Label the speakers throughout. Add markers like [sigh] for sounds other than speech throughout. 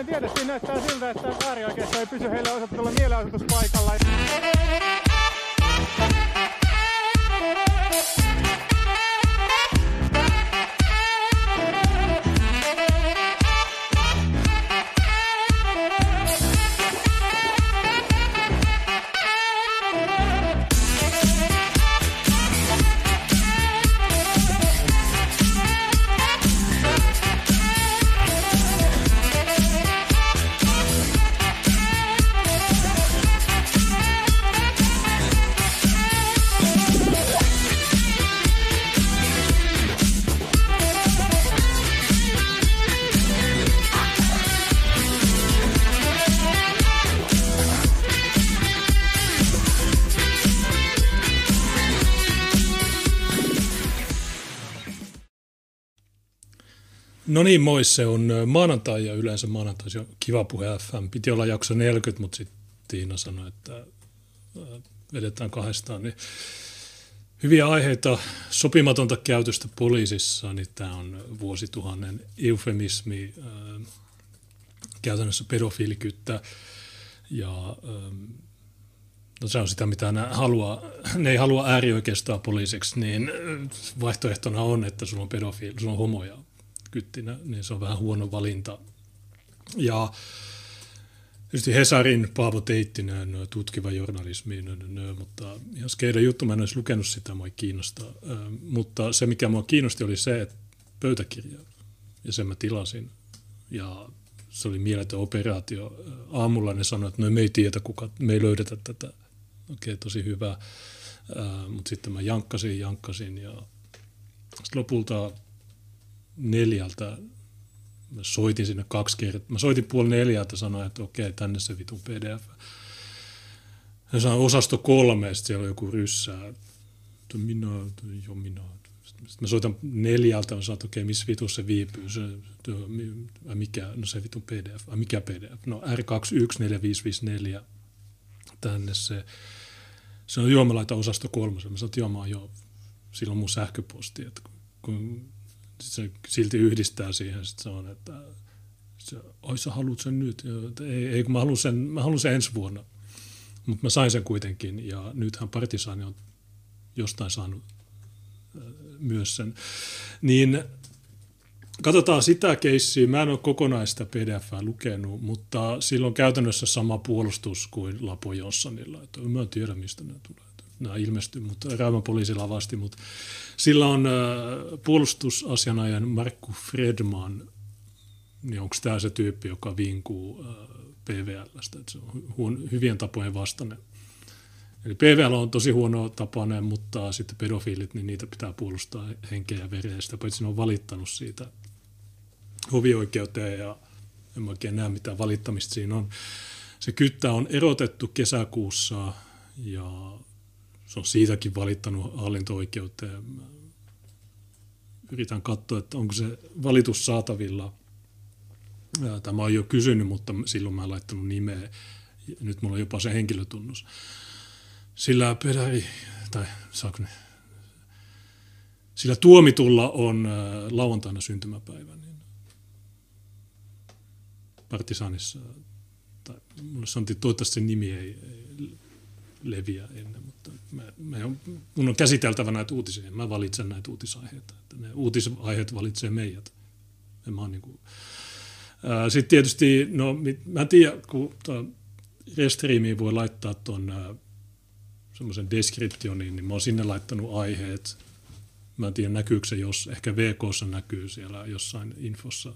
Speaker 1: en tiedä, siinä näyttää siltä, että äärioikeisto ei pysy heille osoitetulla mielenosoituspaikalla.
Speaker 2: No niin, moi, se on maanantai ja yleensä maanantai on kiva puhe FM. Piti olla jakso 40, mutta sitten Tiina sanoi, että vedetään kahdestaan. Niin hyviä aiheita, sopimatonta käytöstä poliisissa, niin tämä on vuosituhannen eufemismi, käytännössä pedofiilikyttä ja no se on sitä, mitä ne, haluaa, ne ei halua äärioikeistoa poliisiksi, niin vaihtoehtona on, että sulla on pedofiili, sulla on homoja kyttinä, niin se on vähän huono valinta. Ja tietysti Hesarin Paavo Teittinen, tutkiva journalismi, nö, nö, mutta ihan skeiden juttu, mä en olisi lukenut sitä, mua ei kiinnosta. mutta se, mikä mua kiinnosti, oli se, että pöytäkirja, ja sen mä tilasin. Ja se oli mieletön operaatio. Aamulla ne sanoivat, että no me ei tiedä, kuka, me ei löydetä tätä. Okei, okay, tosi hyvä. mutta sitten mä jankkasin, jankkasin ja sitten lopulta neljältä, mä soitin sinne kaksi kertaa, mä soitin puoli neljältä sanoin, että okei, tänne se vitun pdf. Ja sanoin osasto kolme, ja siellä on joku ryssää, minä, jo minä. Sitten mä soitan neljältä, mä sanoin, että okei, missä vitus se viipyy, se, mikä, no se vitun pdf, a, mikä pdf, no R214554, tänne se, se on joo, mä laitan osasto kolmosen. Mä sanoin, että joo, mä oon joo, silloin mun sähköposti, että kun se silti yhdistää siihen, sitten se on, että se, oi sä haluat sen nyt, ja, ei, ei kun mä haluan sen, mä haluan sen ensi vuonna. Mutta mä sain sen kuitenkin, ja nythän Partisaani on jostain saanut äh, myös sen. Niin katsotaan sitä keissiä. Mä en ole kokonaista pdf lukenut, mutta silloin käytännössä sama puolustus kuin Lapo Jonssonilla. Että mä en tiedä, mistä ne tulee nämä ilmestyy, mutta Rauman poliisilla vasti, mutta sillä on äh, puolustusasianajan Markku Fredman, niin onko tämä se tyyppi, joka vinkuu äh, PVLstä, että se on huon, hyvien tapojen vastainen. Eli PVL on tosi huono tapainen, mutta sitten pedofiilit, niin niitä pitää puolustaa henkeä ja verestä, paitsi ne on valittanut siitä hovioikeuteen ja en oikein näe mitään valittamista siinä on. Se kyttä on erotettu kesäkuussa ja se on siitäkin valittanut hallinto-oikeuteen. Yritän katsoa, että onko se valitus saatavilla. Tämä on jo kysynyt, mutta silloin mä en laittanut nimeä. Nyt mulla on jopa se henkilötunnus. Sillä pedari, tai saako ne, sillä tuomitulla on lauantaina syntymäpäivä. Niin Partisanissa, tai mulle sanottiin, toivottavasti se nimi ei, ei leviä ennen, mä, mä on, mun on käsiteltävä näitä uutisia. Mä valitsen näitä uutisaiheita. Että ne uutisaiheet valitsee meidät. mä niin kuin, sitten tietysti, no mä en tiedä, kun Restreamiin voi laittaa tuon semmoisen deskriptioniin, niin mä oon sinne laittanut aiheet. Mä en tiedä, näkyykö se, jos ehkä VKssa näkyy siellä jossain infossa.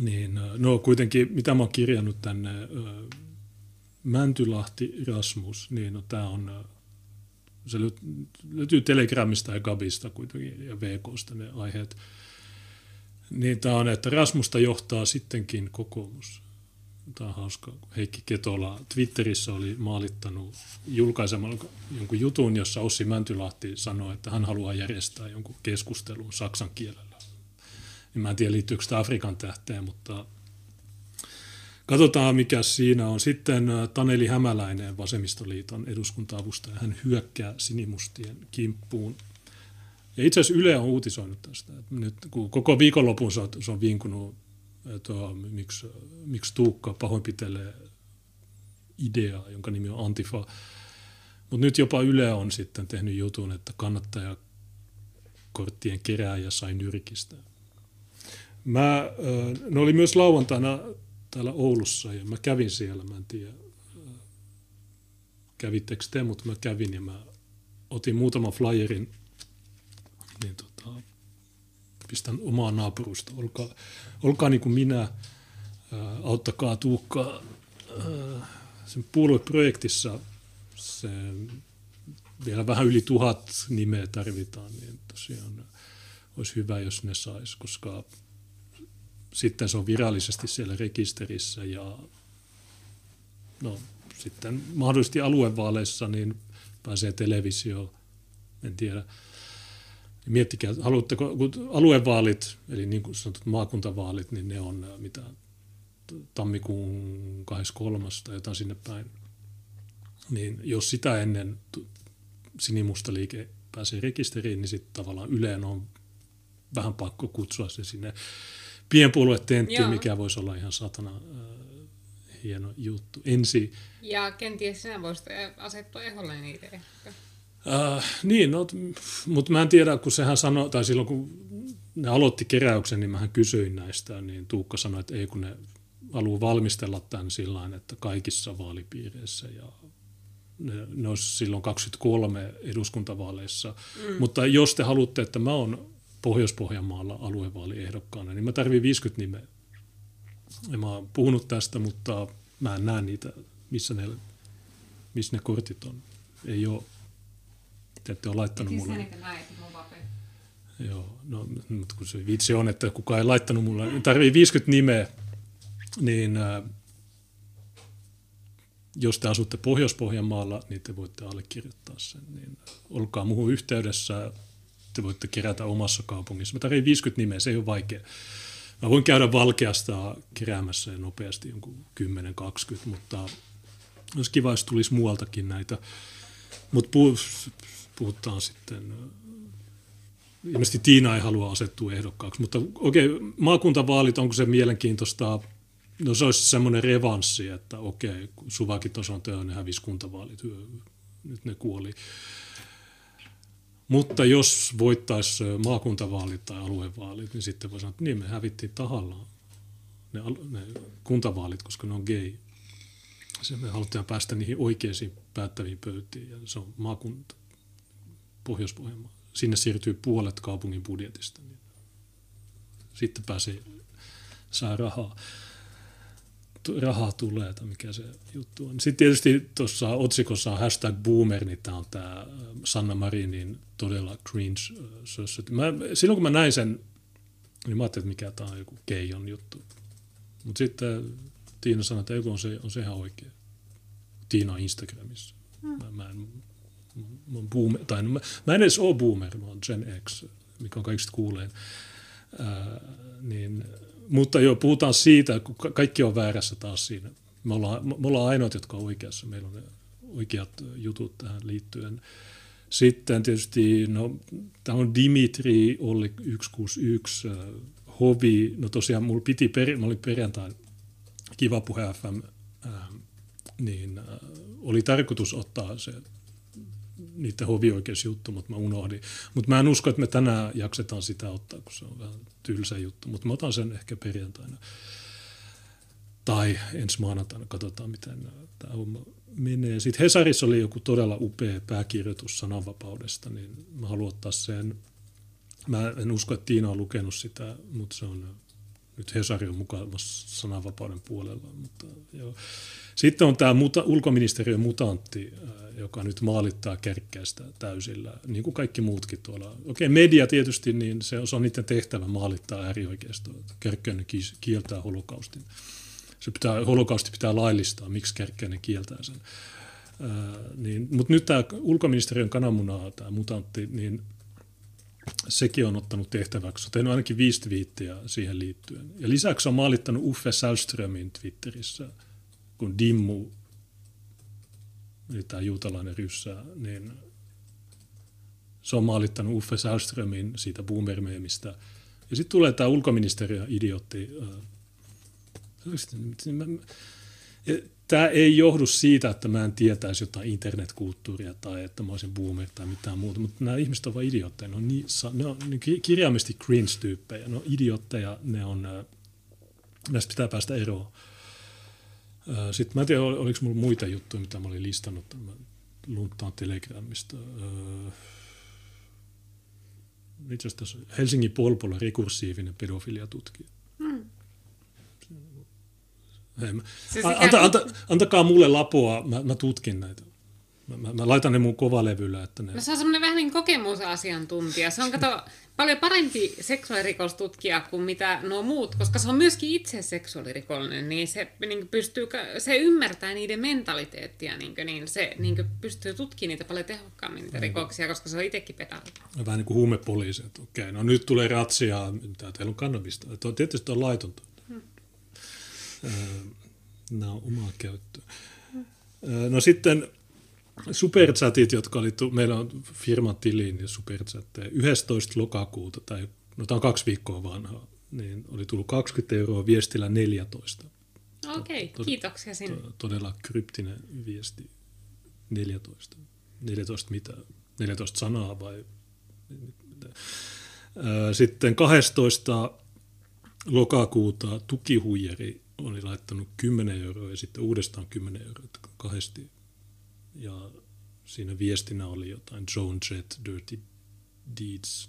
Speaker 2: Niin, no kuitenkin, mitä mä oon kirjannut tänne Mäntylahti Rasmus, niin no, tämä on, se löytyy Telegramista ja Gabista kuitenkin ja VKsta ne aiheet. Niin tämä on, että Rasmusta johtaa sittenkin kokoomus. Tämä on hauska. Heikki Ketola Twitterissä oli maalittanut julkaisemalla jonkun jutun, jossa Ossi Mäntylahti sanoi, että hän haluaa järjestää jonkun keskustelun saksan kielellä. Niin mä en tiedä liittyykö sitä Afrikan tähteen, mutta Katsotaan, mikä siinä on. Sitten äh, Taneli Hämäläinen, Vasemmistoliiton eduskunta-avustaja, hän hyökkää sinimustien kimppuun. Ja itse asiassa Yle on uutisoinut tästä. Nyt kun koko viikonlopun se on, se on vinkunut että miksi, miksi Tuukka pahoinpitelee ideaa, jonka nimi on Antifa. Mutta nyt jopa Yle on sitten tehnyt jutun, että kannattajakorttien kerääjä sai nyrkistä. Mä, ne oli myös lauantaina täällä Oulussa ja mä kävin siellä, mä en tiedä kävittekö te, mutta mä kävin ja mä otin muutaman flyerin, niin tota, pistän omaa naapurusta. Olkaa, olkaa niin kuin minä, ää, auttakaa Tuukkaa ää, sen puolueprojektissa se vielä vähän yli tuhat nimeä tarvitaan, niin tosiaan olisi hyvä, jos ne sais, koska sitten se on virallisesti siellä rekisterissä ja no, sitten mahdollisesti aluevaaleissa niin pääsee televisio, en tiedä. Miettikää, haluatteko, kun aluevaalit, eli niin kuin sanotut maakuntavaalit, niin ne on äh, mitä tammikuun 23. tai jotain sinne päin. Niin jos sitä ennen sinimusta liike pääsee rekisteriin, niin sitten tavallaan Yleen on vähän pakko kutsua se sinne pienpuoluetenttiin, mikä voisi olla ihan satana äh, hieno juttu. Ensi...
Speaker 3: Ja kenties sinä voisit asettua eholle niitä
Speaker 2: ehkä. Uh, niin, no, mutta mä en tiedä, kun sehän sanoi, tai silloin kun ne aloitti keräyksen, niin mähän kysyin näistä, niin Tuukka sanoi, että ei kun ne haluaa valmistella tämän sillä että kaikissa vaalipiireissä ja ne, ne olisi silloin 23 eduskuntavaaleissa. Mm. Mutta jos te haluatte, että mä oon Pohjois-Pohjanmaalla aluevaaliehdokkaana, niin mä tarvitsen 50 nimeä. Ja mä oon puhunut tästä, mutta mä en näe niitä, missä ne, missä ne kortit on. Ei ole. Te ette ole laittanut
Speaker 3: mulle.
Speaker 2: Siis
Speaker 3: mun
Speaker 2: Joo, no, mutta kun se vitsi on, että kukaan ei laittanut mulle, tarvii 50 nimeä, niin äh, jos te asutte Pohjois-Pohjanmaalla, niin te voitte allekirjoittaa sen. Niin olkaa muuhun yhteydessä, te voitte kerätä omassa kaupungissa. Mä tarvitsen 50 nimeä, se ei ole vaikea. Mä voin käydä valkeasta keräämässä nopeasti jonkun 10-20, mutta olisi kiva, jos tulisi muualtakin näitä. Mutta puhutaan sitten, ilmeisesti Tiina ei halua asettua ehdokkaaksi, mutta okei, okay, maakuntavaalit, onko se mielenkiintoista? No se olisi semmoinen revanssi, että okei, okay, Suvakin tuossa on ne hävisi kuntavaalit, nyt ne kuoli. Mutta jos voittaisi maakuntavaalit tai aluevaalit, niin sitten voi sanoa, että niin me hävittiin tahallaan ne, ne kuntavaalit, koska ne on gay. Se me halutaan päästä niihin oikeisiin päättäviin pöytiin ja se on maakunta, pohjois Sinne siirtyy puolet kaupungin budjetista. Niin sitten pääsee, saa rahaa rahaa tulee, tai mikä se juttu on. Sitten tietysti tuossa otsikossa on hashtag boomer, niin tämä on tämä Sanna Marinin todella cringe sössöt. Mä, silloin kun mä näin sen, niin mä ajattelin, että mikä tämä on joku keijon juttu. Mutta sitten Tiina sanoi, että joku on se, on se ihan oikein. Tiina Instagramissa. Hmm. Mä, mä, en, mä, boomer, tai no, mä, mä en edes ole boomer, mä oon Gen X, mikä on kaikista kuuleen. Ää, niin mutta joo, puhutaan siitä, kun kaikki on väärässä taas siinä. Me ollaan, me ollaan ainoat, jotka on oikeassa. Meillä on ne oikeat jutut tähän liittyen. Sitten tietysti, no, tämä on Dimitri Olli 161, Hovi, no tosiaan mulla piti, per, mä olin perjantain Kiva Puhe FM, äh, niin äh, oli tarkoitus ottaa se niiden hovioikeusjuttu, mutta mä unohdin. Mutta mä en usko, että me tänään jaksetaan sitä ottaa, kun se on vähän tylsä juttu, mutta mä otan sen ehkä perjantaina. Tai ensi maanantaina, katsotaan miten tämä homma menee. Sitten Hesarissa oli joku todella upea pääkirjoitus sananvapaudesta, niin mä haluan ottaa sen. Mä en usko, että Tiina on lukenut sitä, mutta se on nyt Hesari on mukaan sananvapauden puolella. Mutta joo. Sitten on tämä muta, ulkoministeriön mutantti, joka nyt maalittaa kärkkäistä täysillä, niin kuin kaikki muutkin tuolla. Okei, media tietysti, niin se, se on niiden tehtävä maalittaa äärioikeistoa. Kärkkäinen kieltää holokaustin. Se pitää, holokausti pitää laillistaa, miksi Kärkkäinen kieltää sen. Ää, niin, mutta nyt tämä ulkoministeriön kananmuna, tämä mutantti, niin sekin on ottanut tehtäväksi. On tehnyt ainakin viisi viittiä siihen liittyen. Ja lisäksi on maalittanut Uffe Sällströmin Twitterissä, kun Dimmu eli tämä juutalainen ryssää, niin se on maalittanut Uffe Sällströmin siitä boomermeemistä. Ja sitten tulee tämä ulkoministeriön idiotti, Tämä ei johdu siitä, että mä en tietäisi jotain internetkulttuuria tai että mä olisin boomer tai mitään muuta, mutta nämä ihmiset ovat idiootteja. Ne on, niin, ne on kirjaimisesti cringe-tyyppejä. Ne on idiootteja, ne on, näistä pitää päästä eroon. Sitten mä en tiedä, oliko mulla muita juttuja, mitä mä olin listannut. Mä lunttaan Telegramista. Itse asiassa Helsingin Polpolla rekursiivinen pedofiliatutkija. Hmm. Siis anta, anta, antakaa mulle lapua, mä, mä tutkin näitä. Mä, mä, mä laitan ne mun kovalevyllä. Että ne...
Speaker 3: No se on semmoinen vähän niin kokemusasiantuntija. Se on kato, paljon parempi seksuaalirikostutkija kuin mitä nuo muut, koska se on myöskin itse seksuaalirikollinen, niin se niin pystyy, se ymmärtää niiden mentaliteettia, niin, kuin, niin se niin pystyy tutkimaan niitä paljon tehokkaammin niitä rikoksia, koska se on itsekin pedaali.
Speaker 2: Vähän niin kuin huumepoliisi, että okei, no nyt tulee ratsia, mitä teillä on kannabista. Tietysti on laitonta. Hmm. Nämä on omaa käyttöä. No sitten superchatit, jotka oli, meillä on firman tiliin niin superchatteja, 11. lokakuuta, tai no tämä on kaksi viikkoa vanhaa, niin oli tullut 20 euroa viestillä 14.
Speaker 3: Okei, okay, kiitoksia sinne.
Speaker 2: Todella kryptinen viesti 14. 14 mitä? 14 sanaa vai? Sitten 12. lokakuuta tukihuijeri oli laittanut 10 euroa ja sitten uudestaan 10 euroa, kahdesti ja siinä viestinä oli jotain Joan Jett, Dirty Deeds,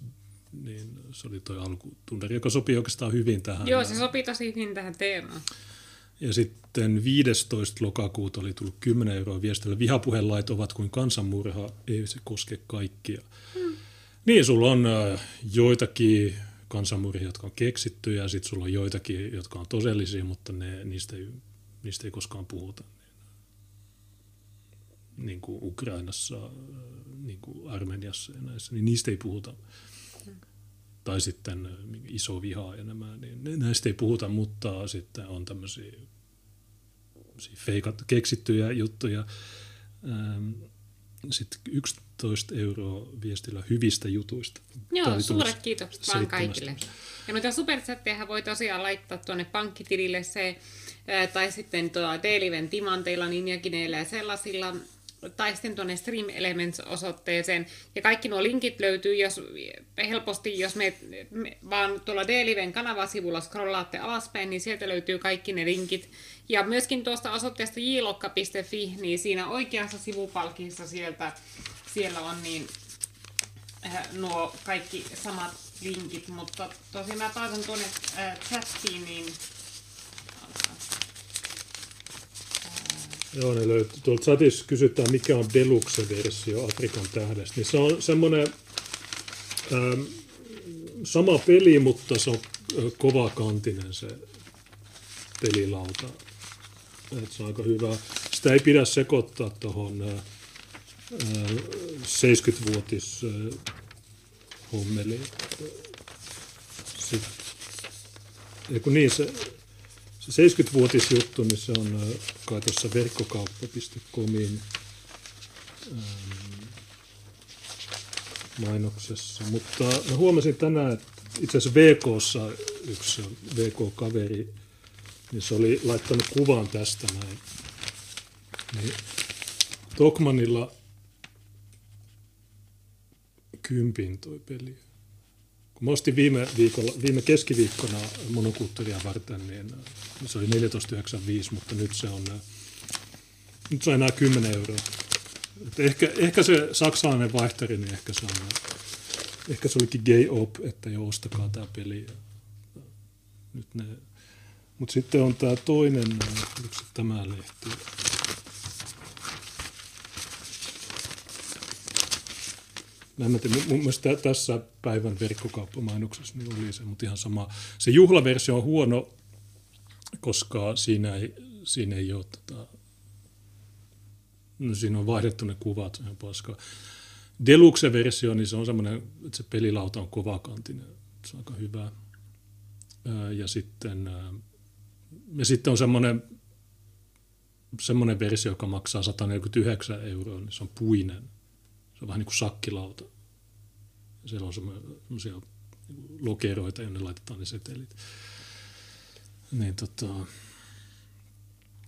Speaker 2: niin se oli toi alkutunnari, joka sopii oikeastaan hyvin tähän.
Speaker 3: Joo, se sopii tosi hyvin tähän teemaan.
Speaker 2: Ja sitten 15. lokakuuta oli tullut 10 euroa viestillä. Vihapuhelait ovat kuin kansanmurha, ei se koske kaikkia. Hmm. Niin, sulla on äh, joitakin kansanmurhia, jotka on keksitty, ja sitten sulla on joitakin, jotka on todellisia, mutta ne, niistä, ei, niistä ei koskaan puhuta niin kuin Ukrainassa, niin kuin Armeniassa ja näissä, niin niistä ei puhuta. Tai sitten iso viha ja nämä, niin näistä ei puhuta, mutta sitten on tämmöisiä feikat, keksittyjä juttuja. Sitten 11 euroa viestillä hyvistä jutuista.
Speaker 3: Joo, suuret kiitokset vaan kaikille. Ja noita superchatteja voi tosiaan laittaa tuonne pankkitilille se, tai sitten tuolla Deliven timanteilla, ninjakineillä ja sellaisilla tai sitten tuonne Stream Elements-osoitteeseen. Ja kaikki nuo linkit löytyy jos, helposti, jos me, me vaan tuolla D-Liven kanavasivulla scrollaatte alaspäin, niin sieltä löytyy kaikki ne linkit. Ja myöskin tuosta osoitteesta jlokka.fi, niin siinä oikeassa sivupalkissa sieltä, siellä on niin äh, nuo kaikki samat linkit, mutta tosiaan mä taitan tuonne äh, chattiin, niin
Speaker 2: Joo, ne löytyy. Tuolta chatissa kysytään, mikä on Deluxe-versio Afrikan tähdestä. Niin se on semmoinen ähm, sama peli, mutta se on kovakantinen se pelilauta. Et se on aika hyvä. Sitä ei pidä sekoittaa tuohon äh, 70-vuotis äh, hommeliin. Sitten, niin, se, 70-vuotisjuttu, niin se on kai tuossa verkkokauppa.comin mainoksessa. Mutta mä huomasin tänään, että itse asiassa VKssa yksi VK-kaveri, niin se oli laittanut kuvan tästä näin. Niin Tokmanilla kympin toi peli. Kun mä ostin viime, viikolla, viime keskiviikkona monokulttuuria varten, niin se oli 14,95, mutta nyt se on, nyt se on enää 10 euroa. Et ehkä, ehkä se saksalainen vaihtari, niin ehkä se, on, ehkä se olikin gay op, että jo ostakaa tämä peli. Nyt ne, mutta sitten on tämä toinen, tämä lehti. Mä en tiedä, mun mielestä tässä päivän verkkokauppamainoksessa niin oli se, mutta ihan sama. Se juhlaversio on huono, koska siinä ei, siinä ei ole tota, no siinä on vaihdettu ne kuvat, se on paska. Deluxe-versio, niin se on semmoinen, että se pelilauta on kovakantinen, se on aika hyvä. Ja sitten, ja sitten on semmoinen, semmoinen versio, joka maksaa 149 euroa, niin se on puinen. Se on vähän niin kuin sakkilauta. Siellä on semmoisia lokeroita, jonne laitetaan ne setelit. Niin tota,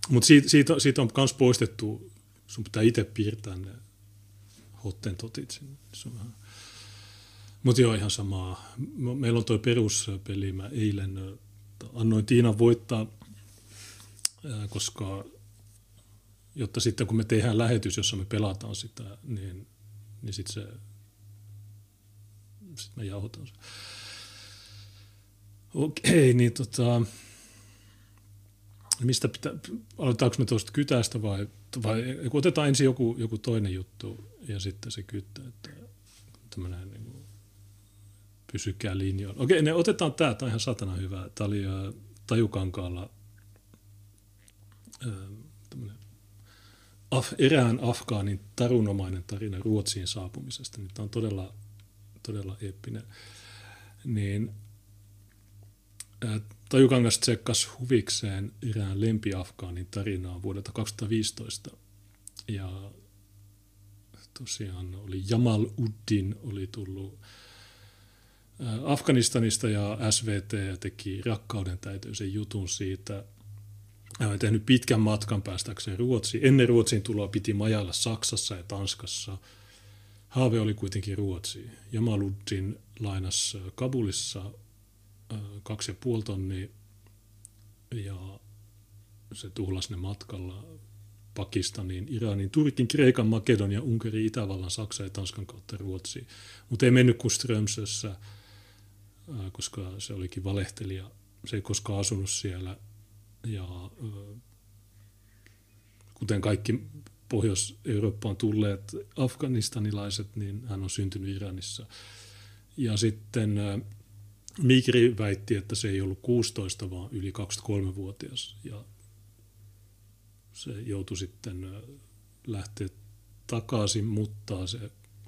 Speaker 2: Mutta siitä, siitä, siitä on myös poistettu, sun pitää itse piirtää ne hottentotit sinne. Mutta joo, ihan samaa. Meillä on tuo peruspeli. Mä eilen annoin Tiina voittaa, koska jotta sitten kun me tehdään lähetys, jossa me pelataan sitä, niin, niin sitten se, sit me jauhotaan se. Okei, niin tota, mistä pitää, aloitetaanko me tuosta kytästä vai, vai otetaan ensin joku, joku toinen juttu ja sitten se kyttä, että tämmöinen niin kuin, pysykää linjoilla. Okei, ne otetaan tämä, tämä on ihan satana hyvä. Tämä oli äh, Tajukankaalla äh, af, erään afgaanin tarunomainen tarina Ruotsiin saapumisesta. Niin tämä on todella, todella eeppinen. Niin, Tajukangas tsekkas huvikseen erään lempiafgaanin tarinaa vuodelta 2015. Ja tosiaan oli Jamal Uddin oli tullut Afganistanista ja SVT teki rakkauden täytyisen jutun siitä. Hän on tehnyt pitkän matkan päästäkseen Ruotsiin. Ennen Ruotsiin tuloa piti majailla Saksassa ja Tanskassa. Haave oli kuitenkin Ruotsi. Jamaluddin lainas Kabulissa kaksi ja puoli tonnia ja se tuhlasi ne matkalla Pakistaniin, Iraniin, Turkin, Kreikan, Makedonia, Unkari, Itävallan, Saksa ja Tanskan kautta Ruotsiin. Mutta ei mennyt kuin Strömsössä koska se olikin valehtelija. Se ei koskaan asunut siellä ja kuten kaikki Pohjois-Eurooppaan tulleet afganistanilaiset, niin hän on syntynyt Iranissa. Ja sitten Migri väitti, että se ei ollut 16, vaan yli 23-vuotias. Ja se joutui sitten lähteä takaisin, mutta se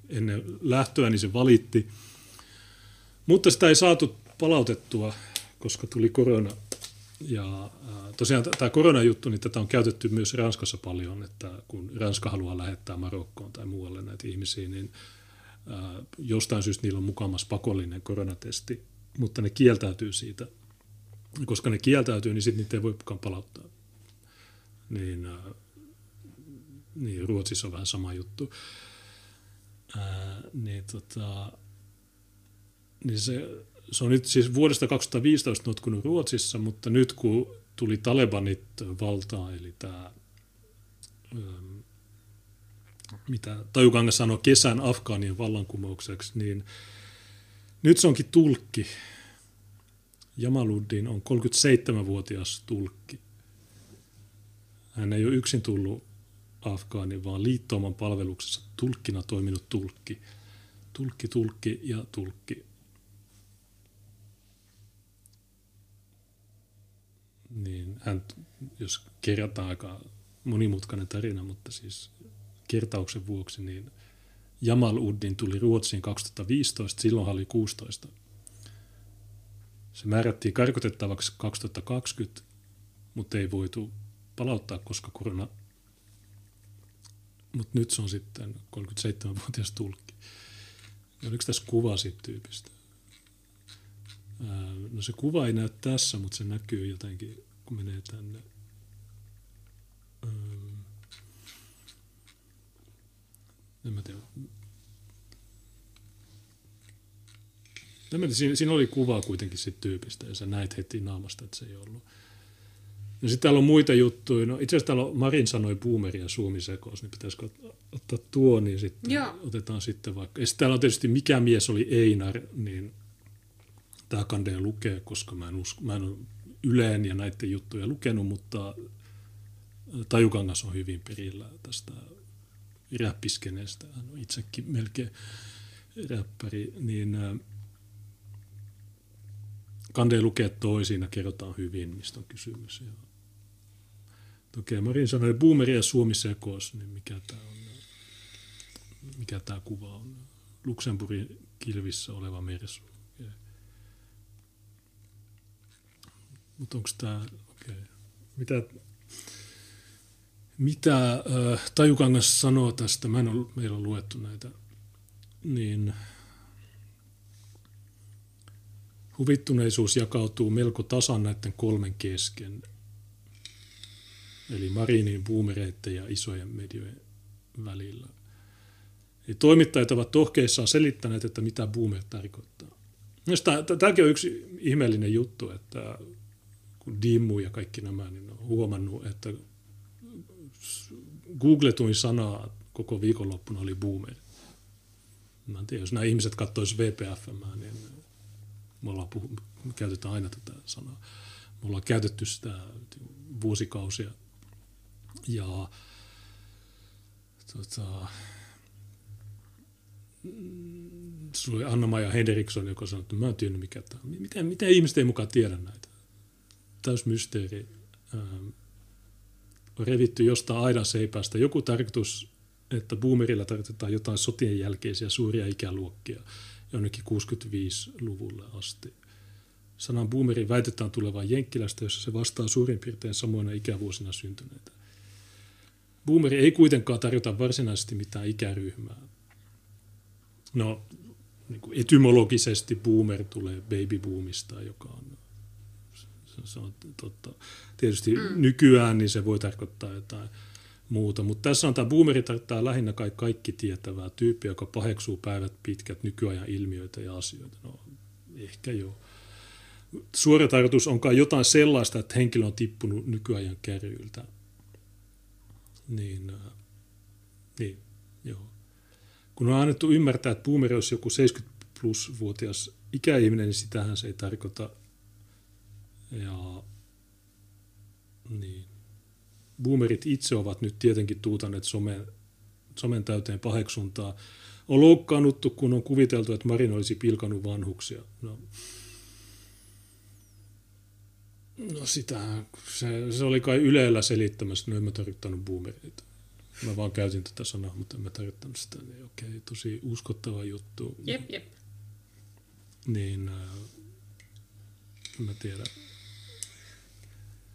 Speaker 2: ennen lähtöä niin se valitti – mutta sitä ei saatu palautettua, koska tuli korona. Ja tosiaan tämä koronajuttu, niin tätä on käytetty myös Ranskassa paljon, että kun Ranska haluaa lähettää Marokkoon tai muualle näitä ihmisiä, niin jostain syystä niillä on mukamassa pakollinen koronatesti, mutta ne kieltäytyy siitä. Koska ne kieltäytyy, niin sitten niitä ei voikaan palauttaa. Niin, niin Ruotsissa on vähän sama juttu. Ää, niin tota, niin se, se on nyt siis vuodesta 2015 notkunut Ruotsissa, mutta nyt kun tuli Talebanit valtaan, eli tämä, ähm, mitä Tajukangas sanoi kesän Afgaanien vallankumoukseksi, niin nyt se onkin tulkki. Jamaluddin on 37-vuotias tulkki. Hän ei ole yksin tullut Afgaaniin, vaan liittooman palveluksessa tulkkina toiminut tulkki. Tulkki, tulkki ja tulkki. Niin hän, jos kerrotaan aika monimutkainen tarina, mutta siis kertauksen vuoksi, niin Jamal Uddin tuli Ruotsiin 2015, silloin hän oli 16. Se määrättiin karkotettavaksi 2020, mutta ei voitu palauttaa, koska korona. Mutta nyt se on sitten 37-vuotias tulkki. Oliko tässä kuva siitä tyypistä? No se kuva ei näy tässä, mutta se näkyy jotenkin, kun menee tänne. En mä tiedä. Siinä, siinä oli kuva kuitenkin siitä tyypistä ja sä näit heti naamasta, että se ei ollut. Ja sitten täällä on muita juttuja. No, itse asiassa täällä on, Marin sanoi boomeri ja suomi sekos, niin pitäisikö ottaa tuo, niin sitten Joo. otetaan sitten vaikka. Ja sitten täällä on tietysti Mikä mies oli Einar, niin – tämä kandee lukee, koska mä en, usko, mä en ole Yleen ja näiden juttuja lukenut, mutta Tajukangas on hyvin perillä tästä räppiskeneestä. Hän on itsekin melkein räppäri, niin Kande lukee toisin kerrotaan hyvin, mistä on kysymys. Ja Okei, Marin sanoi, boomeri ja Suomi sekos, niin mikä tämä on? Mikä tämä kuva on? Luxemburgin kilvissä oleva mersu. Mutta onko tämä, okay. mitä, mitä äh, Tajukangas sanoo tästä, mä en ole, meillä on luettu näitä, niin huvittuneisuus jakautuu melko tasan näiden kolmen kesken. eli Marinin boomereiden ja isojen medioiden välillä. Eli toimittajat ovat tohkeissaan selittäneet, että mitä boomer tarkoittaa. Tämäkin on yksi ihmeellinen juttu, että kun Dimmu ja kaikki nämä, niin on huomannut, että googletuin sanaa koko viikonloppuna oli boomer. Mä en tiedä, jos nämä ihmiset katsoisivat VPF, niin me, ollaan puhu, me käytetään aina tätä sanaa. Me ollaan käytetty sitä vuosikausia. Ja tota, sulla oli Anna-Maja Henriksson, joka sanoi, että mä en tiennyt mikä tämä on. Miten, miten ihmiset ei mukaan tiedä näitä? Täys mysteeri. Ähm, on revitty jostain aidan seipästä. Joku tarkoitus, että boomerilla tarkoitetaan jotain sotien jälkeisiä suuria ikäluokkia jonnekin 65-luvulle asti. Sanan boomeri väitetään tulevan Jenkkilästä, jossa se vastaa suurin piirtein samoina ikävuosina syntyneitä. Boomeri ei kuitenkaan tarjota varsinaisesti mitään ikäryhmää. No, niin kuin etymologisesti boomer tulee baby boomista, joka on, se, on totta. Tietysti mm. nykyään niin se voi tarkoittaa jotain muuta, mutta tässä on tämä boomeri tarkoittaa lähinnä kai kaikki tietävää tyyppiä, joka paheksuu päivät pitkät nykyajan ilmiöitä ja asioita. No, ehkä joo. Suora tarkoitus onkaan jotain sellaista, että henkilö on tippunut nykyajan kärryiltä. Niin, äh, niin joo kun on annettu ymmärtää, että boomeri olisi joku 70 plus vuotias ikäihminen, niin sitähän se ei tarkoita. Ja niin. Boomerit itse ovat nyt tietenkin tuutaneet somen, somen täyteen paheksuntaa. On loukkaannuttu, kun on kuviteltu, että Marin olisi pilkanut vanhuksia. No, no sitä, se, se oli kai Ylellä selittämässä, no en mä tarvittanut boomereita. Mä vaan käytin tätä sanaa, mutta en mä tarkoittanut sitä. Niin okei, tosi uskottava juttu.
Speaker 3: Jep, jep.
Speaker 2: Niin, äh, mä tiedän.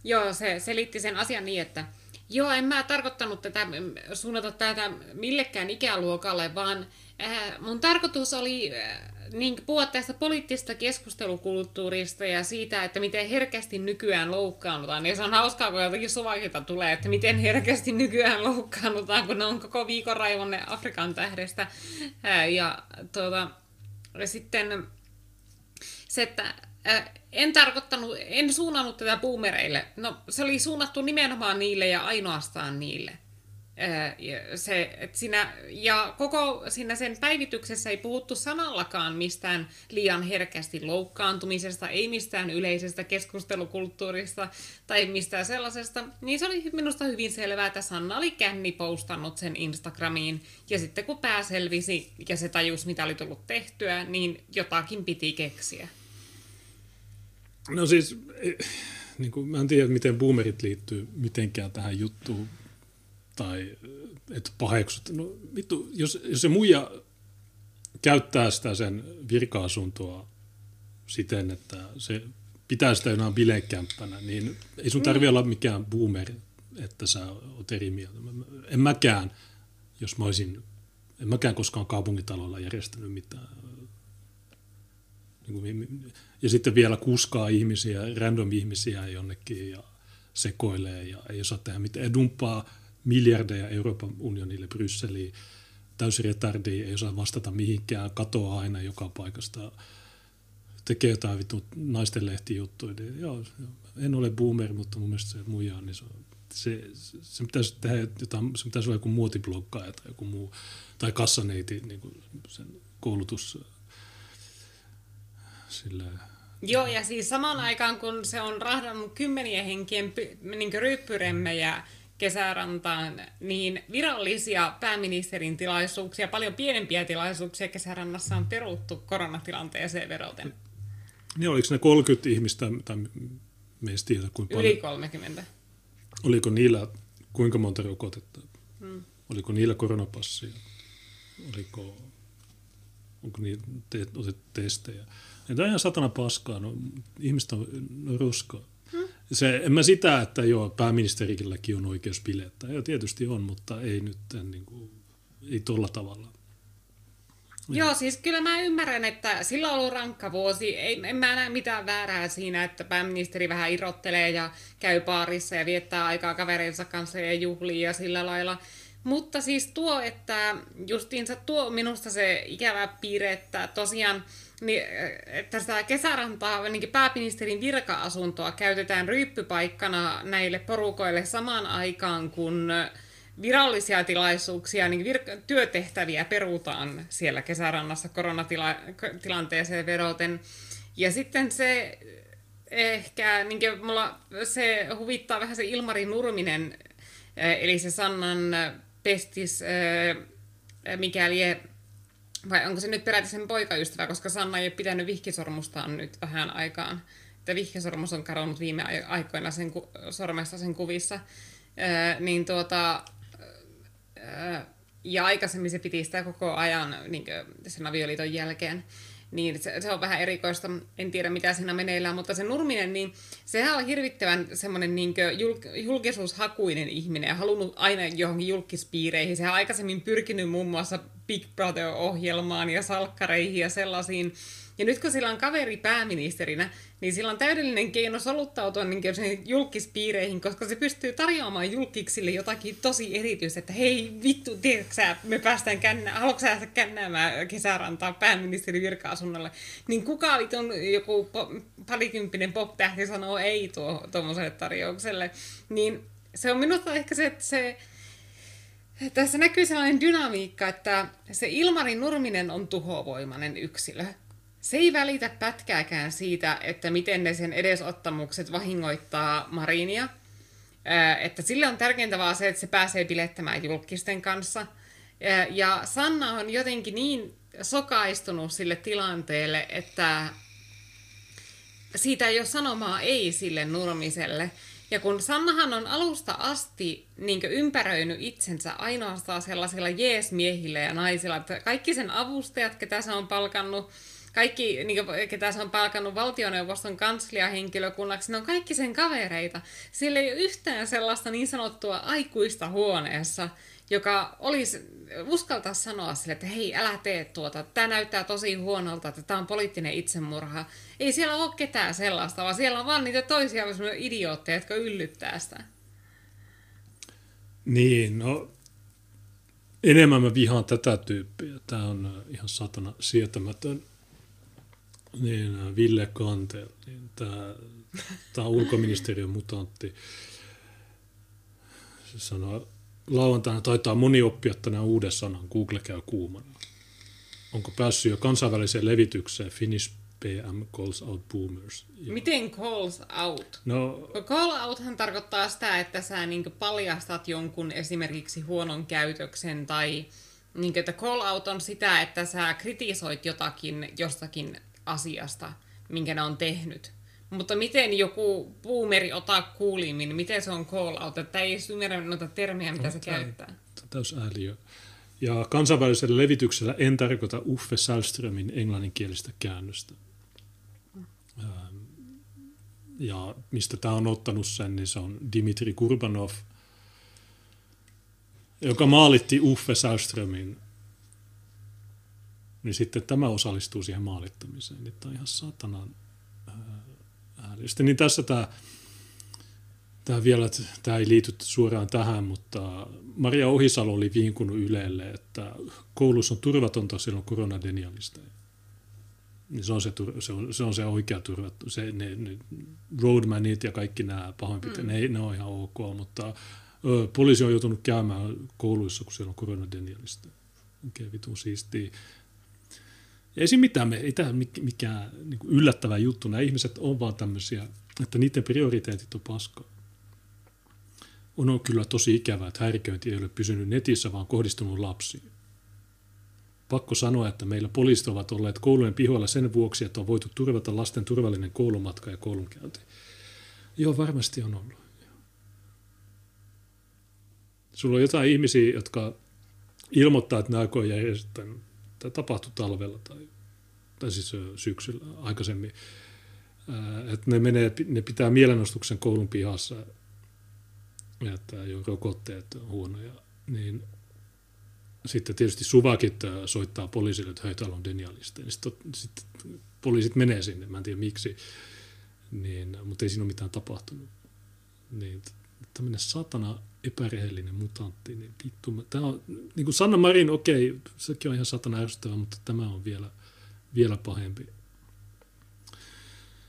Speaker 3: Joo, se selitti sen asian niin, että joo, en mä tarkoittanut tätä, suunnata tätä millekään ikäluokalle, vaan äh, mun tarkoitus oli äh, niin puhua tästä poliittisesta keskustelukulttuurista ja siitä, että miten herkästi nykyään loukkaannutaan. Ja se on hauskaa, kun jotakin suvakilta tulee, että miten herkästi nykyään loukkaannutaan, kun ne on koko viikon raivonne Afrikan tähdestä. Ja tuota, sitten se, että en tarkoittanut, en suunnannut tätä boomereille. No, se oli suunnattu nimenomaan niille ja ainoastaan niille se, että siinä, ja koko siinä sen päivityksessä ei puhuttu sanallakaan mistään liian herkästi loukkaantumisesta, ei mistään yleisestä keskustelukulttuurista tai mistään sellaisesta, niin se oli minusta hyvin selvää, että Sanna oli känni postannut sen Instagramiin, ja sitten kun pää selvisi ja se tajus, mitä oli tullut tehtyä, niin jotakin piti keksiä.
Speaker 2: No siis, eh, niin kuin, mä en tiedä, miten boomerit liittyy mitenkään tähän juttuun, tai että paheksut. No vittu, jos, jos se muija käyttää sitä sen virka-asuntoa siten, että se pitää sitä jonain bilekämppänä, niin ei sun tarvi mm. olla mikään boomer, että sä oot eri mieltä. En mäkään, jos mä olisin, en mäkään koskaan kaupungitalolla järjestänyt mitään. Niin ja sitten vielä kuskaa ihmisiä, random ihmisiä jonnekin ja sekoilee ja ei osaa tehdä mitään. Ja dumppaa miljardeja Euroopan unionille Brysseliin, täysin retardi, ei osaa vastata mihinkään, katoaa aina joka paikasta, tekee jotain vittu naisten lehtijuttuja. Niin joo, en ole boomer, mutta mun mielestä se muija niin se, se, se, pitäisi tehdä jotain, se pitäisi olla joku muotibloggaaja tai joku muu, tai kassaneiti, niin kuin sen koulutus sillä
Speaker 3: Joo, ja siis samaan aikaan, kun se on rahdannut kymmenien henkien niin ryyppyremmejä kesärantaan, niin virallisia pääministerin tilaisuuksia, paljon pienempiä tilaisuuksia kesärannassa on peruttu koronatilanteeseen veroten.
Speaker 2: Niin, oliko ne 30 ihmistä, tai meistä tiedä kuinka
Speaker 3: paljon? Yli 30.
Speaker 2: Oliko niillä kuinka monta rokotetta? Hmm. Oliko niillä koronapassia? Oliko, onko niillä te, otettu testejä? Tämä on ihan satana paskaa. No, ihmiset on no, roskaa. Se, en mä sitä, että joo, pääministerikilläkin on oikeus bilettää. Joo, tietysti on, mutta ei nyt niin kuin, ei tolla tavalla.
Speaker 3: Joo, siis kyllä mä ymmärrän, että sillä on ollut rankka vuosi. Ei, en mä näe mitään väärää siinä, että pääministeri vähän irrottelee ja käy baarissa ja viettää aikaa kaverinsa kanssa ja juhlii ja sillä lailla. Mutta siis tuo, että justiinsa tuo minusta se ikävä piirre, että tosiaan niin, että sitä kesärantaa, niin pääministerin virka-asuntoa käytetään ryyppypaikkana näille porukoille samaan aikaan, kun virallisia tilaisuuksia, niin vir- työtehtäviä perutaan siellä kesärannassa koronatilanteeseen vedoten. Ja sitten se ehkä, niin mulla se huvittaa vähän se Ilmari Nurminen, eli se Sannan pestis, mikäli vai onko se nyt peräti sen poikaystävä, koska Sanna ei ole pitänyt vihkisormustaan nyt vähän aikaan. Että vihkisormus on kadonnut viime aikoina sen ku- sen kuvissa. Öö, niin tuota, öö, ja aikaisemmin se piti sitä koko ajan niin sen avioliiton jälkeen niin se, se on vähän erikoista. En tiedä, mitä siinä meneillään, mutta se Nurminen, niin sehän on hirvittävän semmoinen niin julk, julkisuushakuinen ihminen ja halunnut aina johonkin julkispiireihin. Sehän on aikaisemmin pyrkinyt muun muassa Big Brother-ohjelmaan ja salkkareihin ja sellaisiin. Ja nyt kun sillä on kaveri pääministerinä, niin sillä on täydellinen keino soluttautua niin julkispiireihin, koska se pystyy tarjoamaan julkiksille jotakin tosi erityistä, että hei vittu, tiedätkö me päästään kännä, haluatko sä kännäämään kesärantaa pääministerin virka-asunnolle, niin kuka vitun joku po- parikymppinen pop-tähti sanoo ei tuo tuommoiselle tarjoukselle, niin se on minusta ehkä se, että se tässä näkyy sellainen dynamiikka, että se Ilmari Nurminen on tuhovoimainen yksilö se ei välitä pätkääkään siitä, että miten ne sen edesottamukset vahingoittaa Marinia. Että sille on tärkeintä vaan se, että se pääsee bilettämään julkisten kanssa. Ja Sanna on jotenkin niin sokaistunut sille tilanteelle, että siitä ei ole sanomaa ei sille nurmiselle. Ja kun Sannahan on alusta asti niin ympäröinyt itsensä ainoastaan sellaisilla jeesmiehillä ja naisilla, että kaikki sen avustajat, ketä se on palkannut, kaikki, niin kuin, ketä se on palkannut valtioneuvoston kansliahenkilökunnaksi, ne on kaikki sen kavereita. Sillä ei ole yhtään sellaista niin sanottua aikuista huoneessa, joka olisi, uskaltaa sanoa sille, että hei, älä tee tuota, tämä näyttää tosi huonolta, että tämä on poliittinen itsemurha. Ei siellä ole ketään sellaista, vaan siellä on vaan niitä toisia idiootteja, jotka yllyttää sitä.
Speaker 2: Niin, no enemmän mä vihaan tätä tyyppiä. Tämä on ihan satana sietämätön niin, äh, Ville Kantel, niin tämä, tämä on ulkoministeriön mutantti. Se sanoo, lauantaina taitaa moni oppia tänään uuden sanan, Google käy kuumana. Onko päässyt jo kansainväliseen levitykseen Finnish PM calls out boomers?
Speaker 3: Ja... Miten calls out?
Speaker 2: No,
Speaker 3: call outhan tarkoittaa sitä, että sä niin paljastat jonkun esimerkiksi huonon käytöksen tai niin kuin, että call out on sitä, että sä kritisoit jotakin jostakin asiasta, minkä ne on tehnyt. Mutta miten joku boomeri ottaa kuulimmin, miten se on call out, että ei edes ymmärrä noita termejä, mitä no, se käyttää.
Speaker 2: Täys ääliö. Ja kansainvälisellä levityksellä en tarkoita Uffe Sälströmin englanninkielistä käännöstä. Ähm, ja mistä tämä on ottanut sen, niin se on Dimitri Kurbanov, joka maalitti Uffe Sälströmin niin sitten tämä osallistuu siihen maalittamiseen. Niin tämä on ihan satanan älystä. Niin tässä tämä, tämä vielä, tämä ei liity suoraan tähän, mutta Maria Ohisalo oli vinkunut Ylelle, että koulussa on turvatonta silloin koronadenialista. Niin se on se, se, on, se on se oikea turva. Se, ne, ne roadmanit ja kaikki nämä pahoinpiteet, mm. ne, ne on ihan ok, mutta ö, poliisi on joutunut käymään kouluissa, kun siellä on koronadenialista. Oikein okay, vitun siistiä. Ei siinä mitään, me, ei tämä mikään niin yllättävä juttu. Nämä ihmiset on vaan tämmöisiä, että niiden prioriteetit on paskaa. On kyllä tosi ikävää, että häiriköinti ei ole pysynyt netissä, vaan kohdistunut lapsiin. Pakko sanoa, että meillä poliisit ovat olleet koulujen pihoilla sen vuoksi, että on voitu turvata lasten turvallinen koulumatka ja koulunkäynti. Joo, varmasti on ollut. Sulla on jotain ihmisiä, jotka ilmoittaa, että nämä on järjestetään Tämä tapahtui talvella tai, tai siis syksyllä aikaisemmin. Että ne, menee, ne pitää mielenostuksen koulun pihassa, että jo rokotteet on huonoja. Niin sitten tietysti suvakit soittaa poliisille, että hei, täällä on denialisteja. Niin sitten, sitten poliisit menee sinne, mä en tiedä miksi, niin, mutta ei siinä ole mitään tapahtunut. Niin, tämmöinen satana epärehellinen mutantti, niin vittu, tämä on, niin kuin Sanna Marin, okei, sekin on ihan satana ärsyttävä, mutta tämä on vielä, vielä pahempi.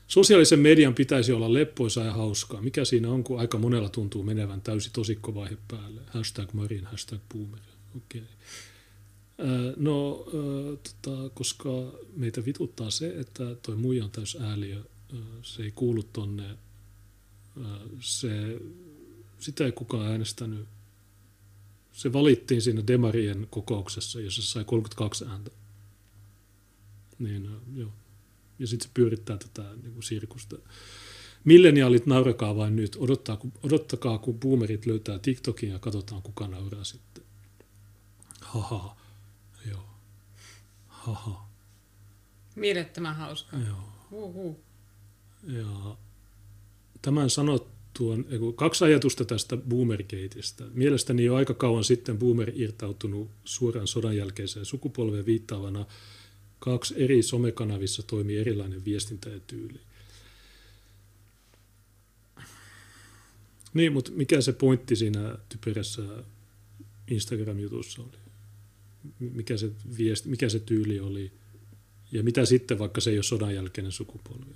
Speaker 2: Sosiaalisen median pitäisi olla leppoisa ja hauskaa. Mikä siinä on, kun aika monella tuntuu menevän täysi tosikkovaihe päälle? Hashtag Marin, hashtag Boomer. Okei. Okay. No, tota, koska meitä vituttaa se, että toi muija on täys ääliö, se ei kuulu tonne, se, sitä ei kukaan äänestänyt. Se valittiin siinä Demarien kokouksessa, jossa se sai 32 ääntä. Niin, joo. Ja sitten se pyörittää tätä niin kuin sirkusta. Milleniaalit naurakaa vain nyt. Odottaa, odottakaa, kun boomerit löytää TikTokin ja katsotaan, kuka nauraa sitten. Haha. Joo. Haha.
Speaker 3: Mielettömän hauska.
Speaker 2: Joo. Uhuh. Ja tämän sanottuun, kaksi ajatusta tästä boomergateista. Mielestäni jo aika kauan sitten boomer irtautunut suoran sodan jälkeiseen sukupolveen viittaavana kaksi eri somekanavissa toimii erilainen viestintä ja tyyli. Niin, mutta mikä se pointti siinä typerässä Instagram-jutussa oli? mikä se, viesti, mikä se tyyli oli ja mitä sitten, vaikka se ei ole sodan jälkeinen sukupolvi.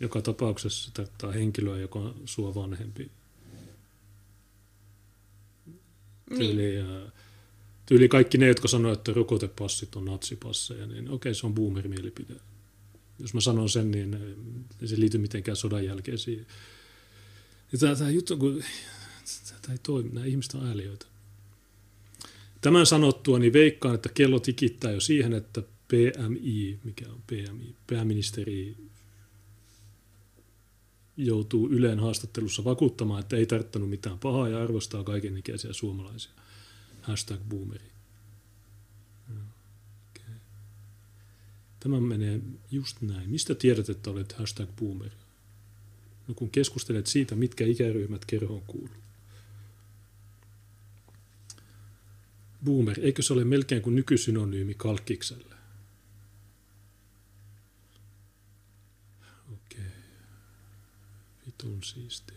Speaker 2: Joka tapauksessa tarkoittaa henkilöä, joka on sua vanhempi. Tyyli, niin. tyyli kaikki ne, jotka sanoo, että rokotepassit on natsipasseja, niin okei, se on boomer-mielipide. Jos mä sanon sen, niin ei se liity mitenkään sodan jälkeisiin. tämä, tämä juttu, kun Tämä ei toimi, nämä ihmiset on ääliöitä. Tämän sanottua, niin veikkaan, että kello tikittää jo siihen, että PMI, mikä on PMI, pääministeri joutuu Yleen haastattelussa vakuuttamaan, että ei tarttanut mitään pahaa ja arvostaa kaikenikäisiä suomalaisia. Hashtag boomeri. Okay. Tämä menee just näin. Mistä tiedät, että olet hashtag boomeri? No kun keskustelet siitä, mitkä ikäryhmät kerhoon kuuluu. Boomer, eikö se ole melkein kuin nykysynonyymi kalkkikselle? Okei. Okay. Vitun siistiä.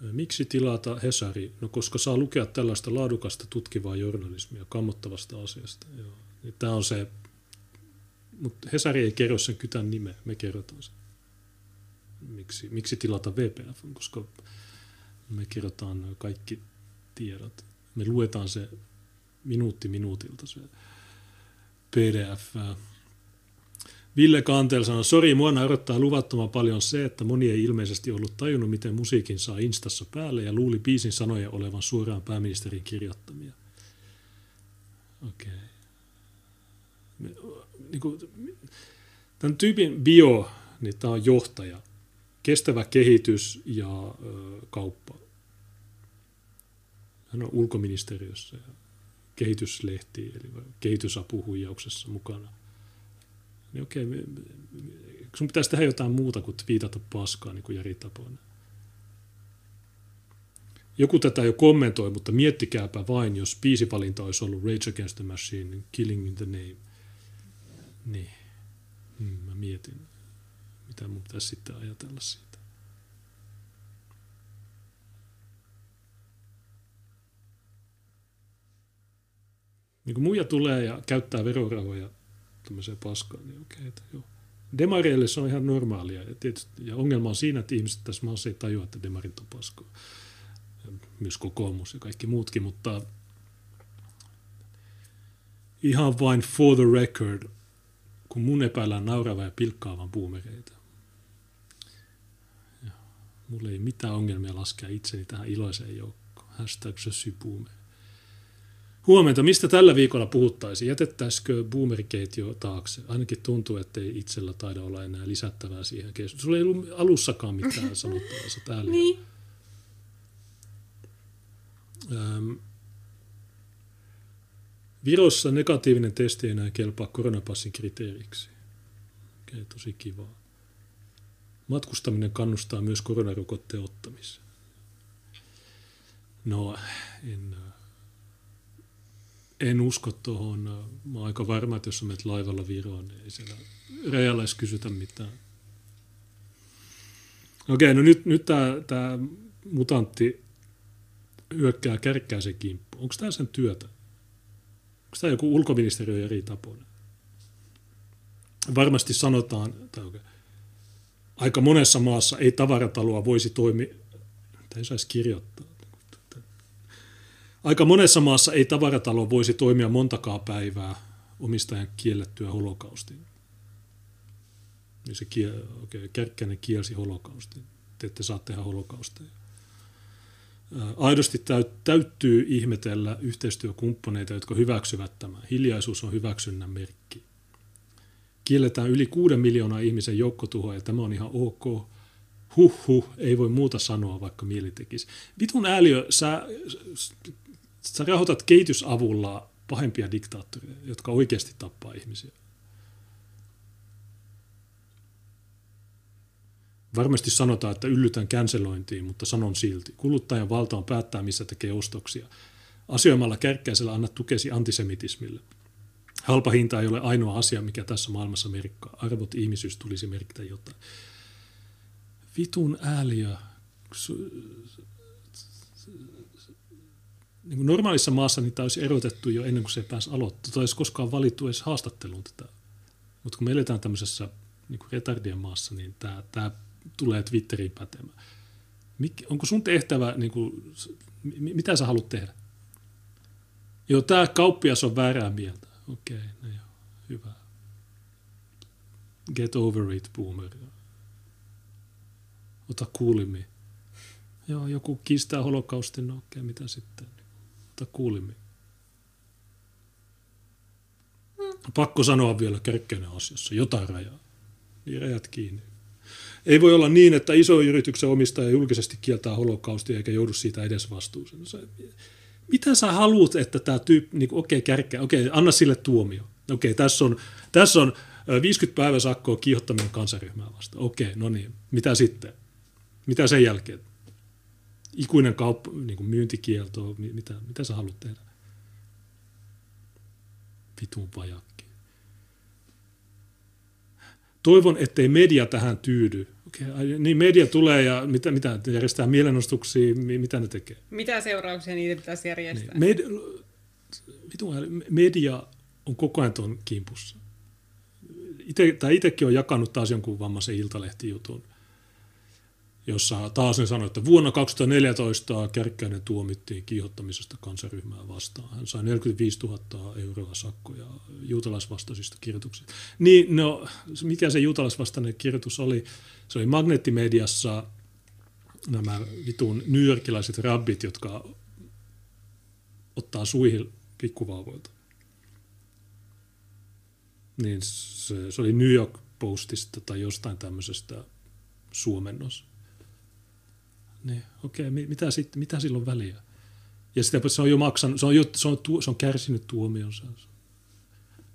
Speaker 2: Miksi tilata Hesari? No koska saa lukea tällaista laadukasta tutkivaa journalismia kammottavasta asiasta. Joo. Niin Tämä on se, mutta Hesari ei kerro sen kytän nimeä, me kerrotaan sen. Miksi, miksi tilata VPF? Koska me kerrotaan kaikki tiedot. Me luetaan se minuutti minuutilta se PDF. Ville Kantel sanoi, sori, mua naurattaa luvattoman paljon se, että moni ei ilmeisesti ollut tajunnut, miten musiikin saa Instassa päälle ja luuli biisin sanoja olevan suoraan pääministerin kirjoittamia. Okei. Okay. Niin tämän tyypin bio, niin tämä on johtaja. Kestävä kehitys ja ö, kauppa hän on ulkoministeriössä ja kehityslehti, eli kehitysapuhuijauksessa mukana. Niin okei, me, sun pitäisi tehdä jotain muuta kuin viitata paskaa, niin kuin Jari Taponen. Joku tätä jo kommentoi, mutta miettikääpä vain, jos biisivalinta olisi ollut Rage Against the Machine, Killing in the Name. Niin, hmm, mä mietin, mitä mun pitäisi sitten ajatella siitä. niin kun muija tulee ja käyttää verorahoja tämmöiseen paskaan, niin okei, että joo. Demareille se on ihan normaalia. Ja, tietysti, ja ongelma on siinä, että ihmiset tässä maassa ei tajua, että demarit on paskaa. Myös kokoomus ja kaikki muutkin, mutta ihan vain for the record, kun mun epäillään nauravan ja pilkkaavan puumereita. Mulla ei mitään ongelmia laskea itseni tähän iloiseen joukkoon. Hashtag je suis boomer. Huomenta, mistä tällä viikolla puhuttaisiin? Jätettäisikö boomergate jo taakse? Ainakin tuntuu, että ei itsellä taida olla enää lisättävää siihen keskusteluun. Sulla ei ollut alussakaan mitään [laughs] sanottavaa, täällä.
Speaker 3: niin.
Speaker 2: Ähm, Virossa negatiivinen testi ei enää kelpaa koronapassin kriteeriksi. Okei, okay, tosi kivaa. Matkustaminen kannustaa myös koronarokotteen ottamiseen. No, en, en usko tuohon. Mä oon aika varma, että jos sä menet laivalla Viroon, niin ei siellä rajalla edes kysytä mitään. Okei, no nyt, nyt tämä mutantti hyökkää kärkkääsen kimppu. Onko tämä sen työtä? Onko tämä joku ulkoministeriö eri tapoinen? Varmasti sanotaan, tai okay, aika monessa maassa ei tavarataloa voisi toimia, tai ei saisi kirjoittaa. Aika monessa maassa ei tavaratalo voisi toimia montakaa päivää omistajan kiellettyä holokaustin. Niin se kiel, okay, Kärkkäinen kielsi holokaustin. Te ette saa tehdä holokausteja. Aidosti täyttyy ihmetellä yhteistyökumppaneita, jotka hyväksyvät tämän. Hiljaisuus on hyväksynnän merkki. Kielletään yli kuuden miljoonaa ihmisen joukkotuhoa ja tämä on ihan ok. Huh huh, ei voi muuta sanoa, vaikka mieli tekisi. Vitun ääliö, sä, sä rahoitat kehitysavulla pahempia diktaattoreja, jotka oikeasti tappaa ihmisiä. Varmasti sanotaan, että yllytän känselointiin, mutta sanon silti. Kuluttajan valta on päättää, missä tekee ostoksia. Asioimalla kärkkäisellä anna tukesi antisemitismille. Halpa hinta ei ole ainoa asia, mikä tässä maailmassa merkkaa. Arvot ihmisyys tulisi merkitä jotain. Vitun ääliö. Niin kuin normaalissa maassa niitä olisi erotettu jo ennen kuin se pääsi aloittamaan. Tai olisi koskaan valittu edes haastatteluun tätä. Mutta kun me eletään tämmöisessä niin kuin retardien maassa, niin tämä, tämä tulee Twitteriin pätemään. Mik, onko sun tehtävä, niin kuin, mitä sä haluat tehdä? Joo, tämä kauppias on väärää mieltä. Okei, okay, no joo, hyvä. Get over it, boomer. Ota kuulimi. Joo, joku kiistää holokaustin, no okei, okay, mitä sitten? Ota kuulimi. Pakko sanoa vielä kärkkäinen asiassa, jotain rajaa. Niin rajat kiinni. Ei voi olla niin, että iso yrityksen omistaja julkisesti kieltää holokaustia eikä joudu siitä edes vastuuseen. Mitä sä haluat, että tämä tyyppi, niin okei, okay, kärkkä, okei, okay, anna sille tuomio. Okei, okay, tässä on, tässä on 50 päivän sakkoa kiihottaminen kansaryhmää vastaan. Okei, okay, no niin, mitä sitten? Mitä sen jälkeen? Ikuinen kauppa, niin kuin myyntikielto, mitä, mitä sä haluat tehdä? Vitun vajakki. Toivon, ettei media tähän tyydy okay, niin media tulee ja mitä, mitä järjestää mielenostuksia, mitä ne tekee?
Speaker 3: Mitä seurauksia niitä pitäisi järjestää?
Speaker 2: Niin, med, media on koko ajan tuon kimpussa. Ite, tai itsekin on jakanut taas jonkun vammaisen iltalehtijutun, jossa taas ne sanoi, että vuonna 2014 Kärkkäinen tuomittiin kiihottamisesta kansaryhmää vastaan. Hän sai 45 000 euroa sakkoja juutalaisvastaisista kirjoituksista. Niin, no, mikä se juutalaisvastainen kirjoitus oli? Se oli magneettimediassa nämä vitun nyyörkilaiset rabbit, jotka ottaa suihin pikkuvauvoilta. Niin se, se oli New York Postista tai jostain tämmöisestä suomennos. Niin, okei, okay, mitä, sitten, mitä silloin väliä? Ja sitä se on jo maksanut, se on, jo, se on, se on kärsinyt tuomionsa.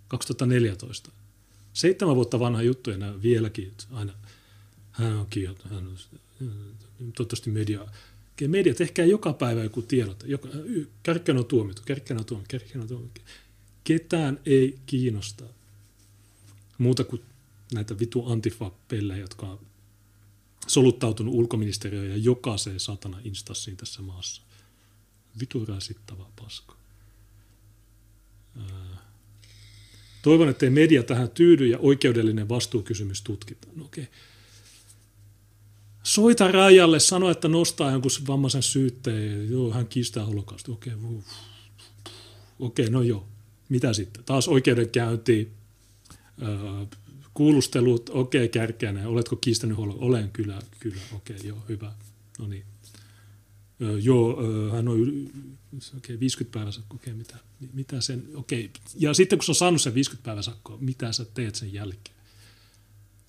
Speaker 2: 2014. Seitsemän vuotta vanha juttu enää vieläkin, aina – hän on kiihottu, hän on, toivottavasti media. Media, tehkää joka päivä joku tiedot. Joka, on tuomittu, kärkkän on tuomittu, kärkkän on tuomittu. Ketään ei kiinnosta muuta kuin näitä vitu antifa jotka on soluttautunut ulkoministeriöön ja jokaiseen satana instassiin tässä maassa. Vitu rasittava paska. Toivon, ettei media tähän tyydy ja oikeudellinen vastuukysymys tutkitaan. No okei. Okay soita rajalle, sano, että nostaa jonkun vammaisen syytteen, joo, hän kiistää holokausta, okei, okay, okei, okay, no joo, mitä sitten? Taas oikeudenkäynti, kuulustelut, okei, okay, kärkeänä, oletko kiistänyt holokausta? Olen kyllä, kyllä, okei, okay, joo, hyvä, no niin. Joo, hän on okei, okay, 50 päivää sakkoa, okei, okay, mitä, mitä sen, okei. Okay. Ja sitten kun se on saanut sen 50 päivää sakkoa, mitä sä teet sen jälkeen?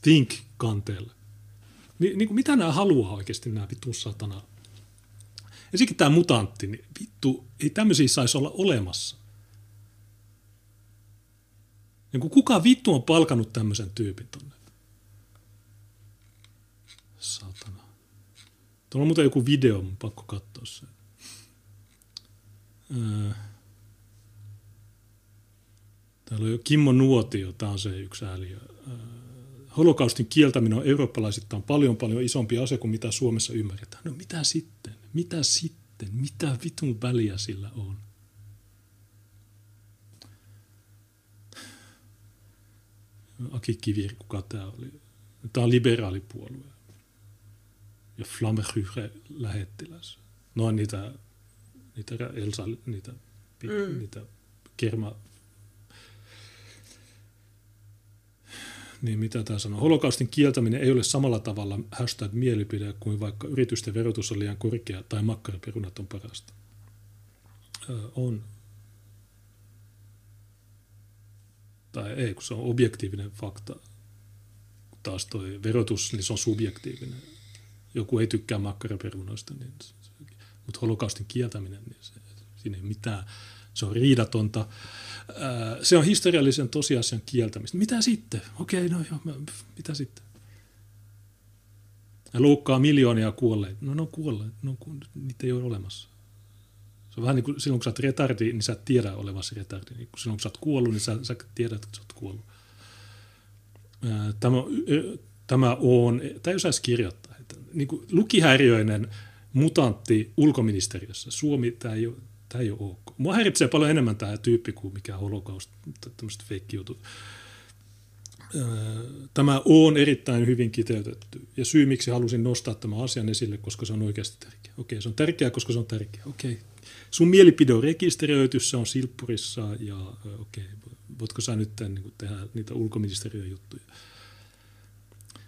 Speaker 2: Think kanteelle. Ni, niin kuin mitä nämä haluaa oikeasti nämä vittu satana? Ja sikin tämä mutantti, niin vittu, ei tämmöisiä saisi olla olemassa. Niin kuin kuka vittu on palkanut tämmöisen tyypin tonne? Tuolla on muuten joku video, mun pakko katsoa se. Öö. Täällä on jo Kimmo Nuotio, tämä on se yksi ääliö. Öö. Holokaustin kieltäminen on eurooppalaisittain paljon paljon isompi asia kuin mitä Suomessa ymmärretään. No mitä sitten? Mitä sitten? Mitä vitun väliä sillä on? Aki Kivir, kuka tämä oli? Tämä on liberaalipuolue. Ja Flammeryhre lähettiläs. No niitä, niitä Elsa, niitä, mm. niitä kerma niin mitä tämä sanoo? Holokaustin kieltäminen ei ole samalla tavalla hashtag mielipide kuin vaikka yritysten verotus on liian korkea tai makkaraperunat on parasta. Öö, on. Tai ei, kun se on objektiivinen fakta. Taas toi verotus, niin se on subjektiivinen. Joku ei tykkää makkaraperunoista, niin mutta holokaustin kieltäminen, niin se, siinä ei mitään, se on riidatonta se on historiallisen tosiasian kieltämistä. Mitä sitten? Okei, no joo, mitä sitten? Ja loukkaa miljoonia kuolleita. No ne on kuolleet, no, niitä ei ole olemassa. Se on vähän niin kuin silloin, kun sä oot retardi, niin sä et tiedä olevasi retardi. Niin silloin, kun sä oot kuollut, niin sä, sä tiedät, että sä oot kuollut. Tämä, tämä on, ei osaisi kirjoittaa. Että, niin kuin lukihäiriöinen mutantti ulkoministeriössä. Suomi, tämä ei ole, tämä ei ole ok. Mua häiritsee paljon enemmän tämä tyyppi kuin mikä holokaust, tämmöiset jutut. Tämä on erittäin hyvin kiteytetty. Ja syy, miksi halusin nostaa tämän asian esille, koska se on oikeasti tärkeä. Okei, se on tärkeää, koska se on tärkeä. Okei. Sun mielipide on rekisteröity, se on silppurissa ja okei, voitko sä nyt niin tehdä niitä ulkoministeriön juttuja.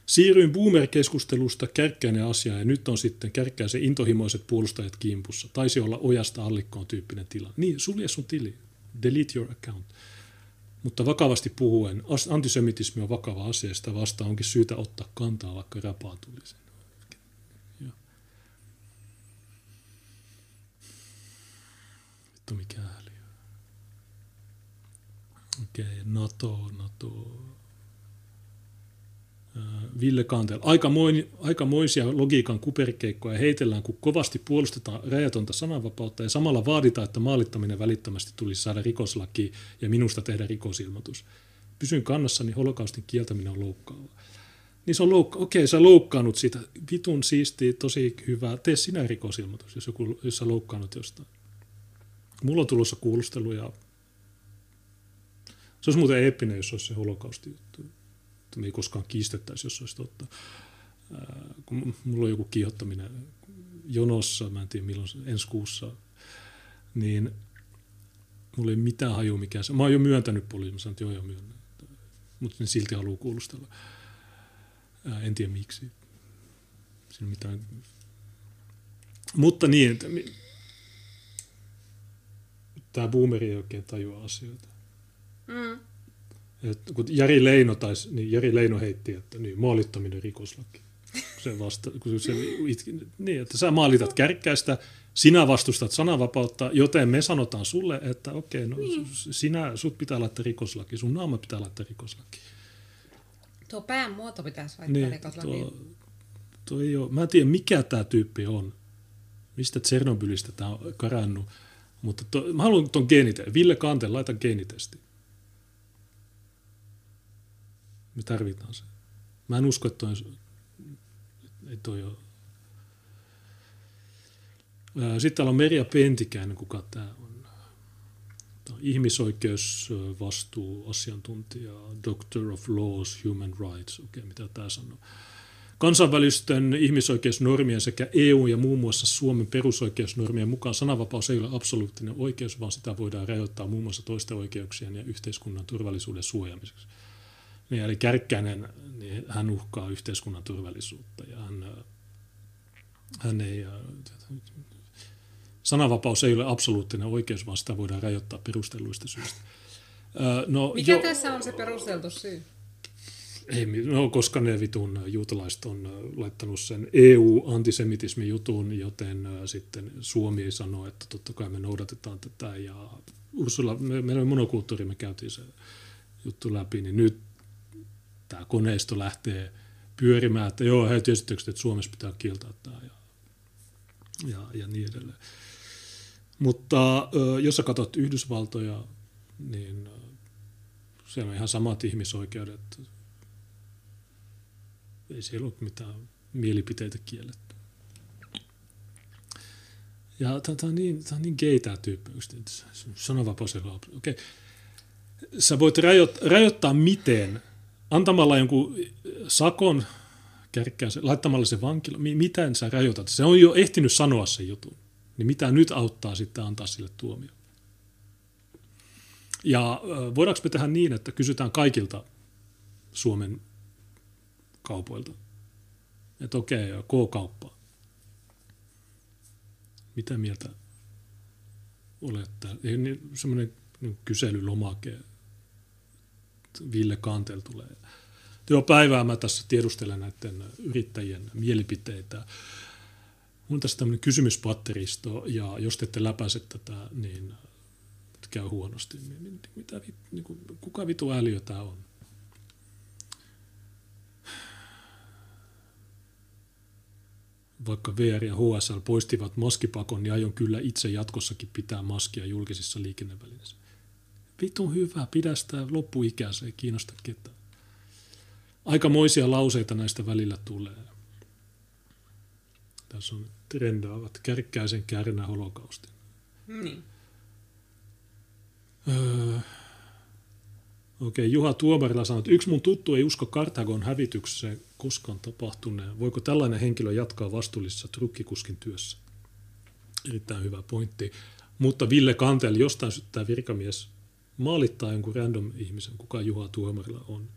Speaker 2: Siirryin boomer-keskustelusta kärkkäinen asia ja nyt on sitten kärkkäisen intohimoiset puolustajat kimpussa. Taisi olla ojasta allikkoon tyyppinen tila. Niin, sulje sun tili. Delete your account. Mutta vakavasti puhuen, antisemitismi on vakava asia, sitä vasta onkin syytä ottaa kantaa, vaikka rapaa tulisi. Vittu mikä ääli. Okei, NATO, NATO. Ville Kantel. Aikamoin, aikamoisia logiikan kuperkeikkoja heitellään, kun kovasti puolustetaan rajatonta sananvapautta ja samalla vaaditaan, että maalittaminen välittömästi tulisi saada rikoslaki ja minusta tehdä rikosilmoitus. Pysyn kannassani, holokaustin kieltäminen on loukkaava. Niin se on loukka- okei, sä loukkaannut sitä. Vitun siisti, tosi hyvä. Tee sinä rikosilmoitus, jos, joku, jos sä loukkaannut jostain. Mulla on tulossa kuulusteluja. Se olisi muuten eeppinen, jos olisi se holokausti juttu me ei koskaan kiistettäisi, jos olisi totta. kun mulla on joku kiihottaminen jonossa, mä en tiedä milloin ensi kuussa, niin mulla ei mitään haju mikään se. Mä oon jo myöntänyt poliisi, mä sanoin, että joo joo myönnän. Mutta ne silti haluaa kuulustella. en tiedä miksi. Siinä mitään. Mutta niin, tämä boomeri ei oikein tajua asioita. Mm. Et kun Jari Leino, taisi, niin Jari Leino heitti, että niin, maalittaminen rikoslaki. Se vasta, kun se itki, niin, että sä maalitat kärkkäistä, sinä vastustat sananvapautta, joten me sanotaan sulle, että okei, no niin. sinä, sut pitää laittaa rikoslaki, sun naama pitää laittaa rikoslaki.
Speaker 3: Tuo pään muoto pitäisi laittaa niin, rikoslakiin. Tuo,
Speaker 2: tuo ei ole, mä en tiedä mikä tämä tyyppi on, mistä Tsernobylistä tämä on karannut, mutta to, mä haluan tuon geenite, Ville Kanteen, laita geenitesti. Me tarvitaan se. Mä en usko, että toi, että toi on. Sitten täällä on Merja Pentikäinen, kuka tämä on. Tämä on ihmisoikeusvastuuasiantuntija, Doctor of Laws, Human Rights, okei, okay, mitä tämä sanoo. Kansainvälisten ihmisoikeusnormien sekä EU ja muun muassa Suomen perusoikeusnormien mukaan sananvapaus ei ole absoluuttinen oikeus, vaan sitä voidaan rajoittaa muun muassa toisten oikeuksien ja yhteiskunnan turvallisuuden suojaamiseksi. Niin, eli Kärkkäinen, niin hän uhkaa yhteiskunnan turvallisuutta ja hän, hän ei, sananvapaus ei ole absoluuttinen oikeus, vaan sitä voidaan rajoittaa perustelluista syistä.
Speaker 3: No, Mikä jo, tässä on se perusteltu syy?
Speaker 2: Ei, no, koska ne vitun juutalaiset on laittanut sen EU-antisemitismin jutun, joten sitten Suomi sanoo, että totta kai me noudatetaan tätä. Ja Ursula, me, meillä on monokulttuuri, me käytiin se juttu läpi, niin nyt tämä koneisto lähtee pyörimään, että joo, he tietysti, että Suomessa pitää kieltää tämä. Ja ja, ja niin edelleen. Mutta jos sä katsot Yhdysvaltoja, niin siellä on ihan samat ihmisoikeudet. Ei siellä ole mitään mielipiteitä kielletty. Ja tämä on niin, tämä on niin gay tämä tyyppi, sananvapaus Okei. Okay. Sä voit rajoittaa miten, antamalla jonkun sakon kärkkäänsä, laittamalla se vankila, miten sä rajoitat? Se on jo ehtinyt sanoa sen jutun. Niin mitä nyt auttaa sitten antaa sille tuomio? Ja voidaanko me tehdä niin, että kysytään kaikilta Suomen kaupoilta, että okei, okay, K-kauppa, mitä mieltä olette? Niin, semmoinen niin kyselylomake, Ville Kantel tulee Joo, päivää mä tässä tiedustelen näiden yrittäjien mielipiteitä. Mulla on tässä tämmöinen kysymyspatteristo, ja jos te ette läpäise tätä, niin käy huonosti. Niin, niin, mitä, niin kuka vitu ääliö tämä on? Vaikka VR ja HSL poistivat maskipakon, niin aion kyllä itse jatkossakin pitää maskia julkisissa liikennevälineissä. Vitun hyvä, pidä sitä loppuikää, se ei kiinnosta ketään aikamoisia lauseita näistä välillä tulee. Tässä on trendaavat kärkkäisen kärnä holokaustin.
Speaker 3: Niin.
Speaker 2: Öö, Okei, okay, Juha Tuomarilla sanoi, että yksi mun tuttu ei usko Kartagon hävitykseen koskaan tapahtuneen. Voiko tällainen henkilö jatkaa vastuullisessa trukkikuskin työssä? Erittäin hyvä pointti. Mutta Ville Kantel jostain syttää virkamies maalittaa jonkun random ihmisen, kuka Juha Tuomarilla on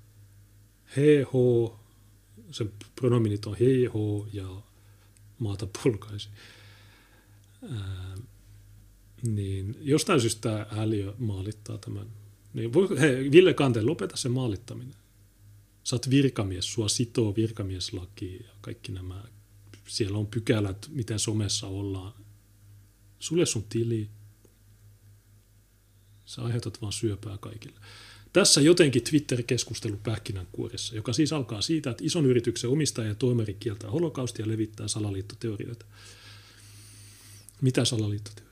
Speaker 2: he, ho, sen pronominit on he, ho ja maata polkaisi. Ää, niin jostain syystä Häliö maalittaa tämän. Niin voi, he, Ville Kante, lopeta se maalittaminen. Sä oot virkamies, sua sitoo virkamieslaki ja kaikki nämä. Siellä on pykälät, miten somessa ollaan. Sulle sun tili. Sä aiheutat vaan syöpää kaikille. Tässä jotenkin Twitter-keskustelu pähkinänkuoressa, joka siis alkaa siitä, että ison yrityksen omistaja ja toimeri kieltää holokaustia ja levittää salaliittoteorioita. Mitä salaliittoteorioita?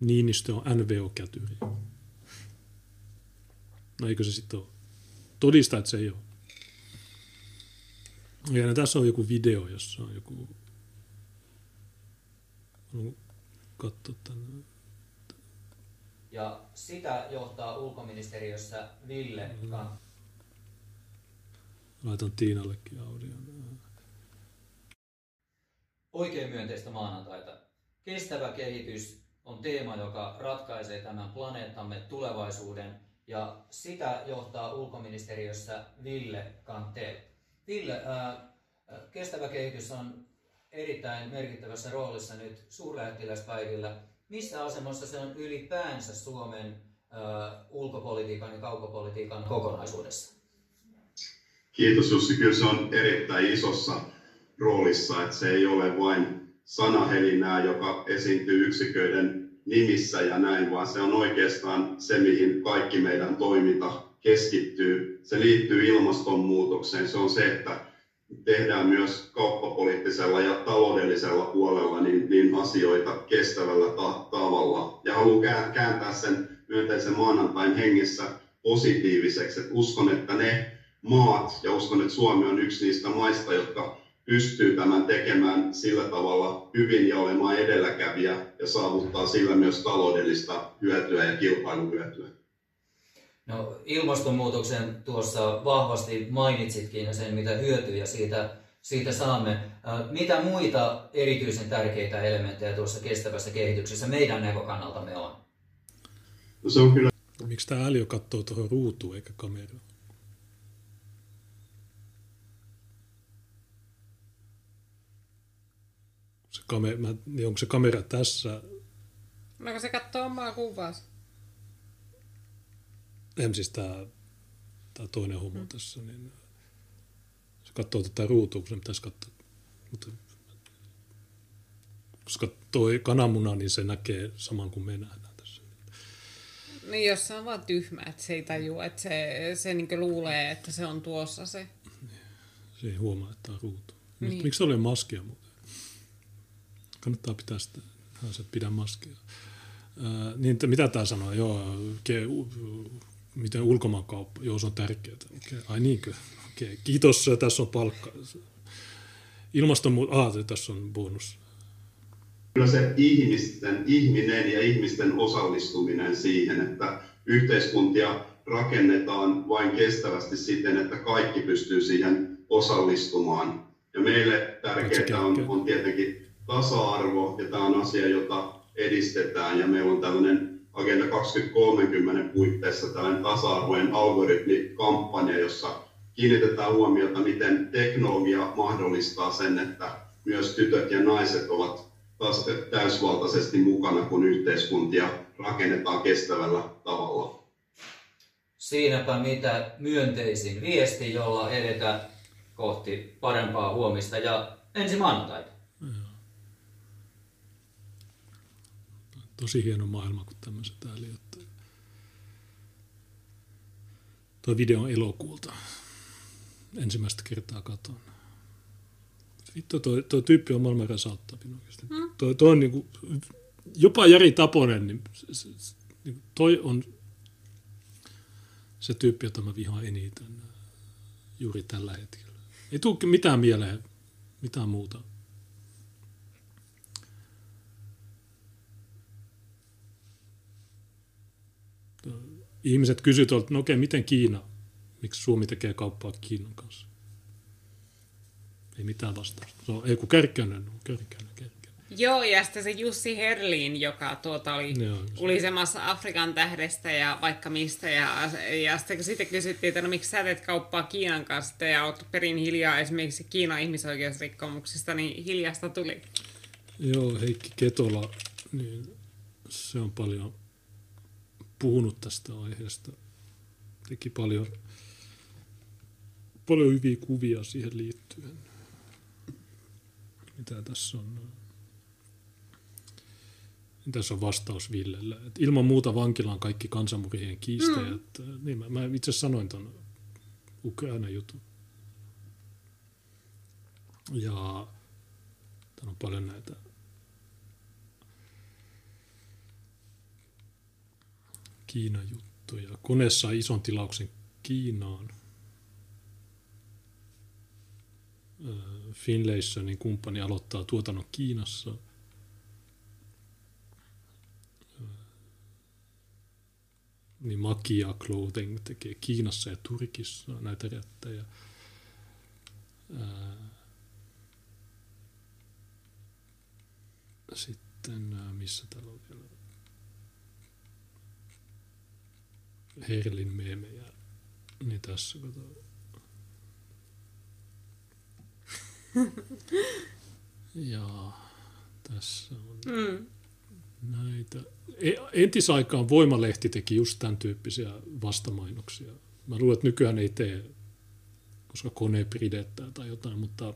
Speaker 2: Niinistö on NVO-kätyri. No eikö se sitten ole? Todista, että se ei ole. Ja tässä on joku video, jossa on joku katsoa tänne.
Speaker 4: Ja sitä johtaa ulkoministeriössä Ville mm.
Speaker 2: Laitan Tiinallekin audion.
Speaker 4: Oikein myönteistä maanantaita. Kestävä kehitys on teema, joka ratkaisee tämän planeettamme tulevaisuuden ja sitä johtaa ulkoministeriössä Ville Kantel. Ville, ää, kestävä kehitys on erittäin merkittävässä roolissa nyt suurlähettiläspäivillä. Missä asemassa se on ylipäänsä Suomen uh, ulkopolitiikan ja kaukopolitiikan kokonaisuudessa?
Speaker 5: Kiitos Jussi, kyllä se on erittäin isossa roolissa, että se ei ole vain sanahelinää, joka esiintyy yksiköiden nimissä ja näin, vaan se on oikeastaan se, mihin kaikki meidän toiminta keskittyy. Se liittyy ilmastonmuutokseen. Se on se, että tehdään myös kauppapoliittisella ja taloudellisella puolella niin, niin asioita kestävällä ta- tavalla. Ja haluan kääntää sen myönteisen maanantain hengessä positiiviseksi. Et uskon, että ne maat, ja uskon, että Suomi on yksi niistä maista, jotka pystyy tämän tekemään sillä tavalla hyvin ja olemaan edelläkävijä ja saavuttaa sillä myös taloudellista hyötyä ja kilpailuhyötyä.
Speaker 4: No, ilmastonmuutoksen tuossa vahvasti mainitsitkin sen, mitä hyötyjä siitä, siitä saamme. Mitä muita erityisen tärkeitä elementtejä tuossa kestävässä kehityksessä meidän näkökannaltamme on?
Speaker 5: No se on kyllä...
Speaker 2: Miksi tämä älyö katsoo tuohon ruutuun eikä kameraan? Se kamera, niin onko se kamera tässä?
Speaker 3: No se katsoo omaa kuvaansa.
Speaker 2: En siis tämä, tämä toinen homo mm. tässä, niin se katsoo tätä ruutua, kun se pitäisi katsoa. Mutta, koska toi kananmuna, niin se näkee saman kuin me nähdään tässä.
Speaker 3: Niin, jos se on vaan tyhmä, että se ei tajua, että se, se niin luulee, että se on tuossa se.
Speaker 2: Se ei huomaa, että on ruutu. Niin. Miksi oli maskia muuten? Kannattaa pitää sitä, että pidä maskia. Ää, niin, mitä tämä sanoo? Joo, ke, u, miten ulkomaankauppa? Joo, se on tärkeää. Okay. Ai niinkö? Okay. Kiitos, tässä on palkka. Ilmastonmuutos, ah, tässä on bonus
Speaker 5: kyllä se ihmisten, ihminen ja ihmisten osallistuminen siihen, että yhteiskuntia rakennetaan vain kestävästi siten, että kaikki pystyy siihen osallistumaan. Ja meille tärkeää on, on tietenkin tasa-arvo, ja tämä on asia, jota edistetään, ja meillä on tällainen Agenda 2030 puitteissa tällainen tasa-arvojen algoritmikampanja, jossa kiinnitetään huomiota, miten teknologia mahdollistaa sen, että myös tytöt ja naiset ovat täysvaltaisesti mukana, kun yhteiskuntia rakennetaan kestävällä tavalla.
Speaker 4: Siinäpä mitä myönteisin viesti, jolla edetään kohti parempaa huomista ja ensi maanantaita.
Speaker 2: Tosi hieno maailma, kun tämmöiset ääliöt. Tuo video on elokuulta. Ensimmäistä kertaa katon vittu, tuo, tuo tyyppi on maailman resauttavin oikeasti. Mm. Tuo, tuo on niin kuin, jopa Jari Taponen, niin, se, se, niin toi on se tyyppi, jota mä vihaan eniten juuri tällä hetkellä. Ei tule mitään mieleen, mitään muuta. Ihmiset kysyvät, että no okei, miten Kiina, miksi Suomi tekee kauppaa Kiinan kanssa? Ei mitään vastausta. Se on, ei kun Kärkkänen on Kärkkänen, Kärkkänen.
Speaker 3: Joo, ja sitten se Jussi Herlin, joka tuota oli Joo, ulisemassa Afrikan tähdestä ja vaikka mistä. Ja, ja sitten, sitten kysyttiin, että no miksi sä teet kauppaa Kiinan kanssa ja oot perin hiljaa esimerkiksi Kiinan ihmisoikeusrikkomuksista, niin hiljasta tuli.
Speaker 2: Joo, Heikki Ketola, niin se on paljon puhunut tästä aiheesta. Teki paljon, paljon hyviä kuvia siihen liittyen mitä tässä on. Tässä on vastaus Villelle. Et ilman muuta vankilaan kaikki kansanmurhien kiistäjät. Mm. Niin, mä, mä itse sanoin tuon Ukraina jutun. Ja täällä on paljon näitä Kiina-juttuja. Kone sai ison tilauksen Kiinaan. Finlaysonin kumppani aloittaa tuotannon Kiinassa. Niin Makia Clothing tekee Kiinassa ja Turkissa näitä rättejä. Sitten missä täällä on vielä Herlin meemejä. Niin tässä katsotaan. [laughs] ja tässä on mm. näitä. E, entisaikaan Voimalehti teki just tämän tyyppisiä vastamainoksia. Mä luulen, että nykyään ei tee, koska kone pidettää tai jotain, mutta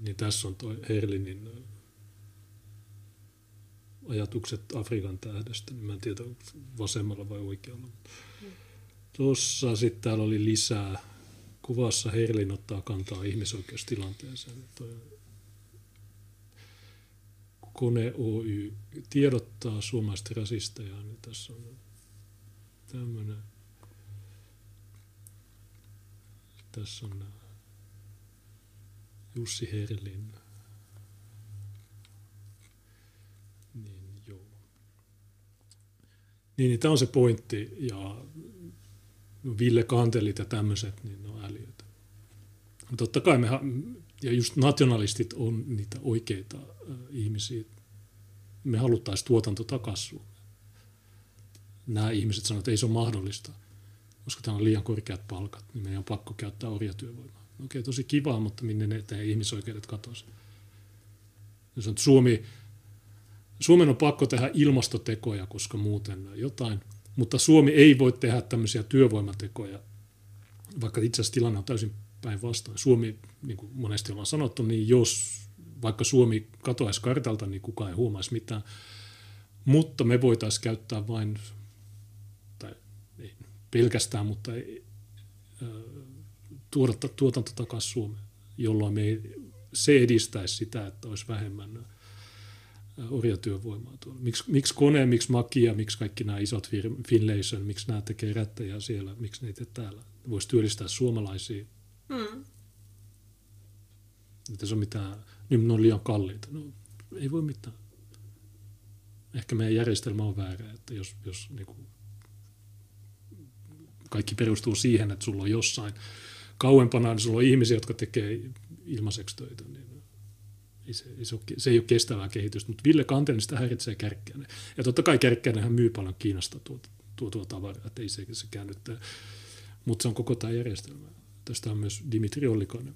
Speaker 2: niin tässä on tuo Herlinin ajatukset Afrikan tähdestä, niin mä en tiedä vasemmalla vai oikealla. Mm. Tuossa sitten täällä oli lisää kuvassa Herlin ottaa kantaa ihmisoikeustilanteeseen. Kone Oy tiedottaa suomalaista rasisteja, niin tässä on tämmöinen. Tässä on Jussi Herlin. Niin joo. Niin, niin tämä on se pointti ja Ville Kantelit ja tämmöiset, niin ne on äliöitä. Totta kai me, ja just nationalistit on niitä oikeita ihmisiä. Me haluttaisiin tuotanto takaisin Nämä ihmiset sanovat, että ei se ole mahdollista, koska täällä on liian korkeat palkat, niin meidän on pakko käyttää orjatyövoimaa. Okei, tosi kivaa, mutta minne ne ihmisoikeudet katosi. Suomi, Suomen on pakko tehdä ilmastotekoja, koska muuten jotain – mutta Suomi ei voi tehdä tämmöisiä työvoimatekoja, vaikka itse asiassa tilanne on täysin päinvastoin. Suomi, niin kuin monesti ollaan sanottu, niin jos vaikka Suomi katoaisi kartalta, niin kukaan ei huomaisi mitään. mutta me voitaisiin käyttää vain, tai ei pelkästään, mutta ei, tuoda tuotanto takaisin Suomeen, jolloin me ei, se edistäisi sitä, että olisi vähemmän orjatyövoimaa tuolla. Miksi, miksi kone, miksi Makia, miksi kaikki nämä isot Finlayson, miksi nämä tekee rättejä siellä, miksi ne täällä? Voisi työllistää suomalaisia. Mm. Että se on mitään, niin ne on liian kalliita. No, ei voi mitään. Ehkä meidän järjestelmä on väärä, että jos, jos niin kuin, kaikki perustuu siihen, että sulla on jossain kauempana, niin sulla on ihmisiä, jotka tekee ilmaiseksi töitä, niin ei se, ei se, ole, se ei ole kestävää kehitystä, mutta Ville Kantelin sitä häiritsee Kärkkäinen. Ja totta kai Kärkkäinenhän myy paljon Kiinasta tuota, tuotua tavaraa, että ei se, se käännyt. Mutta se on koko tämä järjestelmä. Tästä on myös Dimitri Ollikainen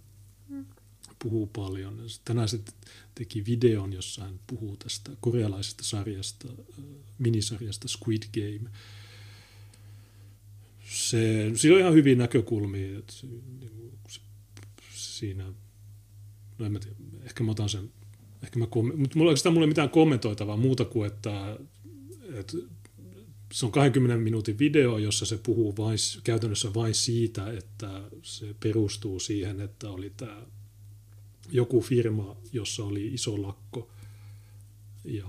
Speaker 2: puhuu paljon. Tänään se teki videon, jossa hän puhuu tästä korealaisesta sarjasta, minisarjasta Squid Game. Se, siinä on ihan hyviä näkökulmia. Että se, niin se, siinä, no en mä tiedä, ehkä mä otan sen, ehkä mä kom- mutta mulla ei mulla mitään kommentoitavaa muuta kuin, että, että se on 20 minuutin video, jossa se puhuu vain, käytännössä vain siitä, että se perustuu siihen, että oli tämä joku firma, jossa oli iso lakko ja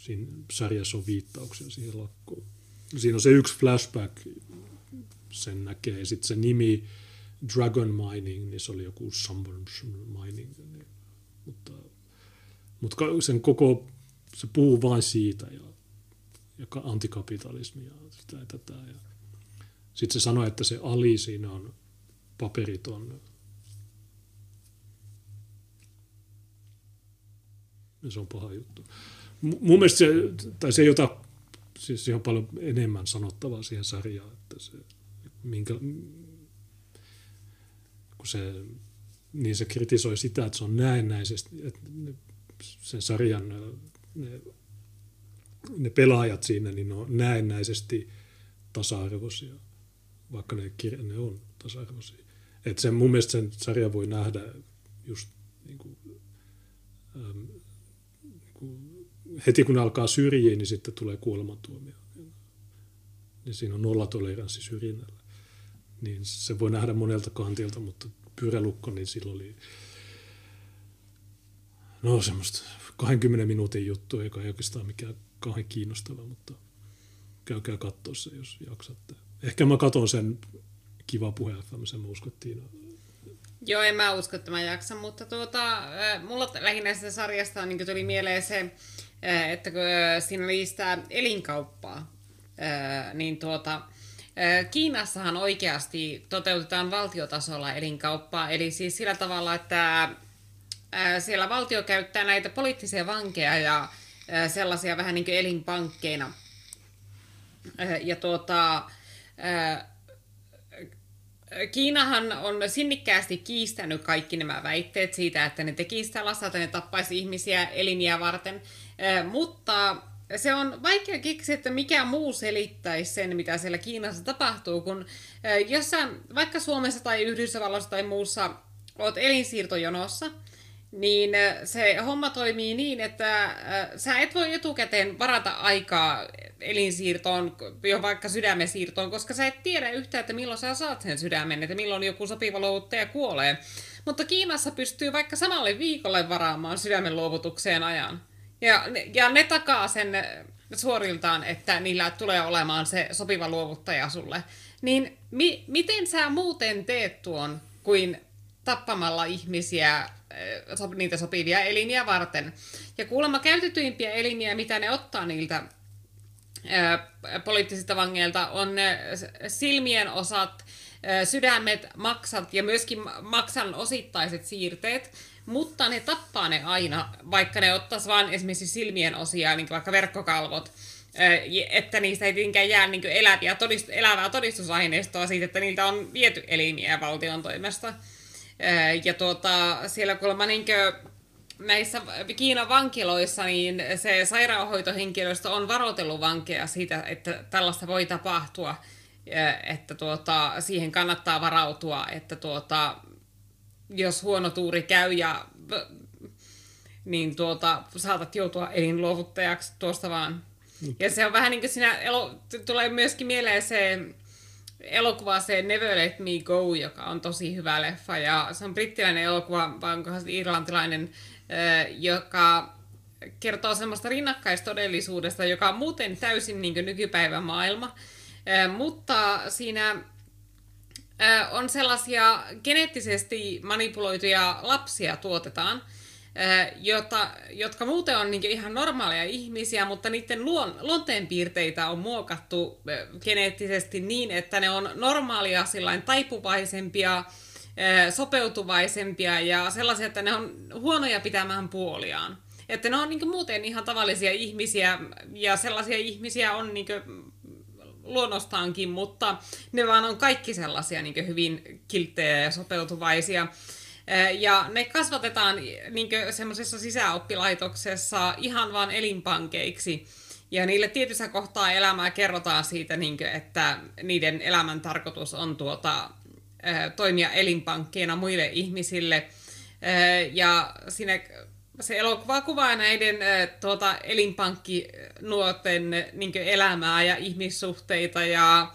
Speaker 2: siinä sarjassa on viittauksia siihen lakkoon. Siinä on se yksi flashback, sen näkee. Sitten se nimi Dragon Mining, niin se oli joku Sunburn Mining. Niin, mutta, mutta sen koko, se puhuu vain siitä ja, ja antikapitalismi ja sitä ja tätä. Ja sitten se sanoi, että se Ali siinä on paperiton ja se on paha juttu. M- mun mielestä se, tai se jota, siis on paljon enemmän sanottavaa siihen sarjaan, että se, minkä, kun se, niin se kritisoi sitä, että se on näennäisesti, että sen sarjan ne, ne pelaajat siinä, niin ne on näennäisesti tasa-arvoisia, vaikka ne, ne on tasa-arvoisia. Että sen, mun mielestä sen sarjan voi nähdä just niin kuin, äm, heti kun alkaa syrjiä, niin sitten tulee kuolemantuomio. Niin siinä on nollatoleranssi syrjinnällä. Niin se voi nähdä monelta kantilta, mutta pyrälukko, niin silloin oli no semmoista 20 minuutin juttu, eikä oikeastaan mikään kauhean kiinnostava, mutta käykää katsoa se, jos jaksatte. Ehkä mä katson sen kiva puhe FM, sen uskottiin
Speaker 3: Joo, en mä usko, että mä jaksan, mutta tuota, mulla lähinnä sitä sarjasta niin tuli mieleen se, että kun siinä oli sitä elinkauppaa, niin tuota, Kiinassahan oikeasti toteutetaan valtiotasolla elinkauppaa, eli siis sillä tavalla, että siellä valtio käyttää näitä poliittisia vankeja ja sellaisia vähän niin kuin elinpankkeina. Ja tuota, Kiinahan on sinnikkäästi kiistänyt kaikki nämä väitteet siitä, että ne tekisivät tällaista, että ne tappaisi ihmisiä eliniä varten. Mutta se on vaikea keksiä, että mikä muu selittäisi sen, mitä siellä Kiinassa tapahtuu, kun jos sä vaikka Suomessa tai Yhdysvalloissa tai muussa oot elinsiirtojonossa, niin se homma toimii niin, että sä et voi etukäteen varata aikaa elinsiirtoon, jo vaikka sydämen siirtoon, koska sä et tiedä yhtään, että milloin sä saat sen sydämen, että milloin joku sopiva luovuttaja kuolee. Mutta Kiinassa pystyy vaikka samalle viikolle varaamaan sydämen luovutukseen ajan. Ja, ja ne takaa sen suoriltaan, että niillä tulee olemaan se sopiva luovuttaja sulle. Niin mi- miten sä muuten teet tuon kuin tappamalla ihmisiä niitä sopivia elimiä varten. Ja kuulemma käytetyimpiä elimiä, mitä ne ottaa niiltä poliittisilta vangeilta, on silmien osat, sydämet, maksat ja myöskin maksan osittaiset siirteet, mutta ne tappaa ne aina, vaikka ne ottaisi vain esimerkiksi silmien osia, niin vaikka verkkokalvot, että niistä ei tietenkään jää niin eläviä todist- elävää todistusaineistoa siitä, että niiltä on viety elimiä valtion toimesta. Ja tuota, siellä kuulemma niin näissä Kiinan vankiloissa niin se sairaanhoitohenkilöstö on varoitellut vankeja siitä, että tällaista voi tapahtua, että tuota, siihen kannattaa varautua, että tuota, jos huono tuuri käy ja niin tuota, saatat joutua elinluovuttajaksi tuosta vaan. Ja se on vähän niin kuin siinä, elo, tulee myöskin mieleen se elokuva, se Never Let Me Go, joka on tosi hyvä leffa. Ja se on brittiläinen elokuva, vai onkohan se irlantilainen, joka kertoo semmoista rinnakkaistodellisuudesta, joka on muuten täysin niin nykypäivän maailma. Mutta siinä on sellaisia geneettisesti manipuloituja lapsia tuotetaan, jota, jotka muuten on niin ihan normaaleja ihmisiä, mutta niiden luon, luonteenpiirteitä on muokattu geneettisesti niin, että ne on normaalia sillain taipuvaisempia, sopeutuvaisempia ja sellaisia, että ne on huonoja pitämään puoliaan. Että ne on niin muuten ihan tavallisia ihmisiä ja sellaisia ihmisiä on niin luonnostaankin, mutta ne vaan on kaikki sellaisia niin hyvin kilttejä ja sopeutuvaisia. Ja ne kasvatetaan niin semmoisessa sisäoppilaitoksessa ihan vaan elinpankeiksi. Ja niille tietyssä kohtaa elämää kerrotaan siitä, niin kuin, että niiden elämän tarkoitus on tuota, toimia elinpankkeina muille ihmisille. Ja siinä se elokuva kuvaa näiden tuota, elinpankkinuorten niin elämää ja ihmissuhteita ja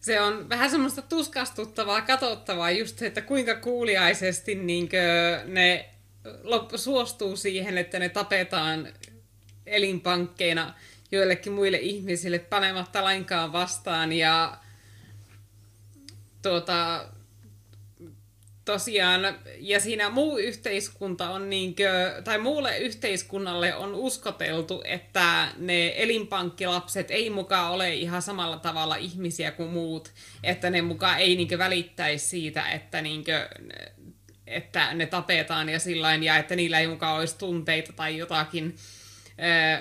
Speaker 3: se on vähän semmoista tuskastuttavaa, katsottavaa just se, että kuinka kuuliaisesti niin ne suostuu siihen, että ne tapetaan elinpankkeina joillekin muille ihmisille panematta lainkaan vastaan ja tuota, tosiaan, ja siinä muu yhteiskunta on niinkö, tai muulle yhteiskunnalle on uskoteltu, että ne elinpankkilapset ei mukaan ole ihan samalla tavalla ihmisiä kuin muut, että ne mukaan ei niinkö välittäisi siitä, että niinkö, että ne tapetaan ja sillain, ja että niillä ei mukaan olisi tunteita tai jotakin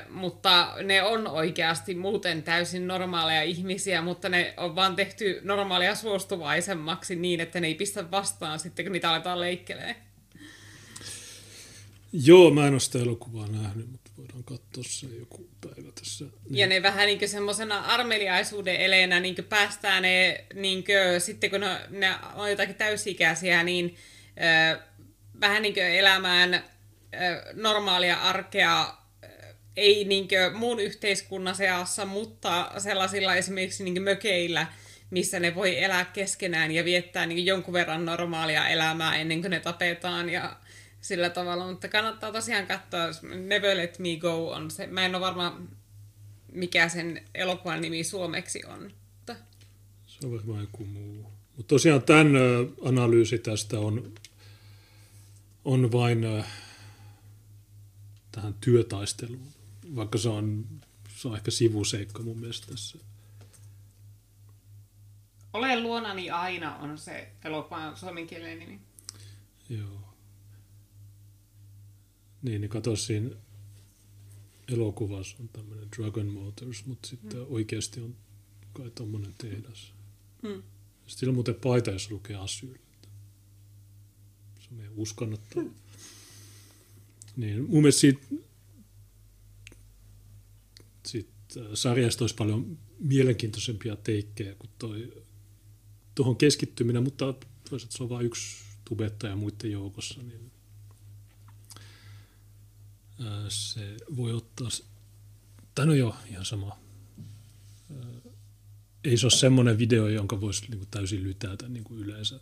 Speaker 3: mutta ne on oikeasti muuten täysin normaaleja ihmisiä, mutta ne on vaan tehty normaalia suostuvaisemmaksi niin, että ne ei pistä vastaan sitten, kun niitä aletaan leikkelee.
Speaker 2: Joo, mä en ole sitä elokuvaa nähnyt, mutta voidaan katsoa se joku päivä tässä.
Speaker 3: Niin. Ja ne vähän niin semmoisena armeliaisuuden eleenä niin päästään ne, niin kuin, sitten kun ne, ne on jotakin täysikäisiä, niin äh, vähän niin elämään äh, normaalia arkea ei niinkö muun yhteiskunnan seassa, mutta sellaisilla esimerkiksi niinkö mökeillä, missä ne voi elää keskenään ja viettää niin jonkun verran normaalia elämää ennen kuin ne tapetaan ja sillä tavalla, mutta kannattaa tosiaan katsoa, Never Let Me Go on se, mä en ole varma mikä sen elokuvan nimi suomeksi on.
Speaker 2: Se on varmaan joku muu. Mutta tosiaan tämän analyysi tästä on, on vain tähän työtaisteluun vaikka se on, se on ehkä sivuseikka mun mielestä tässä.
Speaker 3: Ole luonani aina on se elokuvan suomenkielinen nimi.
Speaker 2: Joo. Niin, niin kato siinä elokuvassa on tämmöinen Dragon Motors, mutta sitten mm. oikeasti on kai tommonen tehdas. Mm. Sitten on muuten paita, jos lukee asyl. Se on meidän uskonnottaa. Mm. Niin, mun mielestä siitä sit, sarjasta olisi paljon mielenkiintoisempia teikkejä kuin toi, tuohon keskittyminen, mutta toisaalta se on vain yksi tubettaja muiden joukossa, niin se voi ottaa, tämä on jo ihan sama. Ei se ole semmoinen video, jonka voisi niin täysin lytätä niin kuin yleensä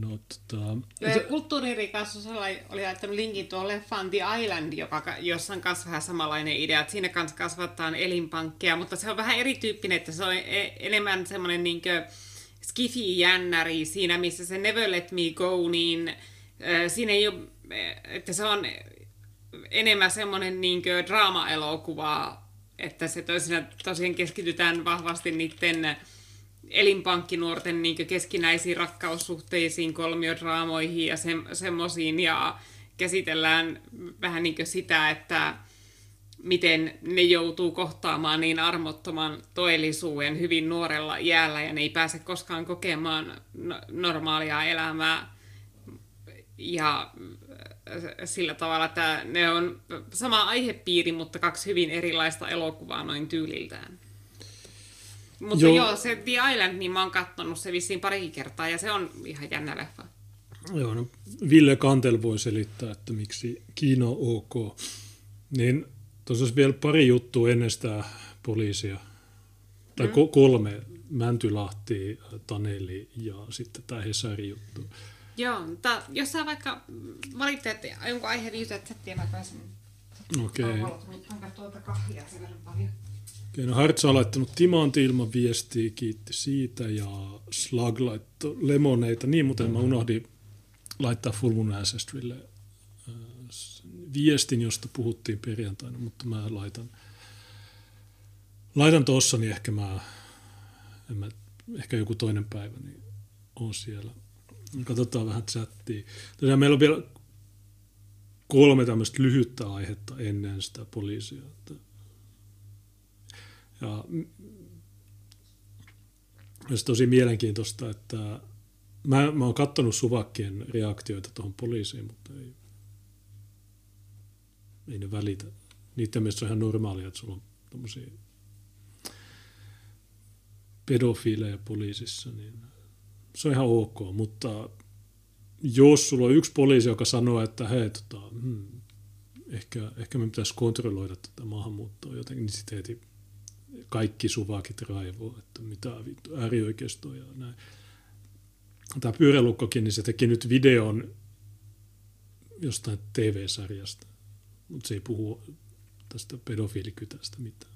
Speaker 2: No, tota...
Speaker 3: Kulttuuririkastus oli, oli laittanut linkin tuolle leffaan The Island, joka, jossa on myös vähän samanlainen idea, että siinä kanssa kasvattaa elinpankkeja, mutta se on vähän erityyppinen, että se on e- enemmän semmoinen niin skifi-jännäri siinä, missä se Never Let Me Go, niin äh, siinä ei ole, että se on enemmän semmoinen niin draama-elokuva, että se tosiaan, tosiaan keskitytään vahvasti niiden elinpankkinuorten niin keskinäisiin rakkaussuhteisiin, kolmiodraamoihin ja se, semmoisiin ja käsitellään vähän niin sitä, että miten ne joutuu kohtaamaan niin armottoman todellisuuden hyvin nuorella iällä ja ne ei pääse koskaan kokemaan no, normaalia elämää. Ja äh, sillä tavalla, että ne on sama aihepiiri, mutta kaksi hyvin erilaista elokuvaa noin tyyliltään. Mutta joo. joo, se The Island, niin mä oon kattonut se vissiin parikin kertaa ja se on ihan jännä leffa.
Speaker 2: Joo, no Ville Kantel voi selittää, että miksi Kiina on ok. Niin tuossa olisi vielä pari juttua ennen sitä poliisia. Tai mm. kolme. Mäntylahti, Taneli ja sitten tämä Hesari juttu.
Speaker 3: Joo, mutta jos sä vaikka valitset jonkun aiheen viisaat chattia vaikka sen
Speaker 2: Okei.
Speaker 3: okay. Onko tuota kahvia verran paljon?
Speaker 2: Okei, no Hartsa on laittanut timanti ilman viestiä, kiitti siitä, ja Slug laittoi lemoneita. Niin, mutta mä unohdin laittaa Full Moon Ancestrylle äh, viestin, josta puhuttiin perjantaina, mutta mä laitan, laitan tuossa, niin ehkä mä, en mä, ehkä joku toinen päivä, niin on siellä. Katsotaan vähän chattia. Tosiaan meillä on vielä kolme tämmöistä lyhyttä aihetta ennen sitä poliisia. Ja olisi tosi mielenkiintoista, että mä, mä oon katsonut suvakkien reaktioita tuohon poliisiin, mutta ei, ei ne välitä. Niiden mielestä on ihan normaalia, että sulla on tämmöisiä pedofiileja poliisissa, niin se on ihan ok, mutta jos sulla on yksi poliisi, joka sanoo, että hei, tota, hmm, ehkä, ehkä me pitäisi kontrolloida tätä maahanmuuttoa jotenkin, niin sitten kaikki suvakit raivoo, että mitä vittu, äärioikeistoa ja näin. Tämä pyörälukkokin, niin se teki nyt videon jostain TV-sarjasta, mutta se ei puhu tästä pedofiilikytästä mitään.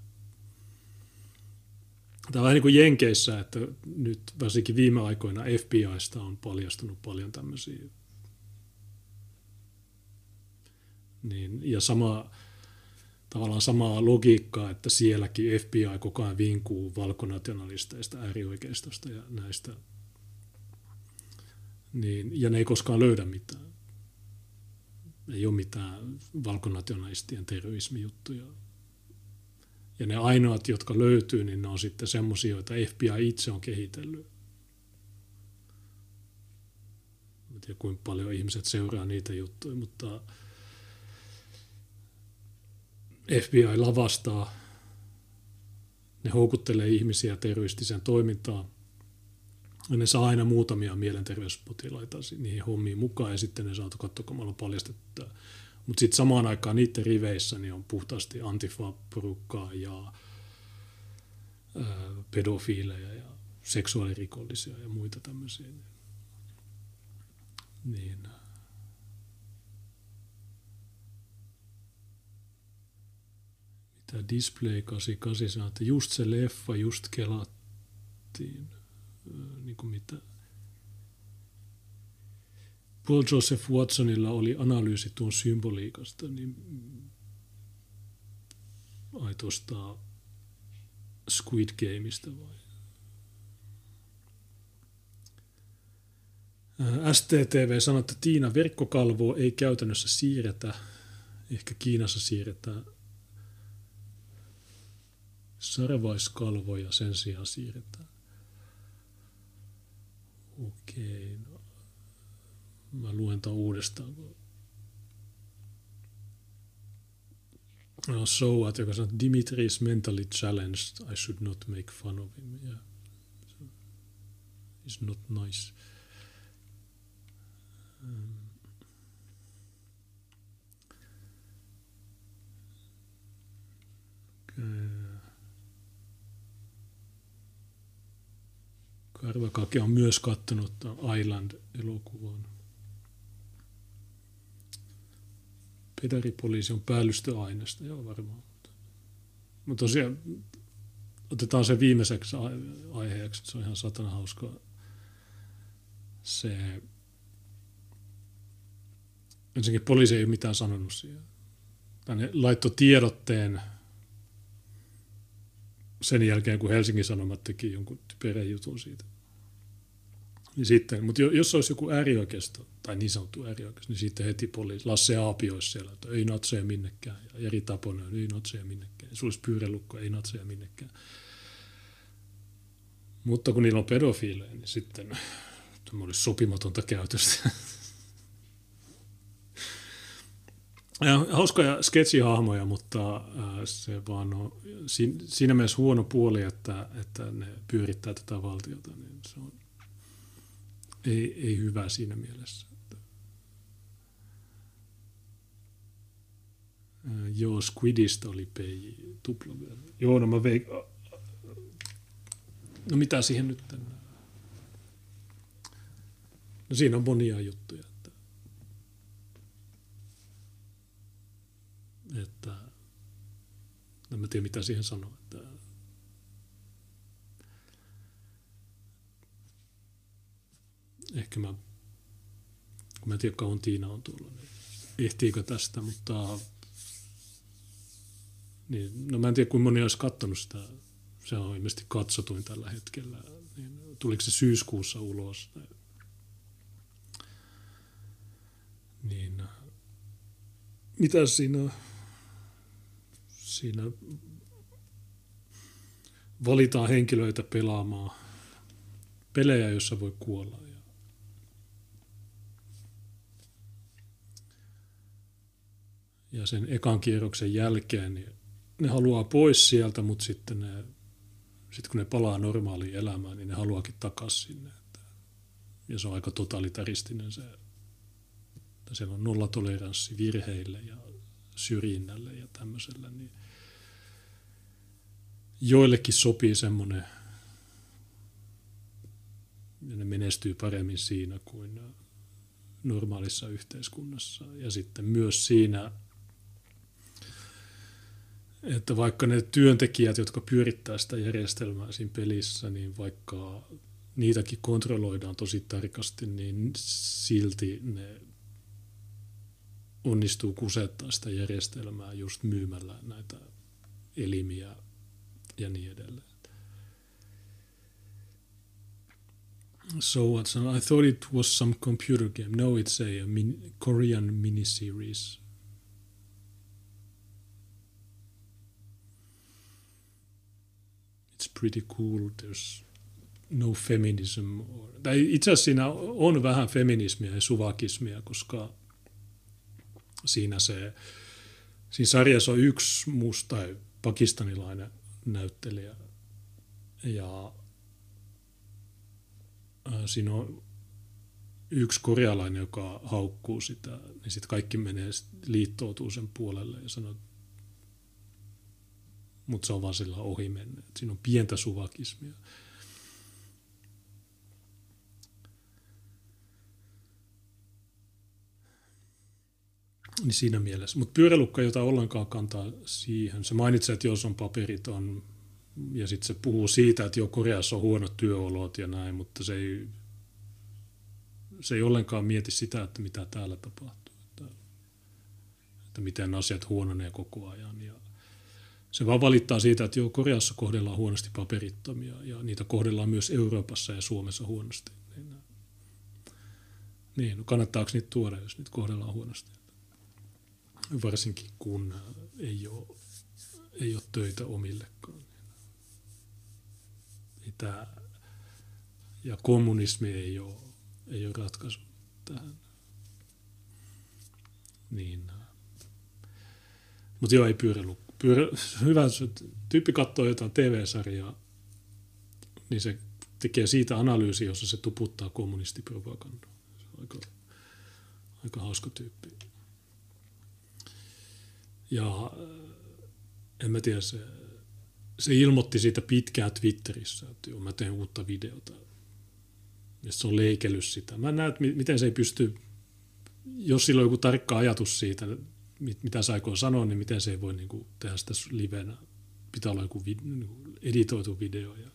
Speaker 2: Tämä on vähän niin kuin Jenkeissä, että nyt varsinkin viime aikoina FBIsta on paljastunut paljon tämmöisiä. Niin, ja sama, tavallaan samaa logiikkaa, että sielläkin FBI koko ajan vinkuu valkonationalisteista, äärioikeistosta ja näistä. Niin, ja ne ei koskaan löydä mitään. Ei ole mitään valkonationalistien terrorismijuttuja ja ne ainoat, jotka löytyy, niin ne on sitten semmoisia, joita FBI itse on kehitellyt. En tiedä, kuinka paljon ihmiset seuraa niitä juttuja, mutta FBI lavastaa, ne houkuttelee ihmisiä terroristiseen toimintaan. Ja ne saa aina muutamia mielenterveyspotilaita niihin hommiin mukaan ja sitten ne saa katsoa, kun me ollaan paljastettu mutta sitten samaan aikaan niiden riveissä niin on puhtaasti antifa-porukkaa ja ää, pedofiileja ja seksuaalirikollisia ja muita tämmöisiä. Niin. Mitä Display 88 sanoo, että just se leffa just kelattiin. Niin kuin mitä Paul Joseph Watsonilla oli analyysi tuon symboliikasta, niin ai tuosta Squid Gameista vai? STTV sanoi, että Tiina verkkokalvoa ei käytännössä siirretä, ehkä Kiinassa siirretään sarvaiskalvoja sen sijaan siirretään. Okei, no Mä luen tämän uudestaan. No, Soat, joka sanoo, Dimitri is mentally challenged. I should not make fun of him. Yeah. He's not nice. Um, Karvakake on myös kattonut Island-elokuvan. Pedaripoliisi on päällystöaineesta, joo varmaan. Mutta tosiaan otetaan se viimeiseksi aiheeksi, se on ihan satana hauskaa. Se, ensinnäkin poliisi ei ole mitään sanonut siihen. Tänne laitto tiedotteen sen jälkeen, kun Helsingin Sanomat teki jonkun typerän jutun siitä. Niin sitten, mutta jos olisi joku äärioikeisto, tai niin sanottu äärioikeisto, niin sitten heti poliisi, Lasse Aapi olisi siellä, että ei natseja minnekään, ja Jeri Taponen, ei natseja minnekään, ja sulla pyyrelukko, ei natseja minnekään. Mutta kun niillä on pedofiileja, niin sitten tämä olisi sopimatonta käytöstä. [laughs] Ja hauskoja sketsihahmoja, mutta se vaan on siinä mielessä huono puoli, että, että ne pyörittää tätä valtiota, niin se on ei, ei hyvä siinä mielessä. Joo, Squidist oli PJ tupla. Joo, no mä veik... No mitä siihen nyt tänne? No siinä on monia juttuja. Että, että en mä tiedä mitä siihen sanoa. Ehkä mä, kun mä en tiedä kauan Tiina on tuolla, niin ehtiikö tästä, mutta niin, no mä en tiedä kuinka moni olisi katsonut sitä, se on ilmeisesti katsotuin tällä hetkellä, niin tuliko se syyskuussa ulos, niin mitä siinä, siinä valitaan henkilöitä pelaamaan pelejä, joissa voi kuolla. Ja sen ekan kierroksen jälkeen niin ne haluaa pois sieltä, mutta sitten ne, sit kun ne palaa normaaliin elämään, niin ne haluakin takaisin sinne. Ja se on aika totalitaristinen se, että siellä on nollatoleranssi virheille ja syrjinnälle ja tämmöiselle, niin joillekin sopii semmoinen, ja ne menestyy paremmin siinä kuin normaalissa yhteiskunnassa. Ja sitten myös siinä että vaikka ne työntekijät, jotka pyörittää sitä järjestelmää siinä pelissä, niin vaikka niitäkin kontrolloidaan tosi tarkasti, niin silti ne onnistuu kusettaa sitä järjestelmää just myymällä näitä elimiä ja niin edelleen. So what's I thought it was some computer game. No, it's a, a min, Korean miniseries it's pretty cool, there's no feminism. Tai itse asiassa siinä on vähän feminismiä ja suvakismia, koska siinä se, siinä sarjassa on yksi musta pakistanilainen näyttelijä ja siinä on yksi korealainen, joka haukkuu sitä, niin sitten kaikki menee liittoutuu sen puolelle ja sanoo, mutta se on vaan sillä ohi mennyt. Siinä on pientä suvakismia. Niin siinä mielessä. Mutta pyörälukka ei ota ollenkaan kantaa siihen. Se mainitsee, että jos on paperiton ja sitten se puhuu siitä, että jo Koreassa on huonot työolot ja näin, mutta se ei, se ei ollenkaan mieti sitä, että mitä täällä tapahtuu. Että, että miten asiat huononee koko ajan. Ja se vaan valittaa siitä, että joo, Koreassa kohdellaan huonosti paperittomia ja niitä kohdellaan myös Euroopassa ja Suomessa huonosti. Niin, niin no kannattaako niitä tuoda, jos niitä kohdellaan huonosti? Varsinkin kun ei ole, ei ole töitä omillekaan. Mitä, ja kommunismi ei ole, ei ole ratkaisu tähän. Niin. Mutta joo, ei pyöräilu pyörä, hyvä, tyyppi katsoo jotain TV-sarjaa, niin se tekee siitä analyysi, jossa se tuputtaa kommunistipropagandaa. Se on aika, aika hauska tyyppi. Ja en mä tiedä, se, se ilmoitti siitä pitkään Twitterissä, että joo, mä teen uutta videota. Ja se on leikellyt sitä. Mä näen, miten se ei pysty, jos sillä on joku tarkka ajatus siitä, mitä se aikoo sanoa, niin miten se ei voi niin kuin, tehdä sitä livenä. Pitää olla joku vid, niin kuin editoitu video. Ja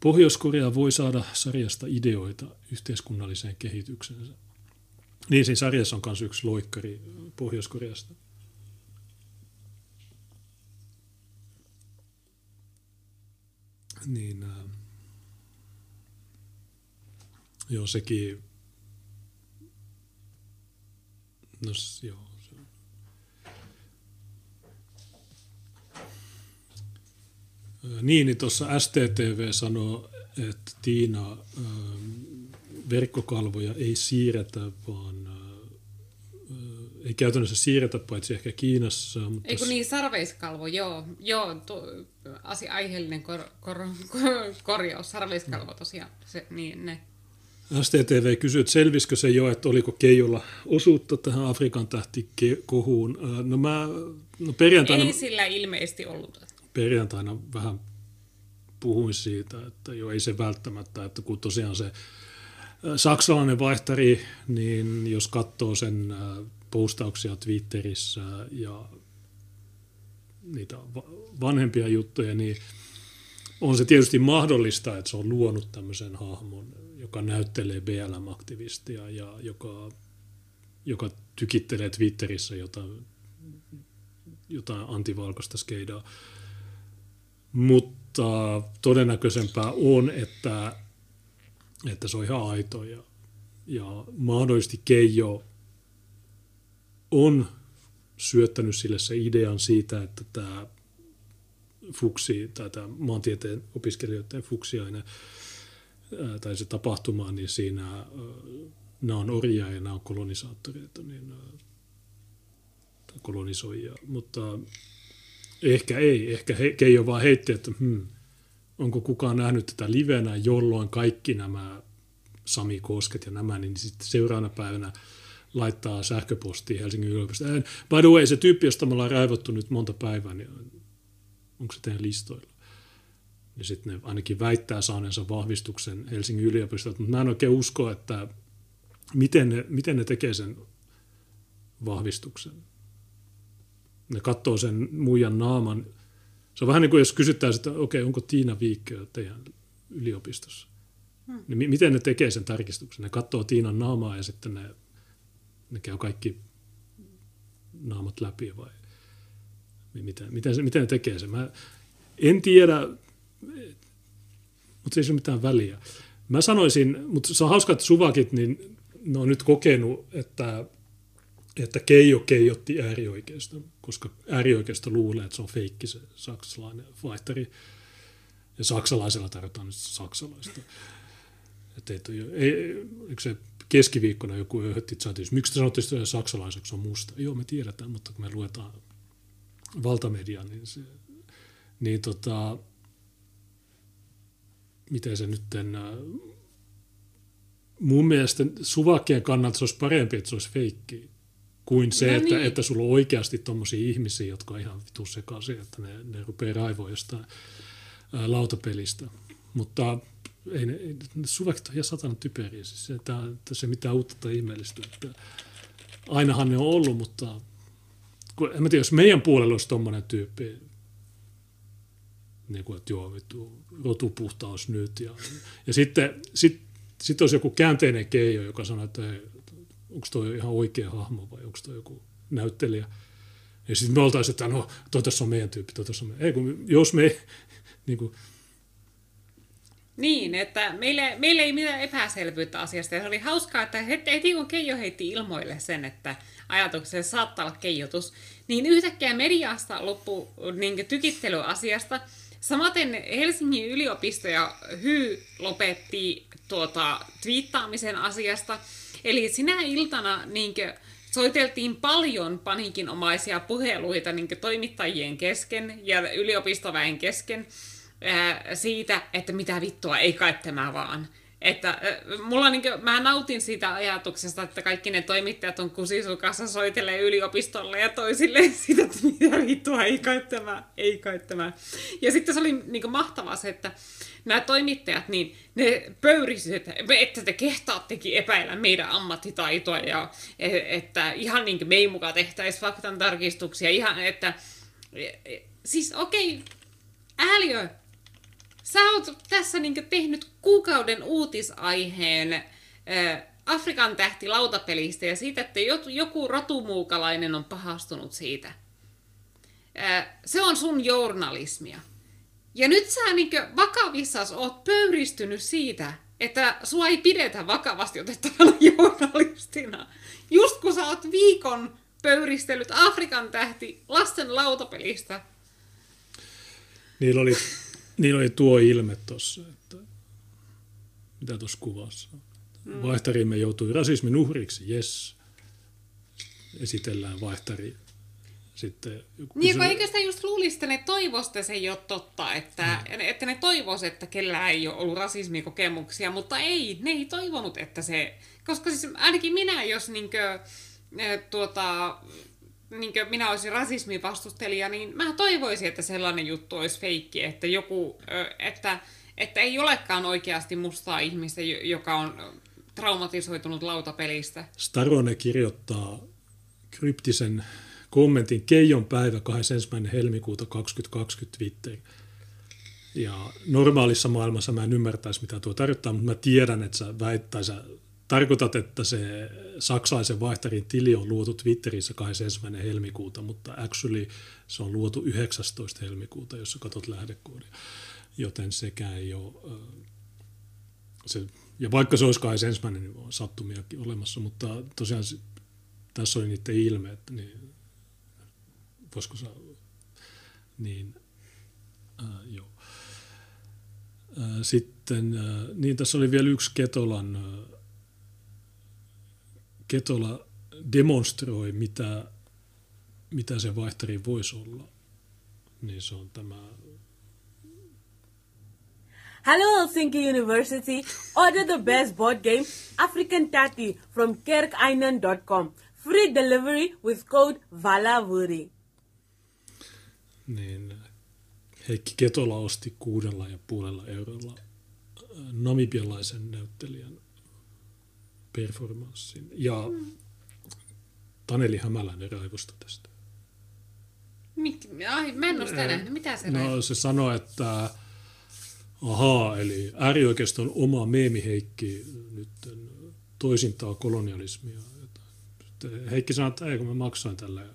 Speaker 2: Pohjois-Korea voi saada sarjasta ideoita yhteiskunnalliseen kehityksensä. Niin, siinä sarjassa on myös yksi loikkari Pohjois-Koreasta. Niin, äh, joo, sekin, no joo, Niin, niin tuossa STTV sanoo, että Tiina verkkokalvoja ei siirretä, vaan ei käytännössä siirretä, paitsi ehkä Kiinassa. Mutta
Speaker 3: Eikö niin, sarveiskalvo, joo. Joo, tu, asia, aiheellinen kor, kor, kor, korjaus, sarveiskalvo tosiaan. Se, niin, ne.
Speaker 2: STTV kysyy, että selvisikö se jo, että oliko Keijolla osuutta tähän Afrikan tähtikohuun. No mä, no perjantaina...
Speaker 3: Ei sillä ilmeisesti ollut.
Speaker 2: Perjantaina vähän puhuin siitä, että jo ei se välttämättä, että kun tosiaan se saksalainen vaihtari, niin jos katsoo sen postauksia Twitterissä ja niitä vanhempia juttuja, niin on se tietysti mahdollista, että se on luonut tämmöisen hahmon, joka näyttelee BLM-aktivistia ja joka, joka tykittelee Twitterissä jotain, jotain antivalkoista skeidaa. Mutta todennäköisempää on, että, että se on ihan aito ja, ja mahdollisesti Keijo on syöttänyt sille se idean siitä, että tämä fuksi tai tämä maantieteen opiskelijoiden fuksiaine tai se tapahtuma, niin siinä nämä on orjia ja nämä on kolonisaattoreita, niin kolonisoijia, mutta ehkä ei, ehkä he, Keijo vaan heitti, että hmm, onko kukaan nähnyt tätä livenä, jolloin kaikki nämä Sami Kosket ja nämä, niin sitten seuraavana päivänä laittaa sähköpostia Helsingin yliopistoon. By the way, se tyyppi, josta me ollaan raivottu nyt monta päivää, niin onko se teidän listoilla? Ja sitten ne ainakin väittää saaneensa vahvistuksen Helsingin yliopistolta, mutta mä en oikein usko, että miten ne, miten ne tekee sen vahvistuksen. Ne katsoo sen muijan naaman. Se on vähän niin kuin jos kysyttäisiin, että okei, okay, onko Tiina Viikkö teidän yliopistossa? Hmm. Niin miten ne tekee sen tarkistuksen? Ne katsoo Tiinan naamaa ja sitten ne, ne käy kaikki naamat läpi vai miten, miten, miten ne tekee sen? Mä en tiedä, mutta se ei ole mitään väliä. Mä sanoisin, mutta se on hauska, että suvakit, niin ne on nyt kokenut, että, että Keijo keijotti äärioikeisto, koska äärioikeisto luulee, että se on feikki se saksalainen vaihtari. Ja saksalaisella tarkoittaa nyt saksalaista. Että ei, ei, se keskiviikkona joku öhötti chatissa, miksi te sanotte, että saksalaiseksi on musta? Joo, me tiedetään, mutta kun me luetaan valtamedia, niin, se, niin tota, miten se nyt mun mielestä suvakkien kannalta se olisi parempi, että se olisi feikki, kuin se, no niin. että, että sulla on oikeasti tuommoisia ihmisiä, jotka on ihan vitu sekaisin, että ne, ne rupeaa raivoa jostain ää, lautapelistä. Mutta ei ne, ei, ne suvakit on ihan satana typeriä. Siis se, että, että se mitään uutta tai ihmeellistä. Että ainahan ne on ollut, mutta kun, en mä tiedä, jos meidän puolella olisi tuommoinen tyyppi, niin kuin, että joo, vittu, rotupuhtaus nyt. Ja, ja sitten sit, sit olisi joku käänteinen keijo, joka sanoo, että hei, onko toi ihan oikea hahmo vai onko toi joku näyttelijä. Ja sitten me oltaisiin, että no, toi tässä on meidän tyyppi, toi tässä on meidän. Ei, kun jos me, [laughs] niin kuin,
Speaker 3: niin, että meille, meille ei mitään epäselvyyttä asiasta. Ja se oli hauskaa, että heti kun Keijo heitti ilmoille sen, että ajatuksessa saattaa olla keijotus, niin yhtäkkiä mediasta loppui niin tykittely asiasta. Samaten Helsingin yliopisto ja HY lopetti tuota, twiittaamisen asiasta. Eli sinä iltana niin soiteltiin paljon paniikinomaisia puheluita niin toimittajien kesken ja yliopistoväen kesken ää, siitä, että mitä vittua, ei kai tämä vaan. Että mulla niin kuin, mä nautin siitä ajatuksesta, että kaikki ne toimittajat on kusisukassa soitelee yliopistolle ja toisille [laughs] sitä, että mitä vittua, ei kai tämä, ei kai tämä. Ja sitten se oli niin mahtavaa se, että nämä toimittajat, niin ne pöyrisivät, että, että te kehtaattekin epäillä meidän ammattitaitoa ja e, että ihan niin kuin me ei mukaan tehtäisi faktan tarkistuksia, ihan että e, e, siis okei, okay, ääliö, Sä oot tässä niinku tehnyt kuukauden uutisaiheen äh, Afrikan tähti lautapelistä ja siitä, että joku rotumuukalainen on pahastunut siitä. Äh, se on sun journalismia. Ja nyt sä niinku vakavissas oot pöyristynyt siitä, että sua ei pidetä vakavasti otettavana [laughs] journalistina. Just kun sä oot viikon pöyristellyt Afrikan tähti lasten lautapelistä.
Speaker 2: Niillä oli Niillä oli tuo ilme tuossa, että mitä tuossa kuvassa mm. Vaihtarimme joutui rasismin uhriksi, yes. Esitellään vaihtari sitten joku
Speaker 3: Niin, kun eikö sitä just luulisi, että ne toivoisi, että se ei ole totta, että, mm. että ne toivoisi, että kellään ei ole ollut rasismikokemuksia, mutta ei, ne ei toivonut, että se, koska siis ainakin minä, jos niinkö, eh, tuota, niinkö minä olisin rasismin vastustelija, niin mä toivoisin, että sellainen juttu olisi feikki, että joku, että, että ei olekaan oikeasti mustaa ihmistä, jo- joka on traumatisoitunut lautapelistä.
Speaker 2: Starone kirjoittaa kryptisen kommentin Keijon päivä 21. helmikuuta 2020 Twitter. Ja normaalissa maailmassa mä en ymmärtäisi, mitä tuo tarkoittaa, mutta mä tiedän, että sä väittäisi, sä tarkoitat, että se saksalaisen vaihtarin tili on luotu Twitterissä 21. helmikuuta, mutta actually se on luotu 19. helmikuuta, jos sä katsot lähdekoodia. Joten sekään ei ole... Se, ja vaikka se olisi 21. niin on sattumiakin olemassa, mutta tosiaan tässä oli niiden ilme, että niin, voisiko se, niin, ää, joo. Sitten, ää, niin tässä oli vielä yksi Ketolan, ää, Ketola demonstroi, mitä, mitä se vaihtari voisi olla. Niin se on tämä
Speaker 6: Hello Helsinki University. Order the best board game, African Tati, from kerkainen.com. Free delivery with code VALAVURI.
Speaker 2: niin Heikki Ketola osti kuudella ja puolella eurolla äh, namibialaisen näyttelijän performanssin. Ja Taneli Hämäläinen raivostui tästä.
Speaker 3: Mit, ai, mä en ole sitä nähnyt. Mitä se
Speaker 2: No se sanoi, että ahaa, eli äärioikeiston oma meemiheikki nyt toisintaa kolonialismia. Heikki sanoi, että ei kun mä maksoin tällä.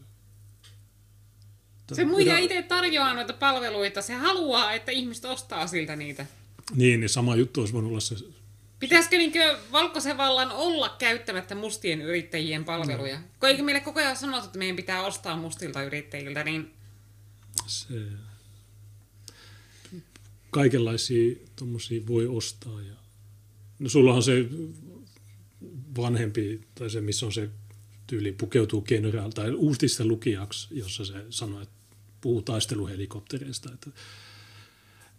Speaker 3: Se muija itse tarjoaa noita palveluita. Se haluaa, että ihmiset ostaa siltä niitä.
Speaker 2: Niin, niin sama juttu olisi voinut olla se
Speaker 3: Pitäisikö niinkö valkoisen vallan olla käyttämättä mustien yrittäjien palveluja? No. Kun eikö meille koko ajan sanottu, että meidän pitää ostaa mustilta yrittäjiltä, niin
Speaker 2: se, kaikenlaisia tommosia voi ostaa. Ja, no sulla on se vanhempi, tai se missä on se tyyli pukeutuu kenraal, tai uutisten lukijaksi, jossa se sanoo, että puhuu taisteluhelikoptereista. Että,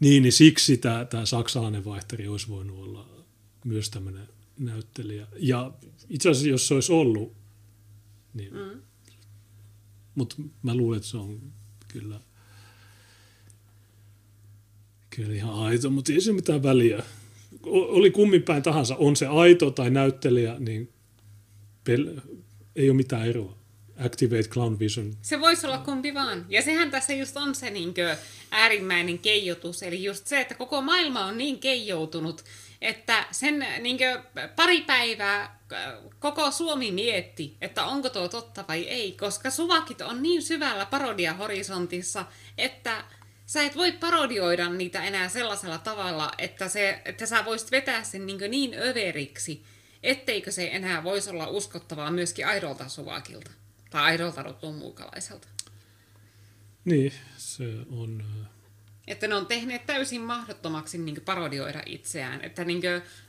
Speaker 2: niin, niin siksi tämä, tämä saksalainen vaihtari olisi voinut olla myös tämmöinen näyttelijä. Ja itse asiassa, jos se olisi ollut, niin, mm. mutta mä luulen, että se on kyllä Kyllä ihan aito, mutta ei se mitään väliä. O- Oli kummin päin tahansa, on se aito tai näyttelijä, niin pel- ei ole mitään eroa. Activate Clown Vision.
Speaker 3: se voisi olla kumpi vaan. Ja sehän tässä just on se niinkö äärimmäinen keijotus. Eli just se, että koko maailma on niin keijoutunut, että sen niinkö pari päivää äh, koko Suomi mietti, että onko tuo totta vai ei, koska suvakit on niin syvällä parodiahorisontissa, että sä et voi parodioida niitä enää sellaisella tavalla, että, se, että sä voisit vetää sen niin, niin överiksi, etteikö se enää voisi olla uskottavaa myöskin aidolta suvakilta tai aidolta muukalaisen
Speaker 2: Niin, se on...
Speaker 3: Että ne on tehneet täysin mahdottomaksi niin parodioida itseään. Että niin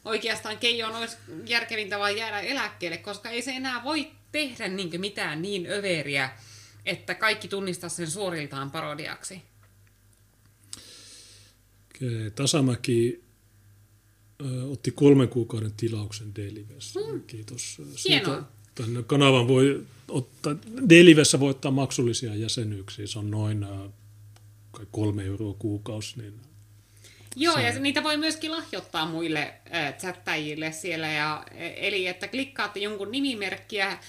Speaker 3: oikeastaan Keijon olisi järkevintä vaan jäädä eläkkeelle, koska ei se enää voi tehdä niin mitään niin överiä, että kaikki tunnistaa sen suoriltaan parodiaksi.
Speaker 2: Tasamäki otti kolmen kuukauden tilauksen Delivessä. Mm. Kiitos
Speaker 3: Hienoa.
Speaker 2: Tänne kanavan voi ottaa, Delivessä voi ottaa maksullisia jäsenyyksiä. Se on noin kai kolme euroa kuukausi. Niin
Speaker 3: Joo,
Speaker 2: Se-
Speaker 3: ja niitä voi myöskin lahjoittaa muille äh, chattajille siellä. Ja, eli että klikkaatte jonkun nimimerkkiä äh,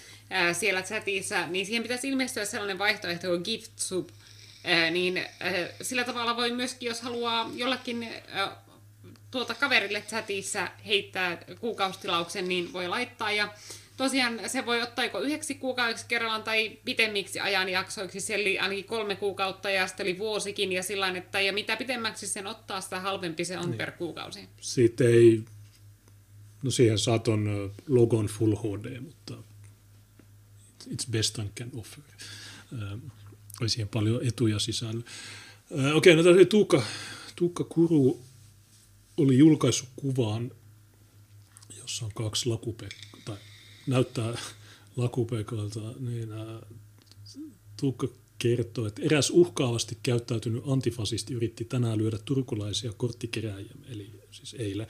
Speaker 3: siellä chatissa, niin siihen pitäisi ilmestyä sellainen vaihtoehto kuin GiftSub. Äh, niin äh, sillä tavalla voi myöskin, jos haluaa jollekin äh, tuota kaverille chatissa heittää kuukaustilauksen, niin voi laittaa. Ja tosiaan se voi ottaa joko yhdeksi kuukaudeksi kerrallaan tai pitemmiksi ajanjaksoiksi, eli ainakin kolme kuukautta ja sitten oli vuosikin ja sillä että ja mitä pitemmäksi sen ottaa, sitä halvempi se on niin. per kuukausi.
Speaker 2: siitä ei, no siihen saat on ö, logon Full HD, mutta it's best I can offer. Ö, Oli siihen paljon etuja sisällä. Okei, no tässä Tuukka, Tuukka Kuru oli julkaissut kuvan, jossa on kaksi lakupekkaa, tai näyttää lakupekalta, niin ä, Tuukka kertoo, että eräs uhkaavasti käyttäytynyt antifasisti yritti tänään lyödä turkulaisia korttikerääjiä, eli siis eilen.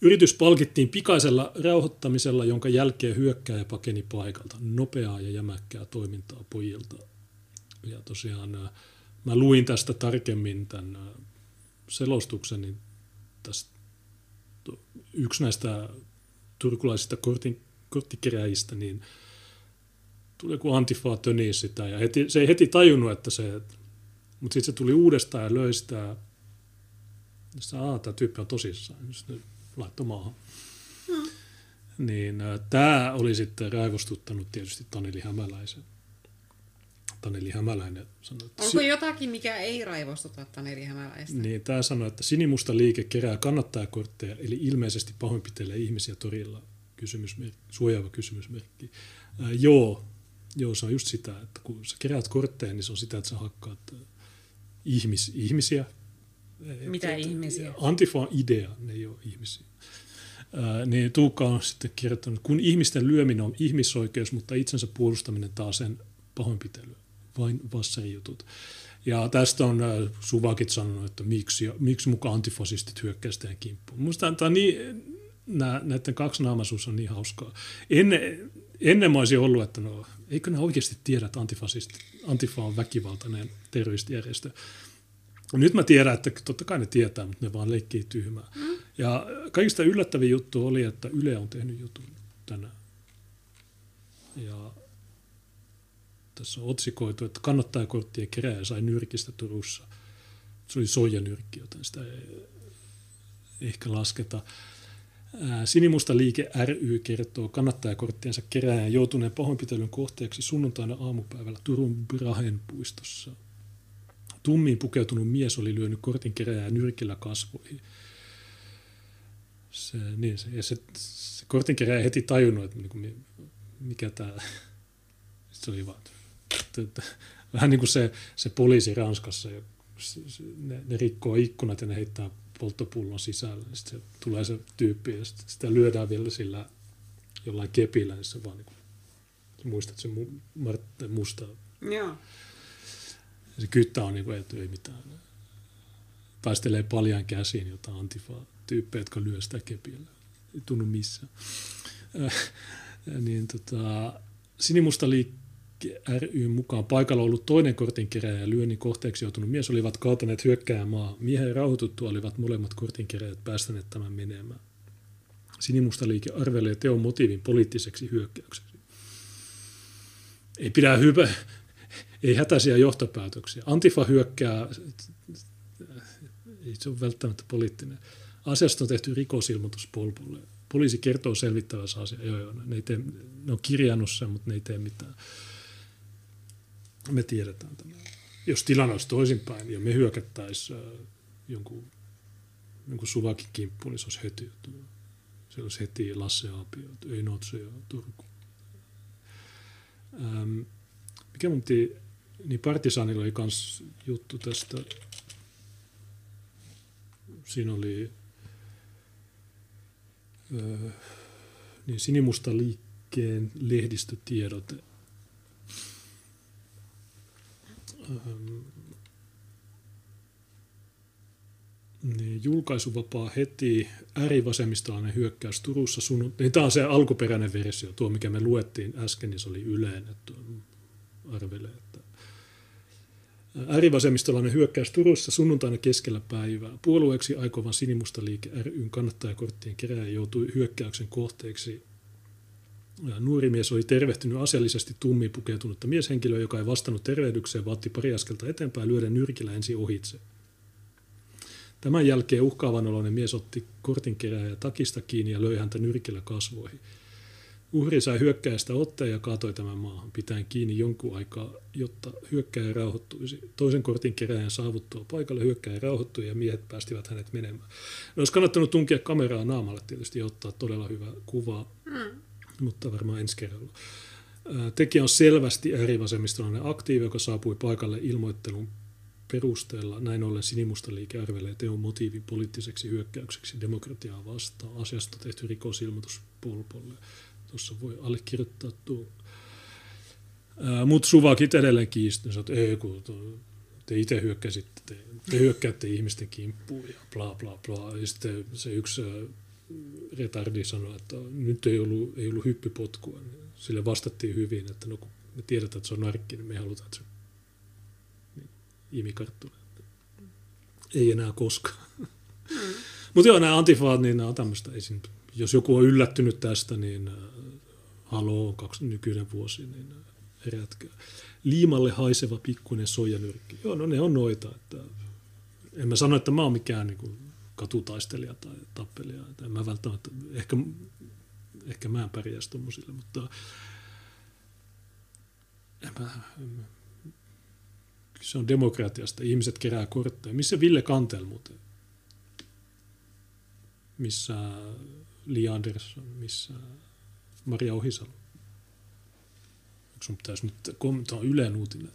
Speaker 2: Yritys palkittiin pikaisella rauhoittamisella, jonka jälkeen hyökkääjä pakeni paikalta. Nopeaa ja jämäkkää toimintaa pojilta. Ja tosiaan äh, mä luin tästä tarkemmin tämän äh, selostuksen, niin tästä yksi näistä turkulaisista kortin, korttikeräjistä, niin tuli joku antifaa tönii sitä, ja heti, se ei heti tajunnut, että se, mutta sitten se tuli uudestaan ja löi sitä, ja sitä, tämä tyyppi on tosissaan, ja sitten laittoi maahan. Hmm. Niin tämä oli sitten raivostuttanut tietysti Taneli Hämäläisen. Taneli Hämäläinen sanoi,
Speaker 3: että... Onko jotakin, mikä ei raivostuta Taneli Hämäläistä?
Speaker 2: Niin, tämä sanoi, että sinimusta liike kerää kannattajakortteja, eli ilmeisesti pahoinpitelee ihmisiä torilla. Kysymysmerkki, suojaava kysymysmerkki. Ää, joo, joo, se on just sitä, että kun sä keräät kortteja, niin se on sitä, että sä hakkaat ihmis, ihmisiä.
Speaker 3: Mitä et, ihmisiä?
Speaker 2: Antifa on idea, ne ei ole ihmisiä. Ää, niin Tuukka on sitten kirjoittanut, kun ihmisten lyöminen on ihmisoikeus, mutta itsensä puolustaminen taas sen pahoinpitelyä vain vassarijutut. Ja tästä on Suvakit sanonut, että miksi, miksi mukaan antifasistit hyökkäisivät kimppuun. Minusta tämä niin, nää, näiden kaksinaamaisuus on niin hauskaa. Ennen, ennen mä olisin ollut, että no, eikö ne oikeasti tiedä, että Antifa on väkivaltainen terroristijärjestö. Nyt mä tiedän, että totta kai ne tietää, mutta ne vaan leikkii tyhmää. Mm. Ja kaikista yllättävin juttu oli, että Yle on tehnyt jutun tänään. Ja tässä on otsikoitu, että kannattajakorttien keräjä sai nyrkistä Turussa. Se oli soijanyrkki, joten sitä ei ehkä lasketa. Sinimusta liike ry kertoo kannattajakorttiensa keräjän joutuneen pahoinpitelyn kohteeksi sunnuntaina aamupäivällä Turun Brahen puistossa. Tummiin pukeutunut mies oli lyönyt kortin keräjää nyrkillä kasvoihin. Se, niin, se, ja se, se kortin keräjä heti tajunnut, että niin mikä tämä... [laughs] Se oli vaan, vähän niin kuin se, se poliisi Ranskassa, ne, ne rikkoo ikkunat ja ne heittää polttopullon sisälle. Sitten se, tulee se tyyppi ja sitten sitä lyödään vielä sillä jollain kepillä, niin se vaan niin kuin, muistat se mu, Musta.
Speaker 3: Joo.
Speaker 2: Se kyttä on niin kuin, että ei mitään. Taistelee paljon käsiin jotain antifa-tyyppejä, jotka lyö sitä kepillä. Ei tunnu missään. Äh, niin tota, Sinimusta liik- ry mukaan paikalla ollut toinen kortinkeräjä ja lyönnin kohteeksi joutunut mies olivat kaataneet hyökkäämään Miehen rauhoituttua olivat molemmat kortinkeräjät päästäneet tämän menemään. Sinimusta liike arvelee teon motiivin poliittiseksi hyökkäykseksi. Ei pidä hyvä, ei hätäisiä johtopäätöksiä. Antifa hyökkää, ei se ole välttämättä poliittinen. Asiasta on tehty rikosilmoitus Polpolle. Poliisi kertoo selvittävässä asiassa. Joo, joo, ne, ei tee, ne on kirjannut sen, mutta ne ei tee mitään. Me tiedetään tämä. Jos tilanne olisi toisinpäin ja me hyökättäisiin äh, jonkun, jonkun suvakin kimppuun, niin se olisi heti, se olisi heti Lasse Aapio, ei Notse ja Turku. Ähm, mikä mun piti, niin Partisanilla oli myös juttu tästä, siinä oli äh, niin sinimusta liikkeen lehdistötiedot niin, julkaisuvapaa heti, äärivasemmistolainen hyökkäys Turussa sunnut... Niin, tämä on se alkuperäinen versio, tuo mikä me luettiin äsken, niin se oli yleennetty. Arvelee, että Äärivasemmistolainen hyökkäys Turussa sunnuntaina keskellä päivää. Puolueeksi aikovan sinimusta liike ryn kannattajakorttien keräjä joutui hyökkäyksen kohteeksi Nuori mies oli tervehtynyt asiallisesti tummiin pukeutunutta mieshenkilöä, joka ei vastannut tervehdykseen, vaatti pari askelta eteenpäin lyödä nyrkillä ensin ohitse. Tämän jälkeen uhkaavan oloinen mies otti kortin ja takista kiinni ja löi häntä nyrkillä kasvoihin. Uhri sai hyökkäjästä otteen ja kaatoi tämän maahan, pitäen kiinni jonkun aikaa, jotta hyökkäjä rauhoittuisi. Toisen kortin keräjän saavuttua paikalle hyökkäjä rauhoittui ja miehet päästivät hänet menemään. Olisi kannattanut tunkea kameraa naamalle tietysti ja ottaa todella hyvä kuva. Mm mutta varmaan ensi kerralla. Tekijä on selvästi äärivasemmistolainen aktiivi, joka saapui paikalle ilmoittelun perusteella. Näin ollen sinimusta liike arvelee teon motiivin poliittiseksi hyökkäykseksi demokratiaa vastaan. Asiasta tehty rikosilmoitus Polpolle. Tuossa voi allekirjoittaa tuo. Mutta Suvakit edelleen kiisti, että ei kun te itse hyökkäsitte, te, te hyökkäätte ihmisten kimppuun ja bla bla bla. Ja sitten se yksi retardi sanoi, että nyt ei ollut, ei ollut hyppypotkua. Sille vastattiin hyvin, että no kun me tiedetään, että se on narkki, niin me halutaan, että se niin, imikarttuna. Ei enää koskaan. Mm. Mutta joo, nämä antifaat, niin nämä on tämmöistä. Jos joku on yllättynyt tästä, niin äh, haloo, kaksi nykyinen vuosi, niin äh, herätkää. Liimalle haiseva pikkuinen soijanyrkki. Joo, no ne on noita. Että en mä sano, että mä oon mikään niin kuin katutaistelija tai tappelija. Että en mä välttämättä, ehkä, ehkä mä en pärjäisi tuommoisille, mutta en mä, en mä, se on demokratiasta. Ihmiset kerää kortteja. Missä Ville Kantel muuten? Missä Li Andersson? Missä Maria Ohisalo? Onko sun pitäisi nyt kommentoida Ylen uutinen?